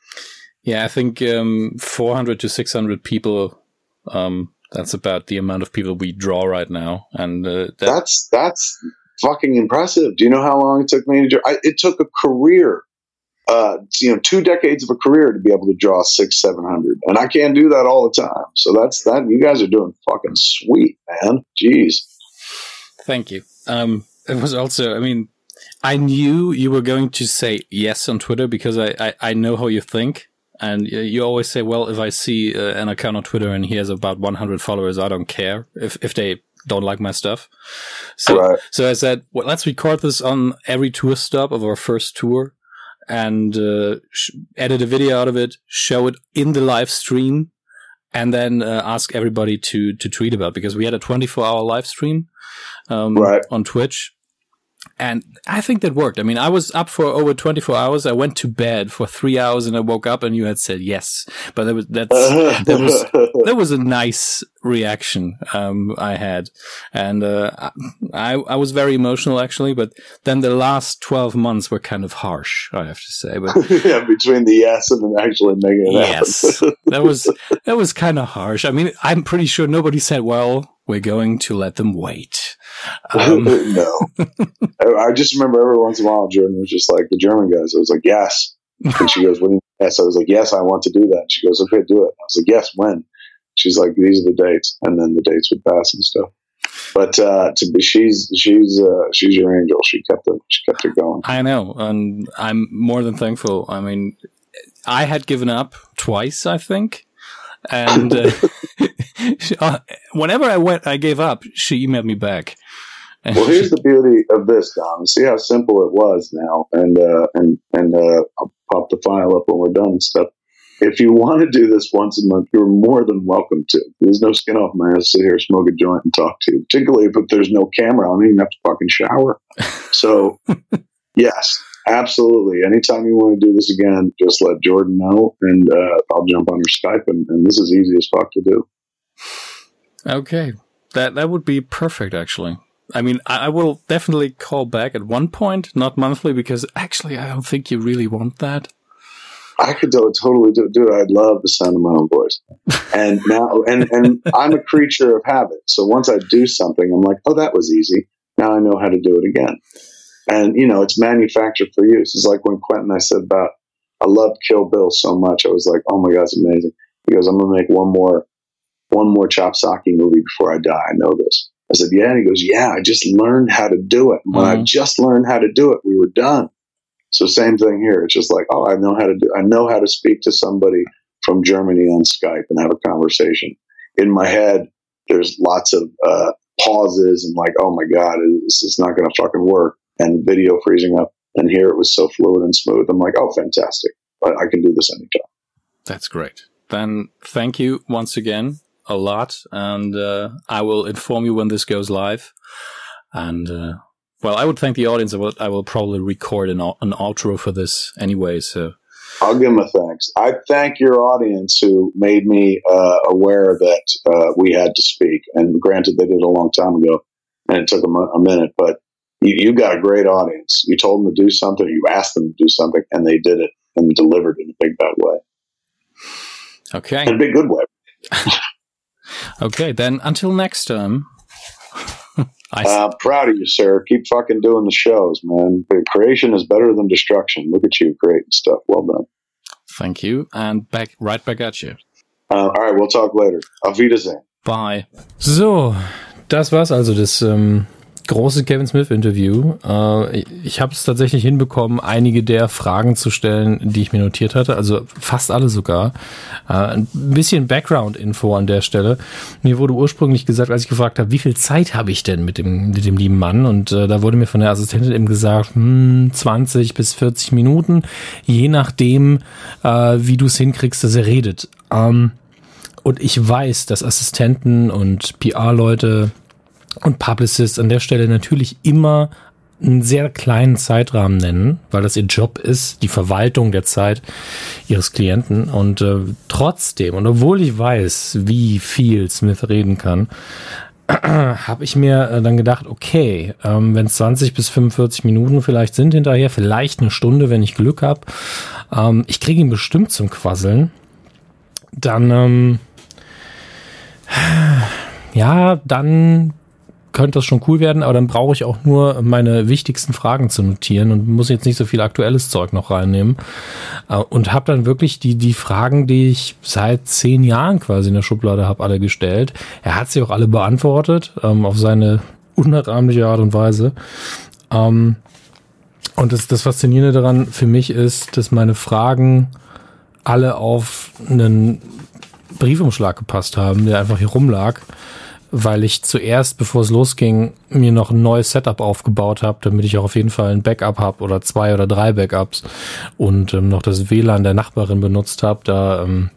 Yeah, I think um, 400 to 600 people. Um, that's about the amount of people we draw right now, and uh, that, That's that's fucking impressive. Do you know how long it took me to do I, it took a career. Uh, you know, two decades of a career to be able to draw six, seven hundred, and I can't do that all the time. So that's that. You guys are doing fucking sweet, man. Jeez. Thank you. Um, it was also, I mean, I knew you were going to say yes on Twitter because I, I, I know how you think. And you always say, well, if I see uh, an account on Twitter and he has about 100 followers, I don't care if, if they don't like my stuff. So, Right. so I said, well, let's record this on every tour stop of our first tour and uh, sh- edit a video out of it, show it in the live stream, and then uh, ask everybody to to tweet about it because we had a 24 hour live stream um, Right. on Twitch. And I think that worked. I mean, I was up for over 24 hours. I went to bed for three hours and I woke up and you had said yes. But that was, that's, *laughs* that was, that was a nice reaction um, I had, and uh, I I was very emotional actually. But then the last twelve months were kind of harsh, I have to say. But *laughs* yeah, between the yes and then actually making it yes, happen. *laughs* that was that was kind of harsh. I mean, I'm pretty sure nobody said, "Well, we're going to let them wait." *laughs* Um, no. *laughs* I, I just remember every once in a while, Jordan was just like the German guys. I was like, yes. And she goes, you Yes. I was like, yes, I want to do that. And she goes, okay, do it. I was like, yes, when? She's like, these are the dates. And then the dates would pass and stuff. But uh, to be, she's she's uh, she's your angel. She kept it. She kept it going. I know, and I'm more than thankful. I mean, I had given up twice, I think, and uh, *laughs* she- *laughs* uh, whenever I went, I gave up. She emailed me back. Well, here's the beauty of this, Dom. See how simple it was now, and uh, and and uh, I'll pop the file up when we're done and stuff. If you want to do this once a month, you're more than welcome to. There's no skin off my ass to sit here, smoke a joint, and talk to you. Particularly if there's no camera, I don't even have to fucking shower. *laughs* So, yes, absolutely. Anytime you want to do this again, just let Jordan know, and uh, I'll jump on your Skype, and, and this is easy as fuck to do. Okay, that that would be perfect. Actually, I mean, I, I will definitely call back at one point, not monthly, because actually, I don't think you really want that. I could do, totally do, it. I'd love the sound of my own voice. And now, and, and I'm a creature of habit. So once I do something, I'm like, oh, that was easy. Now I know how to do it again. And, you know, it's manufactured for use. It's like when Quentin, I said about, I loved Kill Bill so much. I was like, oh my God, it's amazing. He goes, I'm to make one more, one more chopsocky movie before I die. I know this. I said, yeah. And he goes, yeah, I just learned how to do it. And when I Mhm. just learned how to do it, we were done. So same thing here. It's just like, oh, I know how to do. I know how to speak to somebody from Germany on Skype and have a conversation. In my head, there's lots of uh, pauses and like, oh my god, this is not going to fucking work, and video freezing up. And here it was so fluid and smooth. I'm like, oh, fantastic! I, I can do this anytime. That's great. then thank you once again a lot, and uh, I will inform you when this goes live. And uh, well, I would thank the audience. I will, I will probably record an, an outro for this anyway. So I'll give them a thanks. I thank your audience who made me uh, aware that uh, we had to speak. And granted, they did a long time ago, and it took a, a minute, but you, you, got a great audience. You told them to do something, you asked them to do something, and they did it and delivered in a big bad way. Okay, in a big good way. *laughs* okay, then until next time. *laughs* I'm uh, proud of you, sir. Keep fucking doing the shows, man. Creation is better than destruction. Look at you creating stuff. Well done. Thank you. And back, right back at you. Uh, all right, we'll talk later. Auf Wiedersehen. Bye. So, das war's also das ähm, große Kevin Smith Interview. Äh, ich habe es tatsächlich hinbekommen, einige der Fragen zu stellen, die ich mir notiert hatte, also fast alle sogar. Äh, ein bisschen Background-Info an der Stelle. Mir wurde ursprünglich gesagt, als ich gefragt habe, wie viel Zeit habe ich denn mit dem, mit dem lieben Mann? Und äh, da wurde mir von der Assistentin eben gesagt, hm, 20 bis 40 Minuten, je nachdem, äh, wie du es hinkriegst, dass er redet. Ähm, und ich weiß, dass Assistenten und PR-Leute und Publicists an der Stelle natürlich immer einen sehr kleinen Zeitrahmen nennen, weil das ihr Job ist, die Verwaltung der Zeit ihres Klienten. Und äh, trotzdem, und obwohl ich weiß, wie viel Smith reden kann, *clears throat* habe ich mir äh, dann gedacht, okay, ähm, wenn es 20 bis 45 Minuten vielleicht sind hinterher, vielleicht eine Stunde, wenn ich Glück habe, ähm, ich kriege ihn bestimmt zum Quasseln, dann ähm, *sighs* ja, dann könnte das schon cool werden, aber dann brauche ich auch nur meine wichtigsten Fragen zu notieren und muss jetzt nicht so viel aktuelles Zeug noch reinnehmen. Äh, und habe dann wirklich die, die Fragen, die ich seit zehn Jahren quasi in der Schublade habe, alle gestellt. Er hat sie auch alle beantwortet, ähm, auf seine unnachahmliche Art und Weise. Ähm, und das, das Faszinierende daran für mich ist, dass meine Fragen alle auf einen Briefumschlag gepasst haben, der einfach hier rumlag weil ich zuerst, bevor es losging, mir noch ein neues Setup aufgebaut habe, damit ich auch auf jeden Fall ein Backup habe oder zwei oder drei Backups und ähm, noch das WLAN der Nachbarin benutzt habe. Da, ähm,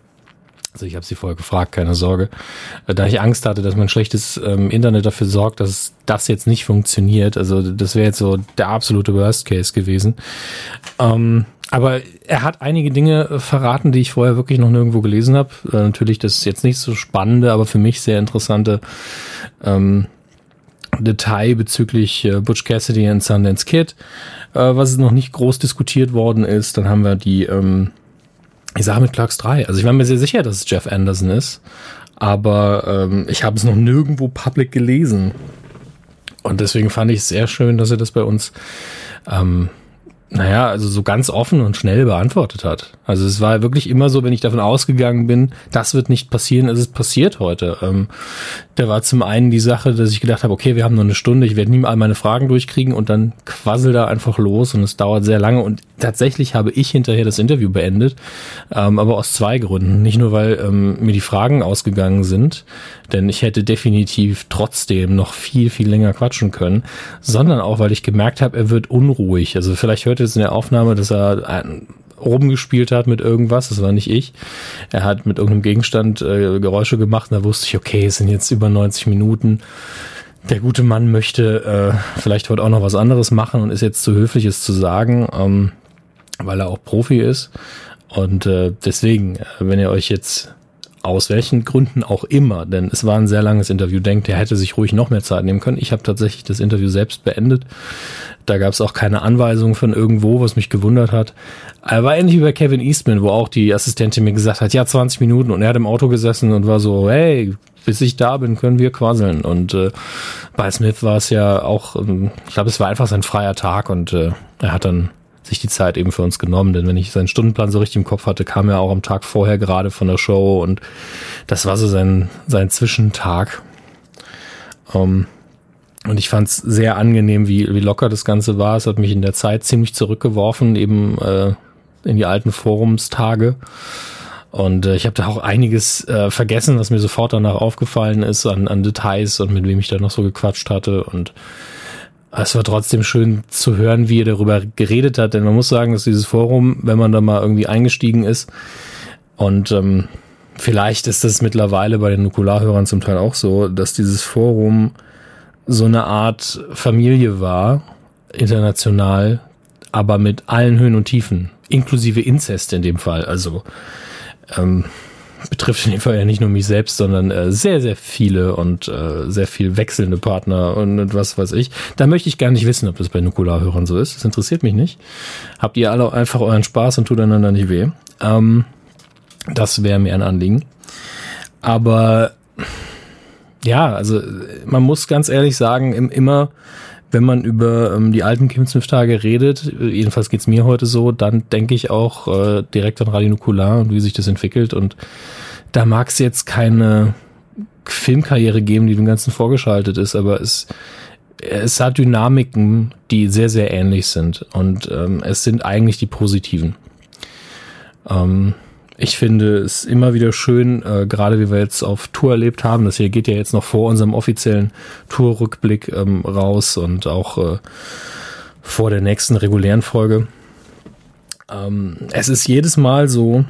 also ich habe sie vorher gefragt, keine Sorge, äh, da ich Angst hatte, dass mein schlechtes ähm, Internet dafür sorgt, dass das jetzt nicht funktioniert. Also das wäre jetzt so der absolute Worst Case gewesen. Ähm, aber er hat einige Dinge äh, verraten, die ich vorher wirklich noch nirgendwo gelesen habe. Äh, natürlich, das ist jetzt nicht so spannende, aber für mich sehr interessante ähm, Detail bezüglich äh, Butch Cassidy und Sundance Kid, äh, was noch nicht groß diskutiert worden ist. Dann haben wir die, ähm, ich sage mit Clarks 3. Also ich war mir sehr sicher, dass es Jeff Anderson ist, aber ähm, ich habe es noch nirgendwo public gelesen. Und deswegen fand ich es sehr schön, dass er das bei uns ähm, naja, also so ganz offen und schnell beantwortet hat. Also es war wirklich immer so, wenn ich davon ausgegangen bin, das wird nicht passieren, ist es passiert heute. Ähm, da war zum einen die Sache, dass ich gedacht habe, okay, wir haben nur eine Stunde, ich werde nie all meine Fragen durchkriegen und dann quassel da einfach los und es dauert sehr lange und tatsächlich habe ich hinterher das Interview beendet, ähm, aber aus zwei Gründen. Nicht nur, weil ähm, mir die Fragen ausgegangen sind, denn ich hätte definitiv trotzdem noch viel, viel länger quatschen können, sondern auch, weil ich gemerkt habe, er wird unruhig. Also vielleicht hört ihr es in der Aufnahme, dass er ein, oben gespielt hat mit irgendwas, das war nicht ich. Er hat mit irgendeinem Gegenstand äh, Geräusche gemacht und da wusste ich, okay, es sind jetzt über 90 Minuten. Der gute Mann möchte äh, vielleicht heute auch noch was anderes machen und ist jetzt zu höflich, es zu sagen, ähm, weil er auch Profi ist. Und äh, deswegen, äh, wenn ihr euch jetzt aus welchen Gründen auch immer, denn es war ein sehr langes Interview, denkt, er hätte sich ruhig noch mehr Zeit nehmen können. Ich habe tatsächlich das Interview selbst beendet. Da gab es auch keine Anweisung von irgendwo, was mich gewundert hat. Er war ähnlich wie bei Kevin Eastman, wo auch die Assistentin mir gesagt hat, ja, 20 Minuten und er hat im Auto gesessen und war so, hey, bis ich da bin, können wir quasseln. Und äh, bei Smith war es ja auch, ähm, ich glaube, es war einfach sein freier Tag und äh, er hat dann sich die Zeit eben für uns genommen. Denn wenn ich seinen Stundenplan so richtig im Kopf hatte, kam er auch am Tag vorher gerade von der Show und das war so sein, sein Zwischentag. Ähm, und ich fand es sehr angenehm, wie, wie locker das Ganze war. Es hat mich in der Zeit ziemlich zurückgeworfen, eben äh, in die alten Forumstage. Und äh, ich habe da auch einiges äh, vergessen, was mir sofort danach aufgefallen ist an, an Details und mit wem ich da noch so gequatscht hatte. Und es war trotzdem schön zu hören, wie er darüber geredet hat, denn man muss sagen, dass dieses Forum, wenn man da mal irgendwie eingestiegen ist und ähm, vielleicht ist das mittlerweile bei den Nukularhörern zum Teil auch so, dass dieses Forum so eine Art Familie war, international, aber mit allen Höhen und Tiefen, inklusive Inzest in dem Fall. Also ähm, betrifft in dem Fall ja nicht nur mich selbst, sondern äh, sehr, sehr viele und äh, sehr viel wechselnde Partner und, was weiß ich. Da möchte ich gar nicht wissen, ob das bei Nukularhörern so ist. Das interessiert mich nicht. Habt ihr alle einfach euren Spaß und tut einander nicht weh. Ähm, das wäre mir ein Anliegen. Aber ja, also man muss ganz ehrlich sagen, immer wenn man über ähm, die alten Kim Smith-Tage redet, jedenfalls geht's mir heute so, dann denke ich auch äh, direkt an Radio Nukular und wie sich das entwickelt. Und da mag es jetzt keine Filmkarriere geben, die dem Ganzen vorgeschaltet ist, aber es, es hat Dynamiken, die sehr, sehr ähnlich sind. Und ähm, es sind eigentlich die positiven. Ähm, ich finde es immer wieder schön, äh, gerade wie wir jetzt auf Tour erlebt haben. Das hier geht ja jetzt noch vor unserem offiziellen Tourrückblick ähm, raus und auch äh, vor der nächsten regulären Folge. Ähm, es ist jedes Mal so,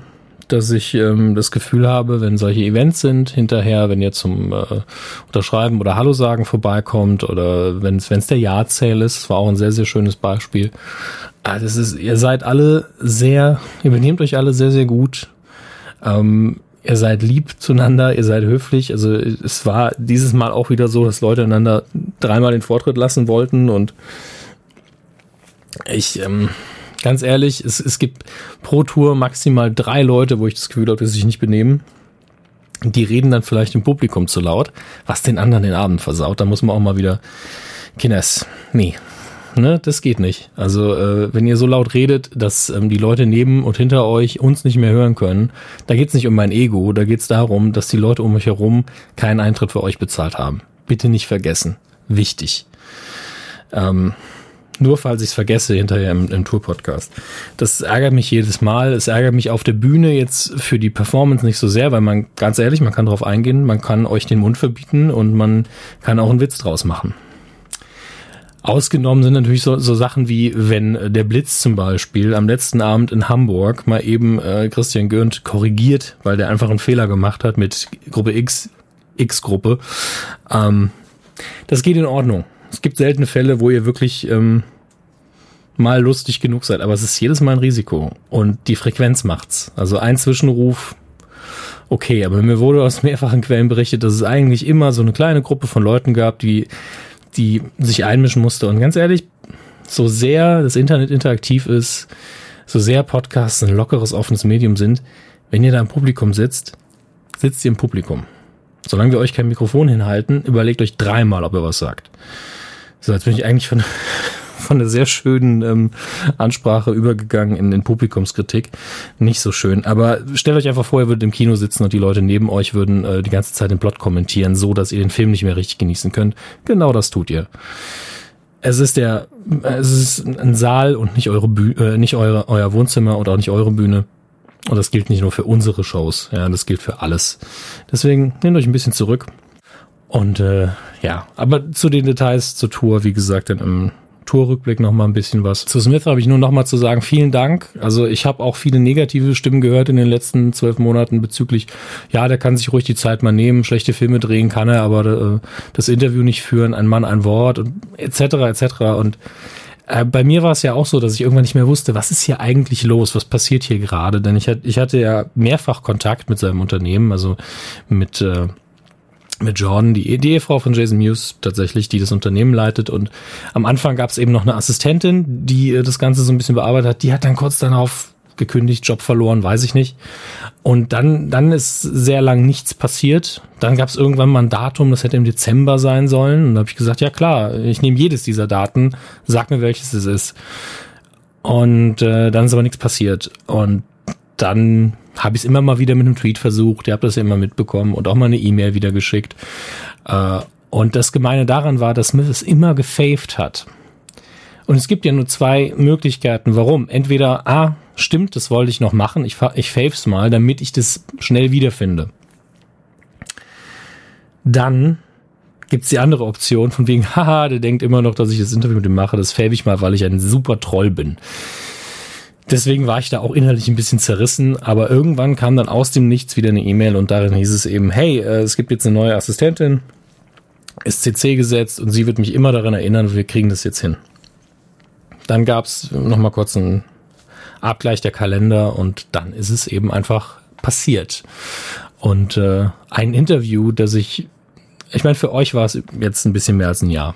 dass ich ähm, das Gefühl habe, wenn solche Events sind, hinterher, wenn ihr zum äh, Unterschreiben oder Hallo sagen vorbeikommt oder wenn es der Jahrzähl ist, das war auch ein sehr, sehr schönes Beispiel. Ah, das ist, ihr seid alle sehr, ihr benehmt euch alle sehr, sehr gut ähm, ihr seid lieb zueinander, ihr seid höflich. Also es war dieses Mal auch wieder so, dass Leute einander dreimal den Vortritt lassen wollten und ich, ähm, ganz ehrlich, es, es gibt pro Tour maximal drei Leute, wo ich das Gefühl habe, dass sie sich nicht benehmen. Die reden dann vielleicht im Publikum zu laut, was den anderen den Abend versaut. Da muss man auch mal wieder, Kines, nee, ne, das geht nicht. Also äh, wenn ihr so laut redet, dass ähm, die Leute neben und hinter euch uns nicht mehr hören können, da geht's nicht um mein Ego, da geht's darum, dass die Leute um euch herum keinen Eintritt für euch bezahlt haben. Bitte nicht vergessen. Wichtig. Ähm, nur falls ich es vergesse hinterher im, im Tour-Podcast. Das ärgert mich jedes Mal. Es ärgert mich auf der Bühne jetzt für die Performance nicht so sehr, weil man, ganz ehrlich, man kann drauf eingehen, man kann euch den Mund verbieten und man kann auch einen Witz draus machen. Ausgenommen sind natürlich so, so Sachen wie, wenn der Blitz zum Beispiel am letzten Abend in Hamburg mal eben äh, Christian Gürnt korrigiert, weil der einfach einen Fehler gemacht hat mit Gruppe X, X-Gruppe. Ähm, das geht in Ordnung. Es gibt seltene Fälle, wo ihr wirklich ähm, mal lustig genug seid, aber es ist jedes Mal ein Risiko und die Frequenz macht's. Also ein Zwischenruf, okay, aber mir wurde aus mehrfachen Quellen berichtet, dass es eigentlich immer so eine kleine Gruppe von Leuten gab, die die sich einmischen musste. Und ganz ehrlich, so sehr das Internet interaktiv ist, so sehr Podcasts ein lockeres, offenes Medium sind, wenn ihr da im Publikum sitzt, sitzt ihr im Publikum. Solange wir euch kein Mikrofon hinhalten, überlegt euch dreimal, ob ihr was sagt. So, jetzt bin ich eigentlich von, von einer sehr schönen ähm, Ansprache übergegangen in den Publikumskritik. Nicht so schön. Aber stellt euch einfach vor, ihr würdet im Kino sitzen und die Leute neben euch würden äh, die ganze Zeit den Plot kommentieren, so dass ihr den Film nicht mehr richtig genießen könnt. Genau das tut ihr. Es ist der, es ist ein Saal und nicht eure Bühne, äh, nicht eure, euer Wohnzimmer und auch nicht eure Bühne. Und das gilt nicht nur für unsere Shows, ja, das gilt für alles. Deswegen nehmt euch ein bisschen zurück. Und äh, ja, aber zu den Details zur Tour, wie gesagt, dann im Tourrückblick noch mal ein bisschen was. Zu Smith habe ich nur noch mal zu sagen, vielen Dank. Also ich habe auch viele negative Stimmen gehört in den letzten zwölf Monaten bezüglich, ja, der kann sich ruhig die Zeit mal nehmen, schlechte Filme drehen kann er, aber äh, das Interview nicht führen, ein Mann, ein Wort und etc. etc. Und äh, bei mir war es ja auch so, dass ich irgendwann nicht mehr wusste, was ist hier eigentlich los, was passiert hier gerade, denn ich, ich hatte ja mehrfach Kontakt mit seinem Unternehmen, also mit äh, mit Jordan, die, die Ehefrau von Jason Mewes tatsächlich, die das Unternehmen leitet. Und am Anfang gab es eben noch eine Assistentin, die äh, das Ganze so ein bisschen bearbeitet hat. Die hat dann kurz darauf gekündigt, Job verloren, weiß ich nicht. Und dann, dann ist sehr lang nichts passiert. Dann gab es irgendwann mal ein Datum, das hätte im Dezember sein sollen. Und da habe ich gesagt, ja klar, ich nehme jedes dieser Daten, sag mir welches es ist. Und äh, dann ist aber nichts passiert. Und dann habe ich es immer mal wieder mit einem Tweet versucht. Ihr habt das ja immer mitbekommen und auch mal eine E-Mail wieder geschickt. Äh, und das Gemeine daran war, dass Smith es immer gefaved hat. Und es gibt ja nur zwei Möglichkeiten, warum. Entweder, ah, stimmt, das wollte ich noch machen, ich, ich faves mal, damit ich das schnell wiederfinde. Dann gibt's die andere Option von wegen, *laughs* haha, der denkt immer noch, dass ich das Interview mit ihm mache, das fave ich mal, weil ich ein super Troll bin. Deswegen war ich da auch innerlich ein bisschen zerrissen, aber irgendwann kam dann aus dem Nichts wieder eine E-Mail und darin hieß es eben, hey, äh, es gibt jetzt eine neue Assistentin, ist CC gesetzt und sie wird mich immer daran erinnern, wir kriegen das jetzt hin. Dann gab's noch mal kurz einen Abgleich der Kalender und dann ist es eben einfach passiert. Und äh, ein Interview, das ich, ich meine, für euch war es jetzt ein bisschen mehr als ein Jahr.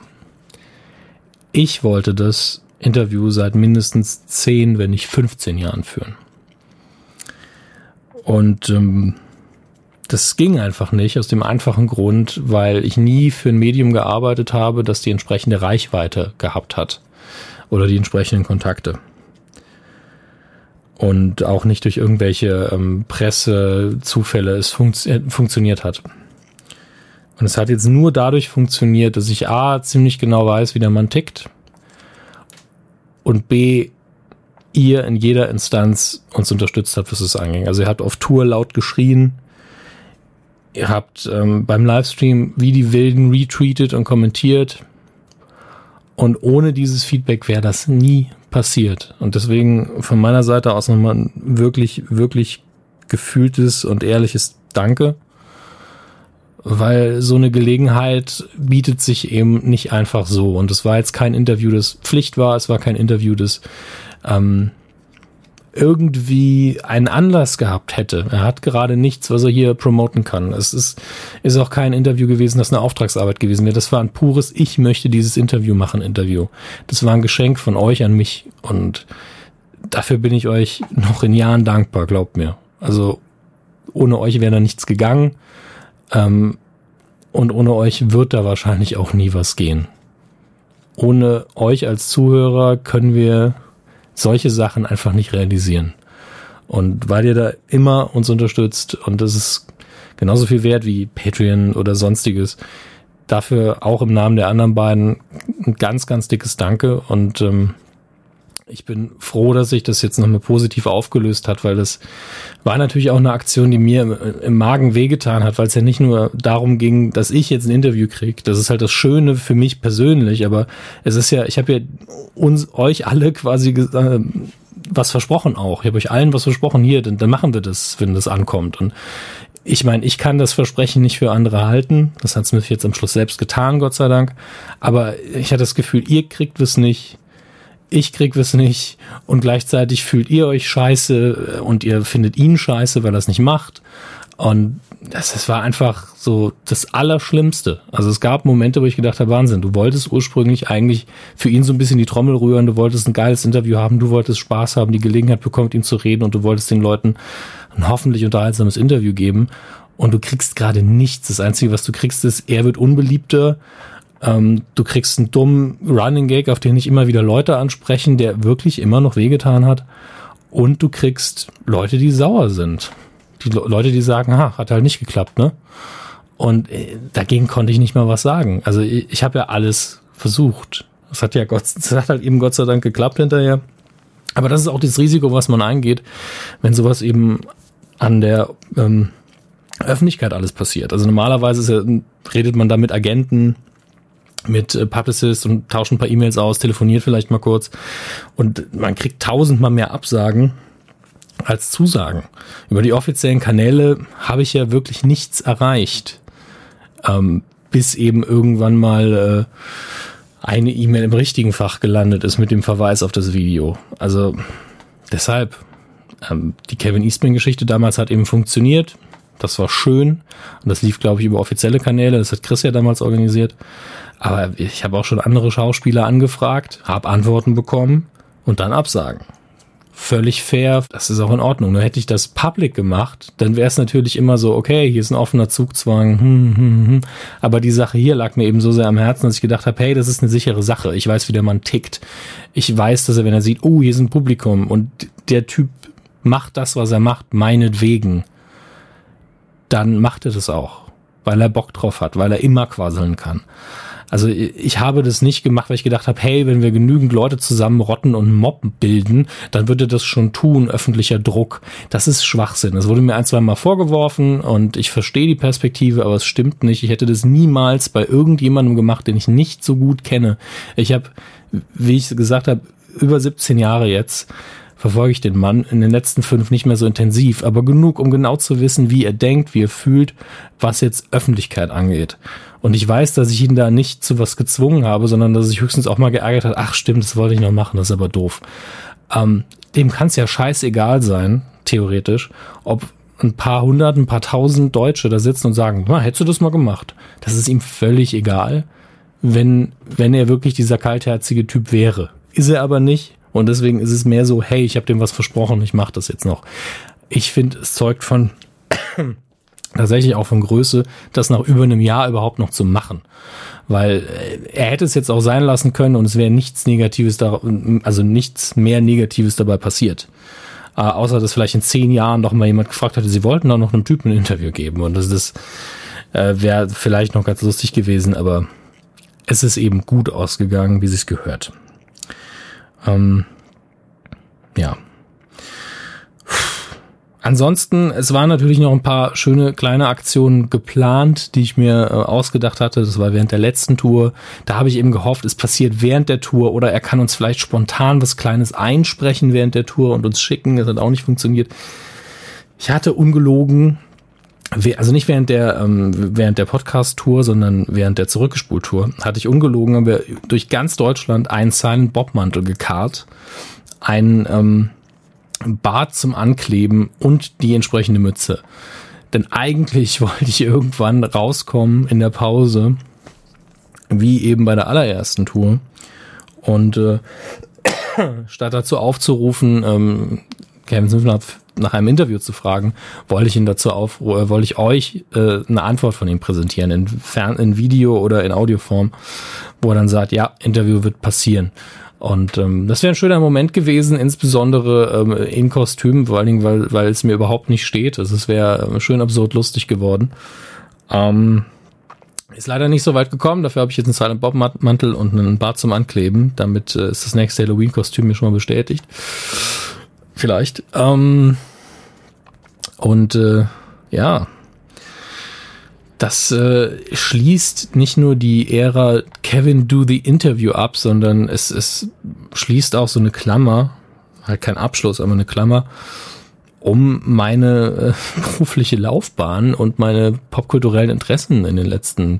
Ich wollte das Interview seit mindestens 10, wenn nicht 15 Jahren führen. Und ähm, das ging einfach nicht, aus dem einfachen Grund, weil ich nie für ein Medium gearbeitet habe, das die entsprechende Reichweite gehabt hat oder die entsprechenden Kontakte. Und auch nicht durch irgendwelche ähm, Pressezufälle es funktio äh, funktioniert hat. Und es hat jetzt nur dadurch funktioniert, dass ich A, ziemlich genau weiß, wie der Mann tickt und B, ihr in jeder Instanz uns unterstützt habt, was es anging. Also ihr habt auf Tour laut geschrien, ihr habt ähm, beim Livestream wie die Wilden retweetet und kommentiert und ohne dieses Feedback wäre das nie passiert. Und deswegen von meiner Seite aus nochmal ein wirklich, wirklich gefühltes und ehrliches Danke weil so eine Gelegenheit bietet sich eben nicht einfach so. Und es war jetzt kein Interview, das Pflicht war, es war kein Interview, das ähm, irgendwie einen Anlass gehabt hätte. Er hat gerade nichts, was er hier promoten kann. Es ist, ist auch kein Interview gewesen, das eine Auftragsarbeit gewesen wäre. Das war ein pures Ich möchte dieses Interview machen Interview. Das war ein Geschenk von euch an mich und dafür bin ich euch noch in Jahren dankbar, glaubt mir. Also ohne euch wäre da nichts gegangen. Ähm, und ohne euch wird da wahrscheinlich auch nie was gehen. Ohne euch als Zuhörer können wir solche Sachen einfach nicht realisieren. Und weil ihr da immer uns unterstützt und das ist genauso viel wert wie Patreon oder sonstiges, dafür auch im Namen der anderen beiden ein ganz, ganz dickes Danke und ähm, ich bin froh, dass sich das jetzt nochmal positiv aufgelöst hat, weil das war natürlich auch eine Aktion, die mir im Magen wehgetan hat, weil es ja nicht nur darum ging, dass ich jetzt ein Interview kriege. Das ist halt das Schöne für mich persönlich, aber es ist ja, ich habe ja uns, euch alle quasi äh, was versprochen auch. Ich habe euch allen was versprochen, hier, dann, dann machen wir das, wenn das ankommt. Und ich meine, ich kann das Versprechen nicht für andere halten. Das hat Smith jetzt am Schluss selbst getan, Gott sei Dank. Aber ich hatte das Gefühl, ihr kriegt es nicht ich krieg es nicht und gleichzeitig fühlt ihr euch scheiße äh, und ihr findet ihn scheiße, weil er es nicht macht. Und das, das war einfach so das Allerschlimmste. Also es gab Momente, wo ich gedacht habe, Wahnsinn, du wolltest ursprünglich eigentlich für ihn so ein bisschen die Trommel rühren, du wolltest ein geiles Interview haben, du wolltest Spaß haben, die Gelegenheit bekommen, mit ihm zu reden und du wolltest den Leuten ein hoffentlich unterhaltsames Interview geben. Und du kriegst gerade nichts. Das Einzige, was du kriegst, ist, er wird unbeliebter ähm, du kriegst einen dummen Running Gag, auf den nicht immer wieder Leute ansprechen, der wirklich immer noch wehgetan hat. Und du kriegst Leute, die sauer sind. Die Le Leute, die sagen, ha, hat halt nicht geklappt, ne? Und äh, dagegen konnte ich nicht mal was sagen. Also ich, ich habe ja alles versucht. Das hat ja Gott, *laughs* das hat halt eben Gott sei Dank geklappt hinterher. Aber das ist auch das Risiko, was man eingeht, wenn sowas eben an der ähm, Öffentlichkeit alles passiert. Also normalerweise ja, redet man da mit Agenten, mit äh, Publicist und tauscht ein paar E-Mails aus, telefoniert vielleicht mal kurz und man kriegt tausendmal mehr Absagen als Zusagen. Über die offiziellen Kanäle habe ich ja wirklich nichts erreicht, ähm, bis eben irgendwann mal äh, eine E-Mail im richtigen Fach gelandet ist mit dem Verweis auf das Video. Also deshalb, ähm, die Kevin Eastman-Geschichte damals hat eben funktioniert. Das war schön. Und das lief, glaube ich, über offizielle Kanäle. Das hat Chris ja damals organisiert. Aber ich habe auch schon andere Schauspieler angefragt, habe Antworten bekommen und dann Absagen. Völlig fair, das ist auch in Ordnung. Nur hätte ich das public gemacht, dann wäre es natürlich immer so, okay, hier ist ein offener Zugzwang. Hm, hm, hm. Aber die Sache hier lag mir eben so sehr am Herzen, dass ich gedacht habe, hey, das ist eine sichere Sache. Ich weiß, wie der Mann tickt. Ich weiß, dass er, wenn er sieht, oh, hier ist ein Publikum und der Typ macht das, was er macht, meinetwegen, dann macht er das auch, weil er Bock drauf hat, weil er immer quasseln kann. Also ich habe das nicht gemacht, weil ich gedacht habe, hey, wenn wir genügend Leute zusammen rotten und Mob bilden, dann würde das schon tun, öffentlicher Druck. Das ist Schwachsinn. Das wurde mir ein, zwei Mal vorgeworfen und ich verstehe die Perspektive, aber es stimmt nicht. Ich hätte das niemals bei irgendjemandem gemacht, den ich nicht so gut kenne. Ich habe, wie ich gesagt habe, über 17 Jahre jetzt verfolge ich den Mann in den letzten fünf nicht mehr so intensiv, aber genug, um genau zu wissen, wie er denkt, wie er fühlt, was jetzt Öffentlichkeit angeht. Und ich weiß, dass ich ihn da nicht zu was gezwungen habe, sondern dass sich höchstens auch mal geärgert hat, ach stimmt, das wollte ich noch machen, das ist aber doof. Ähm, dem kann es ja scheißegal sein, theoretisch, ob ein paar hundert, ein paar tausend Deutsche da sitzen und sagen, na, hättest du das mal gemacht? Das ist ihm völlig egal, wenn, wenn er wirklich dieser kaltherzige Typ wäre. Ist er aber nicht. Und deswegen ist es mehr so, hey, ich habe dem was versprochen, ich mache das jetzt noch. Ich finde, es zeugt von *clears throat* tatsächlich auch von Größe, das nach über einem Jahr überhaupt noch zu machen. Weil äh, er hätte es jetzt auch sein lassen können und es wäre nichts Negatives da, also nichts mehr Negatives dabei passiert. Äh, außer dass vielleicht in zehn Jahren noch mal jemand gefragt hatte, sie wollten doch noch einem Typen ein Interview geben. Und das, das äh, wäre vielleicht noch ganz lustig gewesen, aber es ist eben gut ausgegangen, wie sie es gehört. Ähm, ja. Ansonsten, es waren natürlich noch ein paar schöne kleine Aktionen geplant, die ich mir äh, ausgedacht hatte. Das war während der letzten Tour. Da habe ich eben gehofft, es passiert während der Tour oder er kann uns vielleicht spontan was Kleines einsprechen während der Tour und uns schicken. Das hat auch nicht funktioniert. Ich hatte ungelogen, also nicht während der ähm, während der Podcast-Tour, sondern während der Zurückgespult-Tour, hatte ich ungelogen, haben wir durch ganz Deutschland einen Silent Bob-Mantel gekarrt, einen ähm, Bart zum Ankleben und die entsprechende Mütze. Denn eigentlich *laughs* wollte ich irgendwann rauskommen in der Pause, wie eben bei der allerersten Tour. Und äh, *coughs* statt dazu aufzurufen, ähm, Kevin Simpson nach einem Interview zu fragen, wollte ich ihn dazu auf, äh, wollte ich euch äh, eine Antwort von ihm präsentieren, in, Fern in Video oder in Audioform, wo er dann sagt, ja, Interview wird passieren. Und ähm, das wäre ein schöner Moment gewesen, insbesondere ähm, in Kostüm, vor allen Dingen, weil, weil es mir überhaupt nicht steht. Also es wäre ähm, schön absurd lustig geworden. Ähm, ist leider nicht so weit gekommen. Dafür habe ich jetzt einen Silent Bob Mantel und einen Bart zum Ankleben. Damit äh, ist das nächste Halloween-Kostüm mir schon mal bestätigt. Vielleicht. Ähm, und äh, ja, das äh, schließt nicht nur die Ära Kevin Do the Interview ab, sondern es, es schließt auch so eine Klammer, halt kein Abschluss, aber eine Klammer, um meine äh, *laughs* berufliche Laufbahn und meine popkulturellen Interessen in den letzten,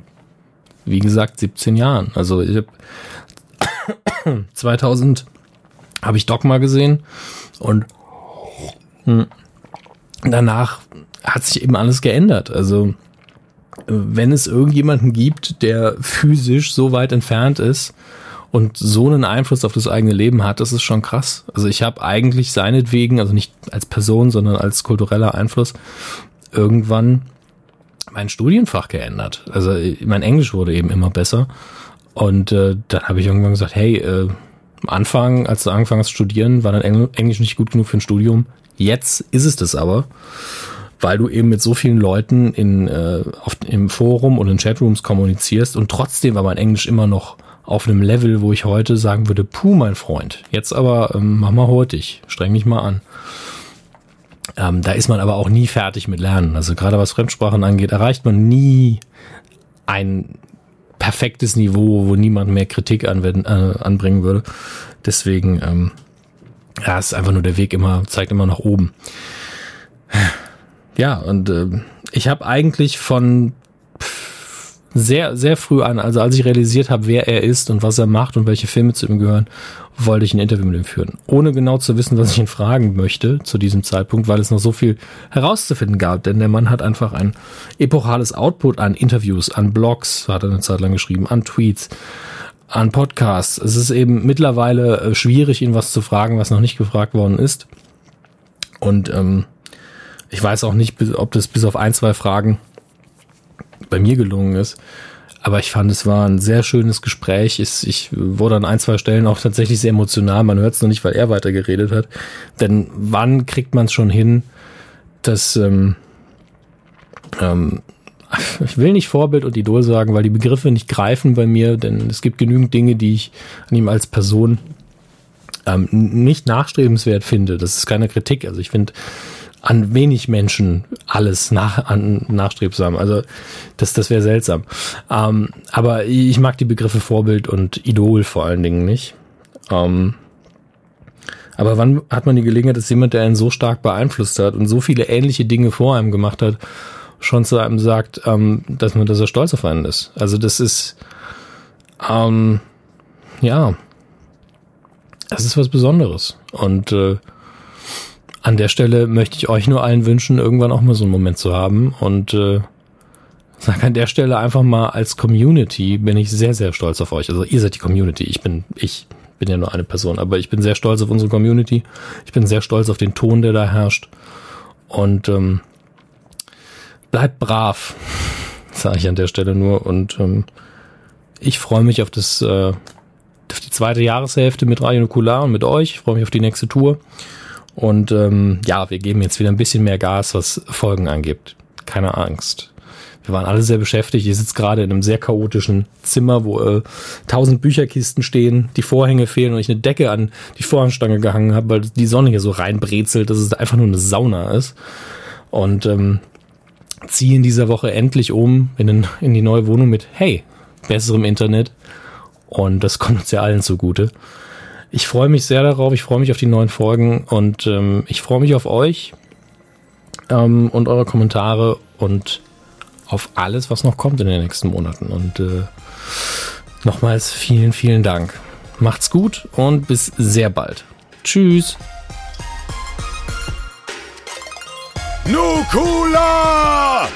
wie gesagt, 17 Jahren. Also ich habe *coughs* 2000 habe ich Dogma gesehen und hm, danach hat sich eben alles geändert. Also wenn es irgendjemanden gibt, der physisch so weit entfernt ist und so einen Einfluss auf das eigene Leben hat, das ist schon krass. Also ich habe eigentlich seinetwegen, also nicht als Person, sondern als kultureller Einfluss, irgendwann mein Studienfach geändert. Also mein Englisch wurde eben immer besser. Und äh, dann habe ich irgendwann gesagt, hey, äh, am Anfang, als du angefangen hast zu studieren, war dein Englisch nicht gut genug für ein Studium. Jetzt ist es das aber weil du eben mit so vielen Leuten in, äh, auf, im Forum und in Chatrooms kommunizierst und trotzdem war mein Englisch immer noch auf einem Level, wo ich heute sagen würde, puh, mein Freund, jetzt aber ähm, mach mal hurtig, streng dich mal an. Ähm, da ist man aber auch nie fertig mit Lernen. Also gerade was Fremdsprachen angeht, erreicht man nie ein perfektes Niveau, wo niemand mehr Kritik anwenden, äh, anbringen würde. Deswegen, ähm, ja, ist einfach nur der Weg immer, zeigt immer nach oben. Ja, und äh, ich habe eigentlich von sehr, sehr früh an, also als ich realisiert habe, wer er ist und was er macht und welche Filme zu ihm gehören, wollte ich ein Interview mit ihm führen. Ohne genau zu wissen, was ich ihn fragen möchte zu diesem Zeitpunkt, weil es noch so viel herauszufinden gab. Denn der Mann hat einfach ein epochales Output an Interviews, an Blogs, hat er eine Zeit lang geschrieben, an Tweets, an Podcasts. Es ist eben mittlerweile äh, schwierig, ihn was zu fragen, was noch nicht gefragt worden ist. Und ähm, ich weiß auch nicht, ob das bis auf ein, zwei Fragen bei mir gelungen ist. Aber ich fand, es war ein sehr schönes Gespräch. Ich, wurde an ein, zwei Stellen auch tatsächlich sehr emotional. Man hört es noch nicht, weil er weiter geredet hat. Denn wann kriegt man es schon hin, dass ähm, ähm, *laughs* ich will nicht Vorbild und Idol sagen, weil die Begriffe nicht greifen bei mir, denn es gibt genügend Dinge, die ich an ihm als Person ähm, nicht nachstrebenswert finde. Das ist keine Kritik. Also ich finde, an wenig Menschen alles nach, an, nachstrebsam. Also das, das wäre seltsam. Ähm, aber ich mag die Begriffe Vorbild und Idol vor allen Dingen nicht. Ähm, Aber wann hat man die Gelegenheit, dass jemand, der einen so stark beeinflusst hat und so viele ähnliche Dinge vor einem gemacht hat, schon zu einem sagt, ähm, dass man, dass er stolz auf einen ist? Also das ist, ähm, ja, das ist was Besonderes. Und äh, an der Stelle möchte ich euch nur allen wünschen, irgendwann auch mal so einen Moment zu haben. Und äh, sag an der Stelle einfach mal als Community bin ich sehr, sehr stolz auf euch. Also ihr seid die Community. Ich bin, ich bin ja nur eine Person, aber ich bin sehr stolz auf unsere Community. Ich bin sehr stolz auf den Ton, der da herrscht. Und ähm, bleibt brav, *laughs* sage ich an der Stelle nur. Und ähm, ich freue mich auf das, äh, auf die zweite Jahreshälfte mit Radio Nukular und mit euch. Ich freue mich auf die nächste Tour. Und ähm, ja, wir geben jetzt wieder ein bisschen mehr Gas, was Folgen angibt. Keine Angst. Wir waren alle sehr beschäftigt. Ich sitze gerade in einem sehr chaotischen Zimmer, wo äh, tausend Bücherkisten stehen, die Vorhänge fehlen und ich eine Decke an die Vorhangstange gehangen habe, weil die Sonne hier so reinbrezelt, dass es einfach nur eine Sauna ist. Und ähm, ziehe in dieser Woche endlich um in, in die neue Wohnung mit, hey, besserem Internet. Und das kommt uns ja allen zugute. Ich freue mich sehr darauf, ich freue mich auf die neuen Folgen und ähm, ich freue mich auf euch ähm, und eure Kommentare und auf alles, was noch kommt in den nächsten Monaten. Und äh, nochmals vielen, vielen Dank. Macht's gut und bis sehr bald. Tschüss. Nukula!